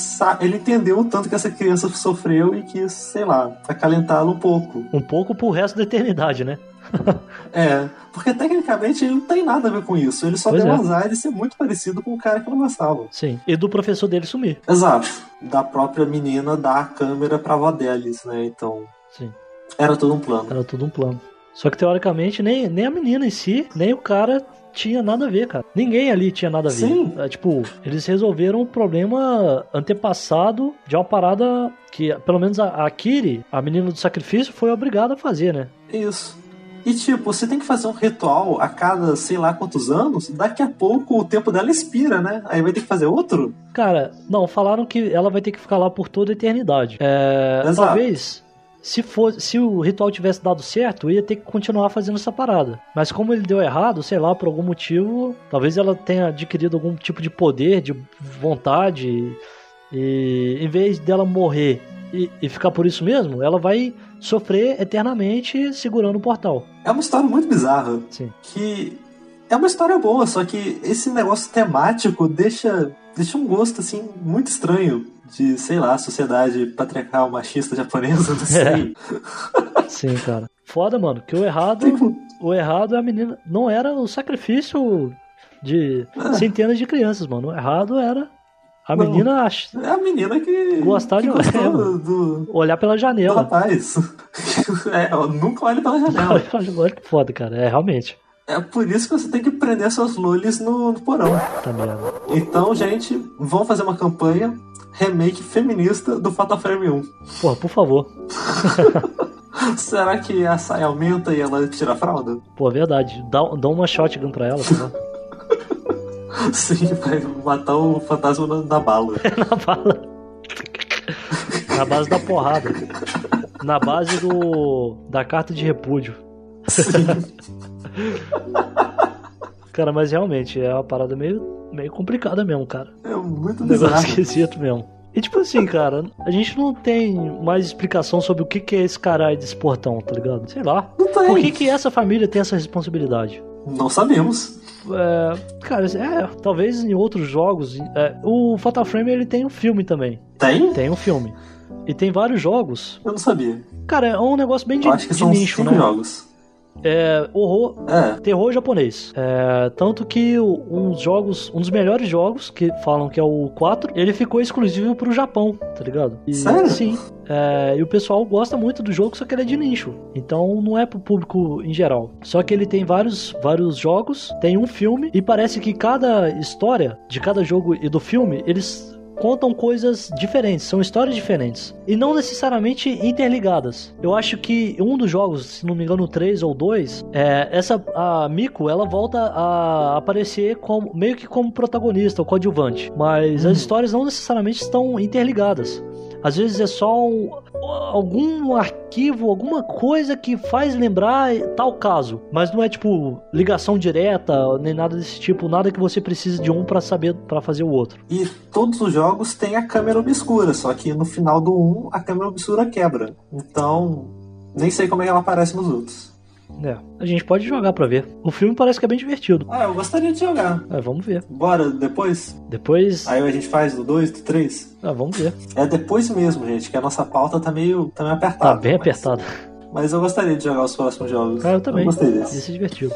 ele entendeu o tanto que essa criança sofreu e quis, sei lá, acalentá-la um pouco. Um pouco pro resto da eternidade, né? É, porque tecnicamente ele não tem nada a ver com isso. Ele só Pois deu é. azar de ser muito parecido com o cara que não gostava. Sim. E do professor dele sumir. Exato. Da própria menina dar a câmera pra avó deles, né? Então, Sim. era todo um plano. Era tudo um plano. Só que teoricamente nem, nem a menina em si, nem o cara tinha nada a ver, cara. Ninguém ali tinha nada a ver. Sim. É, tipo, eles resolveram um problema antepassado de uma parada que, pelo menos a, a Kiri, a menina do sacrifício, foi obrigada a fazer, né? Isso. E tipo, você tem que fazer um ritual a cada sei lá quantos anos, daqui a pouco o tempo dela expira, né? Aí vai ter que fazer outro? Cara, não, falaram que ela vai ter que ficar lá por toda a eternidade. É, Exato. talvez, se, fosse, se o ritual tivesse dado certo, ia ter que continuar fazendo essa parada. Mas como ele deu errado, sei lá, por algum motivo, talvez ela tenha adquirido algum tipo de poder, de vontade, e em vez dela morrer e, e ficar por isso mesmo, ela vai sofrer eternamente segurando o portal. É uma história muito bizarra. Sim. Que é uma história boa, só que esse negócio temático deixa, deixa um gosto assim muito estranho de, sei lá, sociedade patriarcal machista japonesa, não sei. Sim, cara. Foda, mano, que o errado. Tipo, O errado é a menina. Não era o sacrifício de centenas de crianças, mano. O errado era a Não. menina ach- é a menina que, Gostar que de- é, do, do, olhar pela do janela. rapaz. é, nunca olhe pela janela. Olha que foda, cara. É, realmente. É por isso que você tem que prender seus lulis no, no porão. Tá merda. Então, gente, vamos fazer uma campanha remake feminista do Fatal Frame 1. Porra, por favor. Será que a saia aumenta e ela tira a fralda? Pô, verdade. Dá, dá uma shotgun pra ela, lá. Sim, vai matar o fantasma na, na bala. Na bala. Na base da porrada. Na base do. da carta de repúdio. Sim. Cara, mas realmente é uma parada meio, meio complicada mesmo, cara. É muito Um negócio esquisito mesmo. E tipo assim, cara, a gente não tem mais explicação sobre o que, que é esse caralho desse portão, tá ligado? Sei lá. Não tem. Por que, que essa família tem essa responsabilidade? Não sabemos. É, cara, é, talvez em outros jogos. é, o Fatal Frame ele tem um filme também. Tem? Tem um filme. E tem vários jogos. Eu não sabia. Cara, é um negócio bem de, Eu acho que de são nicho, cinco né? jogos. É horror, É. terror japonês. É, tanto que o- uns jogos, um dos melhores jogos, que falam que é o 4, ele ficou exclusivo pro Japão, tá ligado? E- Sério? Sim. É, e o pessoal gosta muito do jogo, só que ele é de nicho. Então não é pro público em geral. Só que ele tem vários, vários jogos, tem um filme, e parece que cada história de cada jogo e do filme, eles contam coisas diferentes, são histórias diferentes e não necessariamente interligadas. Eu acho que um dos jogos, se não me engano, 3 ou 2, é, essa a Miko, ela volta a aparecer como meio que como protagonista, ou coadjuvante, mas as histórias não necessariamente estão interligadas. Às vezes é só um- algum arquivo, alguma coisa que faz lembrar tal caso, mas não é tipo ligação direta nem nada desse tipo, nada que você precise de um pra saber para fazer o outro. E todos os jogos têm a câmera obscura, só que no final do 1 a câmera obscura quebra. Então, nem sei como é que ela aparece nos outros. É, a gente pode jogar pra ver. O filme parece que é bem divertido. Ah, eu gostaria de jogar. É, vamos ver. Bora depois? Depois, Aí a gente faz do 2, do 3? ah, vamos ver. É depois mesmo, gente, que a nossa pauta tá meio, tá meio apertada. Tá bem mas- apertado. Mas eu gostaria de jogar os próximos jogos. Cara, eu também. gostei Ia desse. ser divertido.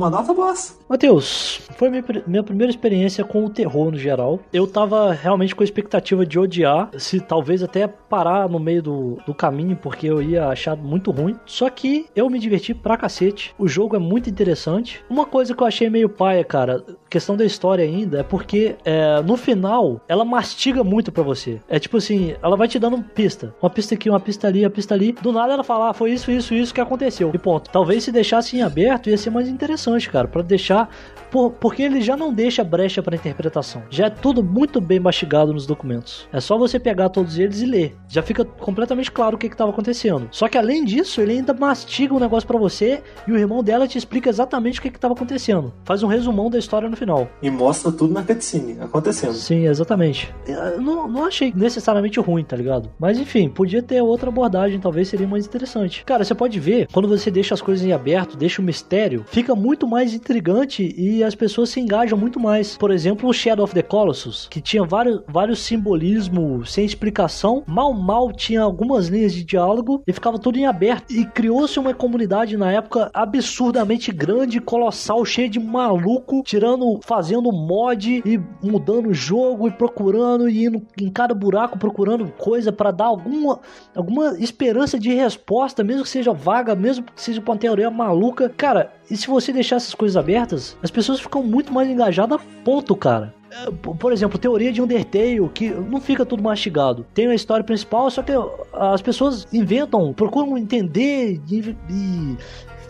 Uma nota boss. Matheus, foi minha, minha primeira experiência com o terror no geral. Eu tava realmente com a expectativa de odiar, se talvez até parar no meio do, do caminho, porque eu ia achar muito ruim. Só que eu me diverti pra cacete. O jogo é muito interessante. Uma coisa que eu achei meio paia, cara, questão da história ainda, é porque é, no final ela mastiga muito pra você. É tipo assim, ela vai te dando pista. Uma pista aqui, uma pista ali, uma pista ali. Do nada ela fala, ah, foi isso, isso, isso que aconteceu. E ponto. Talvez se deixasse em aberto ia ser mais interessante, cara, Pra deixar por- porque ele já não deixa brecha para interpretação. Já é tudo muito bem mastigado nos documentos. É só você pegar todos eles e ler. Já fica completamente claro o que estava acontecendo. Só que além disso, ele ainda mastiga um negócio para você e o irmão dela te explica exatamente o que estava acontecendo. Faz um resumão da história no final. E mostra tudo na cutscene acontecendo. Sim, exatamente. Eu não, não achei necessariamente ruim, tá ligado? Mas enfim, podia ter outra abordagem, talvez seria mais interessante. Cara, você pode ver, quando você deixa as coisas em aberto, deixa o mistério, fica muito mais intrigante e as pessoas se engajam muito mais. Por exemplo, o Shadow of the Colossus, que tinha vários, vários simbolismos sem explicação, mal mal tinha algumas linhas de diálogo e ficava tudo em aberto. E criou-se uma comunidade na época absurdamente grande, colossal, cheia de maluco, tirando, fazendo mod e mudando o jogo e procurando e indo em cada buraco procurando coisa pra dar alguma, alguma esperança de resposta, mesmo que seja vaga, mesmo que seja uma teoria maluca. Cara, e se você deixar essas coisas abertas, as pessoas ficam muito mais engajadas, ponto, cara. É, Por exemplo, teoria de Undertale, que não fica tudo mastigado. Tem a história principal, só que as pessoas inventam, procuram entender e,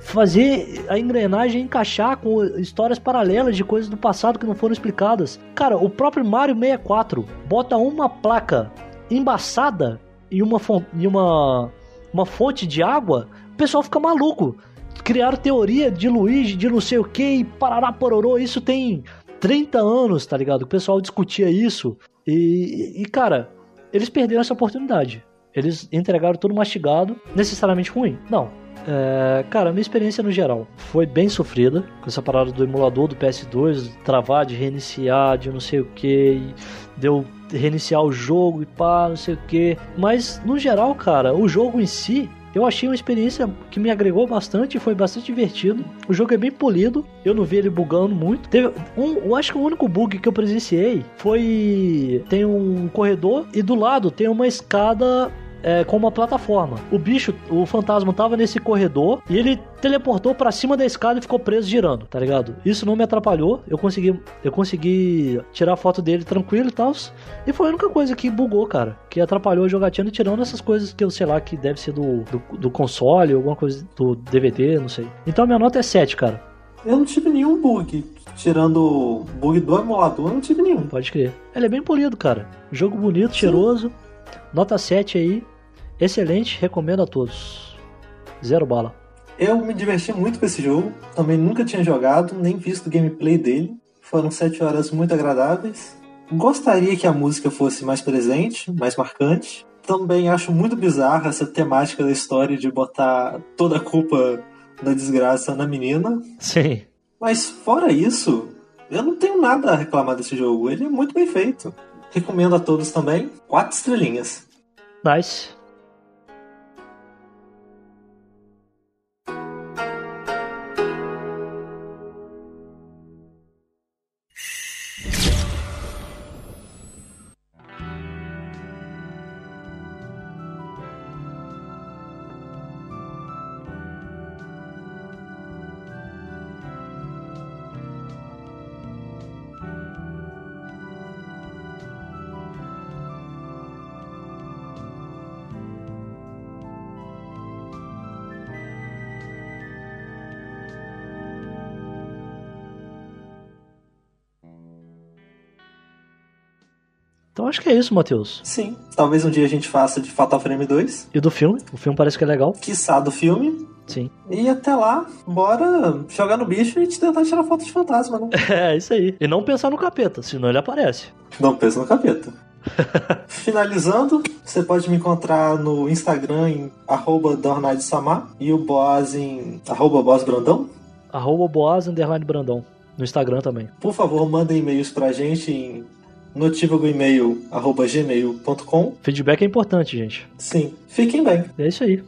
fazer a engrenagem encaixar com histórias paralelas de coisas do passado que não foram explicadas. Cara, o próprio Mario 64 bota uma placa embaçada e uma, fon- e uma, uma fonte de água, o pessoal fica maluco. Criaram teoria de Luigi, de não sei o que, e parará pororô, isso tem 30 anos, tá ligado? O pessoal discutia isso. E, e, cara, eles perderam essa oportunidade. Eles entregaram tudo mastigado, necessariamente ruim. Não. É, cara, minha experiência no geral foi bem sofrida com essa parada do emulador do PS2, de travar, de reiniciar, de não sei o que, deu reiniciar o jogo e pá, não sei o que. Mas no geral, cara, o jogo em si Eu achei uma experiência que me agregou bastante, foi bastante divertido. O jogo é bem polido, eu não vi ele bugando muito. Teve um, eu acho que o único bug que eu presenciei foi tem um corredor e do lado tem uma escada é, com uma plataforma. O bicho, o fantasma tava nesse corredor e ele teleportou pra cima da escada e ficou preso girando, tá ligado? Isso não me atrapalhou, eu consegui, eu consegui tirar foto dele tranquilo e tal. E foi a única coisa que bugou, cara, que atrapalhou a jogatina tirando essas coisas que eu sei lá que deve ser do, do, do console, alguma coisa do DVD, não sei. Então minha nota é 7, cara. Eu não tive nenhum bug. Tirando o bug do emulador, eu não tive nenhum. Pode crer. Ele é bem polido, cara. Jogo bonito, cheiroso. Nota 7 aí. Excelente, recomendo a todos. Zero bala. Eu me diverti muito com esse jogo. Também nunca tinha jogado, nem visto o gameplay dele. Foram sete horas muito agradáveis. Gostaria que a música fosse mais presente, mais marcante. Também acho muito bizarra essa temática da história de botar toda a culpa da desgraça na menina. Sim. Mas fora isso, eu não tenho nada a reclamar desse jogo. Ele é muito bem feito. Recomendo a todos também. Quatro estrelinhas. Nice. Acho que é isso, Matheus. Sim. Talvez um dia a gente faça de Fatal Frame 2. E do filme? O filme parece que é legal. Quiçá do filme. Sim. E até lá, bora jogar no bicho e tentar tirar foto de fantasma, né? É, isso aí. E não pensar no capeta, senão ele aparece. Não pensa no capeta. Finalizando, você pode me encontrar no Instagram em arroba Samar e o Boaz em arroba Boaz Brandão. Arroba Boaz Brandão. No Instagram também. Por favor, mandem e-mails pra gente em notivagoemail.gmail.com Feedback é importante, gente. Sim. Fiquem bem. É isso aí.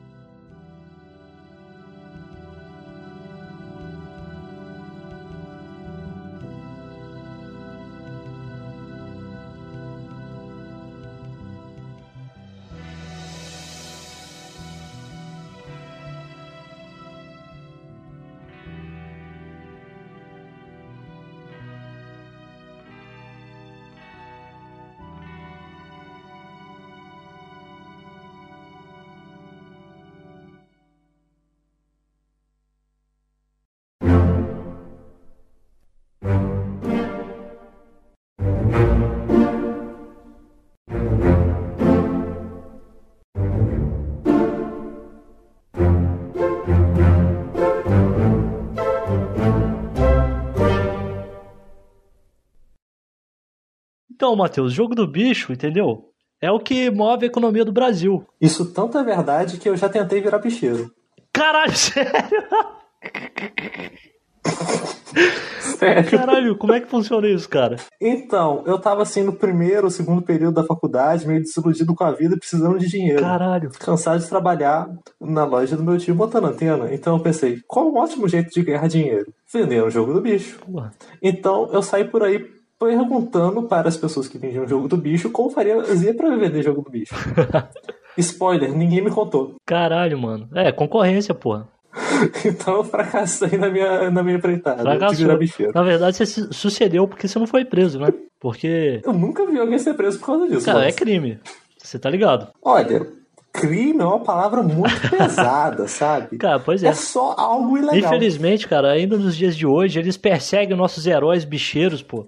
Então, Matheus, jogo do bicho, entendeu? É o que move a economia do Brasil. Isso tanto é verdade que eu já tentei virar bicheiro. Caralho, sério? Sério? Caralho, como é que funciona isso, cara? Então, eu tava assim no primeiro ou segundo período da faculdade, meio desiludido com a vida precisando de dinheiro. Caralho. Cansado de trabalhar na loja do meu tio botando antena. Então eu pensei, qual um ótimo jeito de ganhar dinheiro? Vender um jogo do bicho. Então eu saí por aí perguntando para as pessoas que vendiam jogo do bicho como faria para vender jogo do bicho. Spoiler, ninguém me contou. Caralho, mano. É, concorrência, porra. Então eu fracassei na minha, na minha empreitada. Fracassou. Na verdade, você sucedeu porque você não foi preso, né? Porque. Eu nunca vi alguém ser preso por causa disso. Cara, é mas- crime. Você tá ligado? Olha, crime é uma palavra muito pesada, sabe? Cara, pois é. É só algo ilegal. Infelizmente, cara, ainda nos dias de hoje, eles perseguem nossos heróis bicheiros, pô.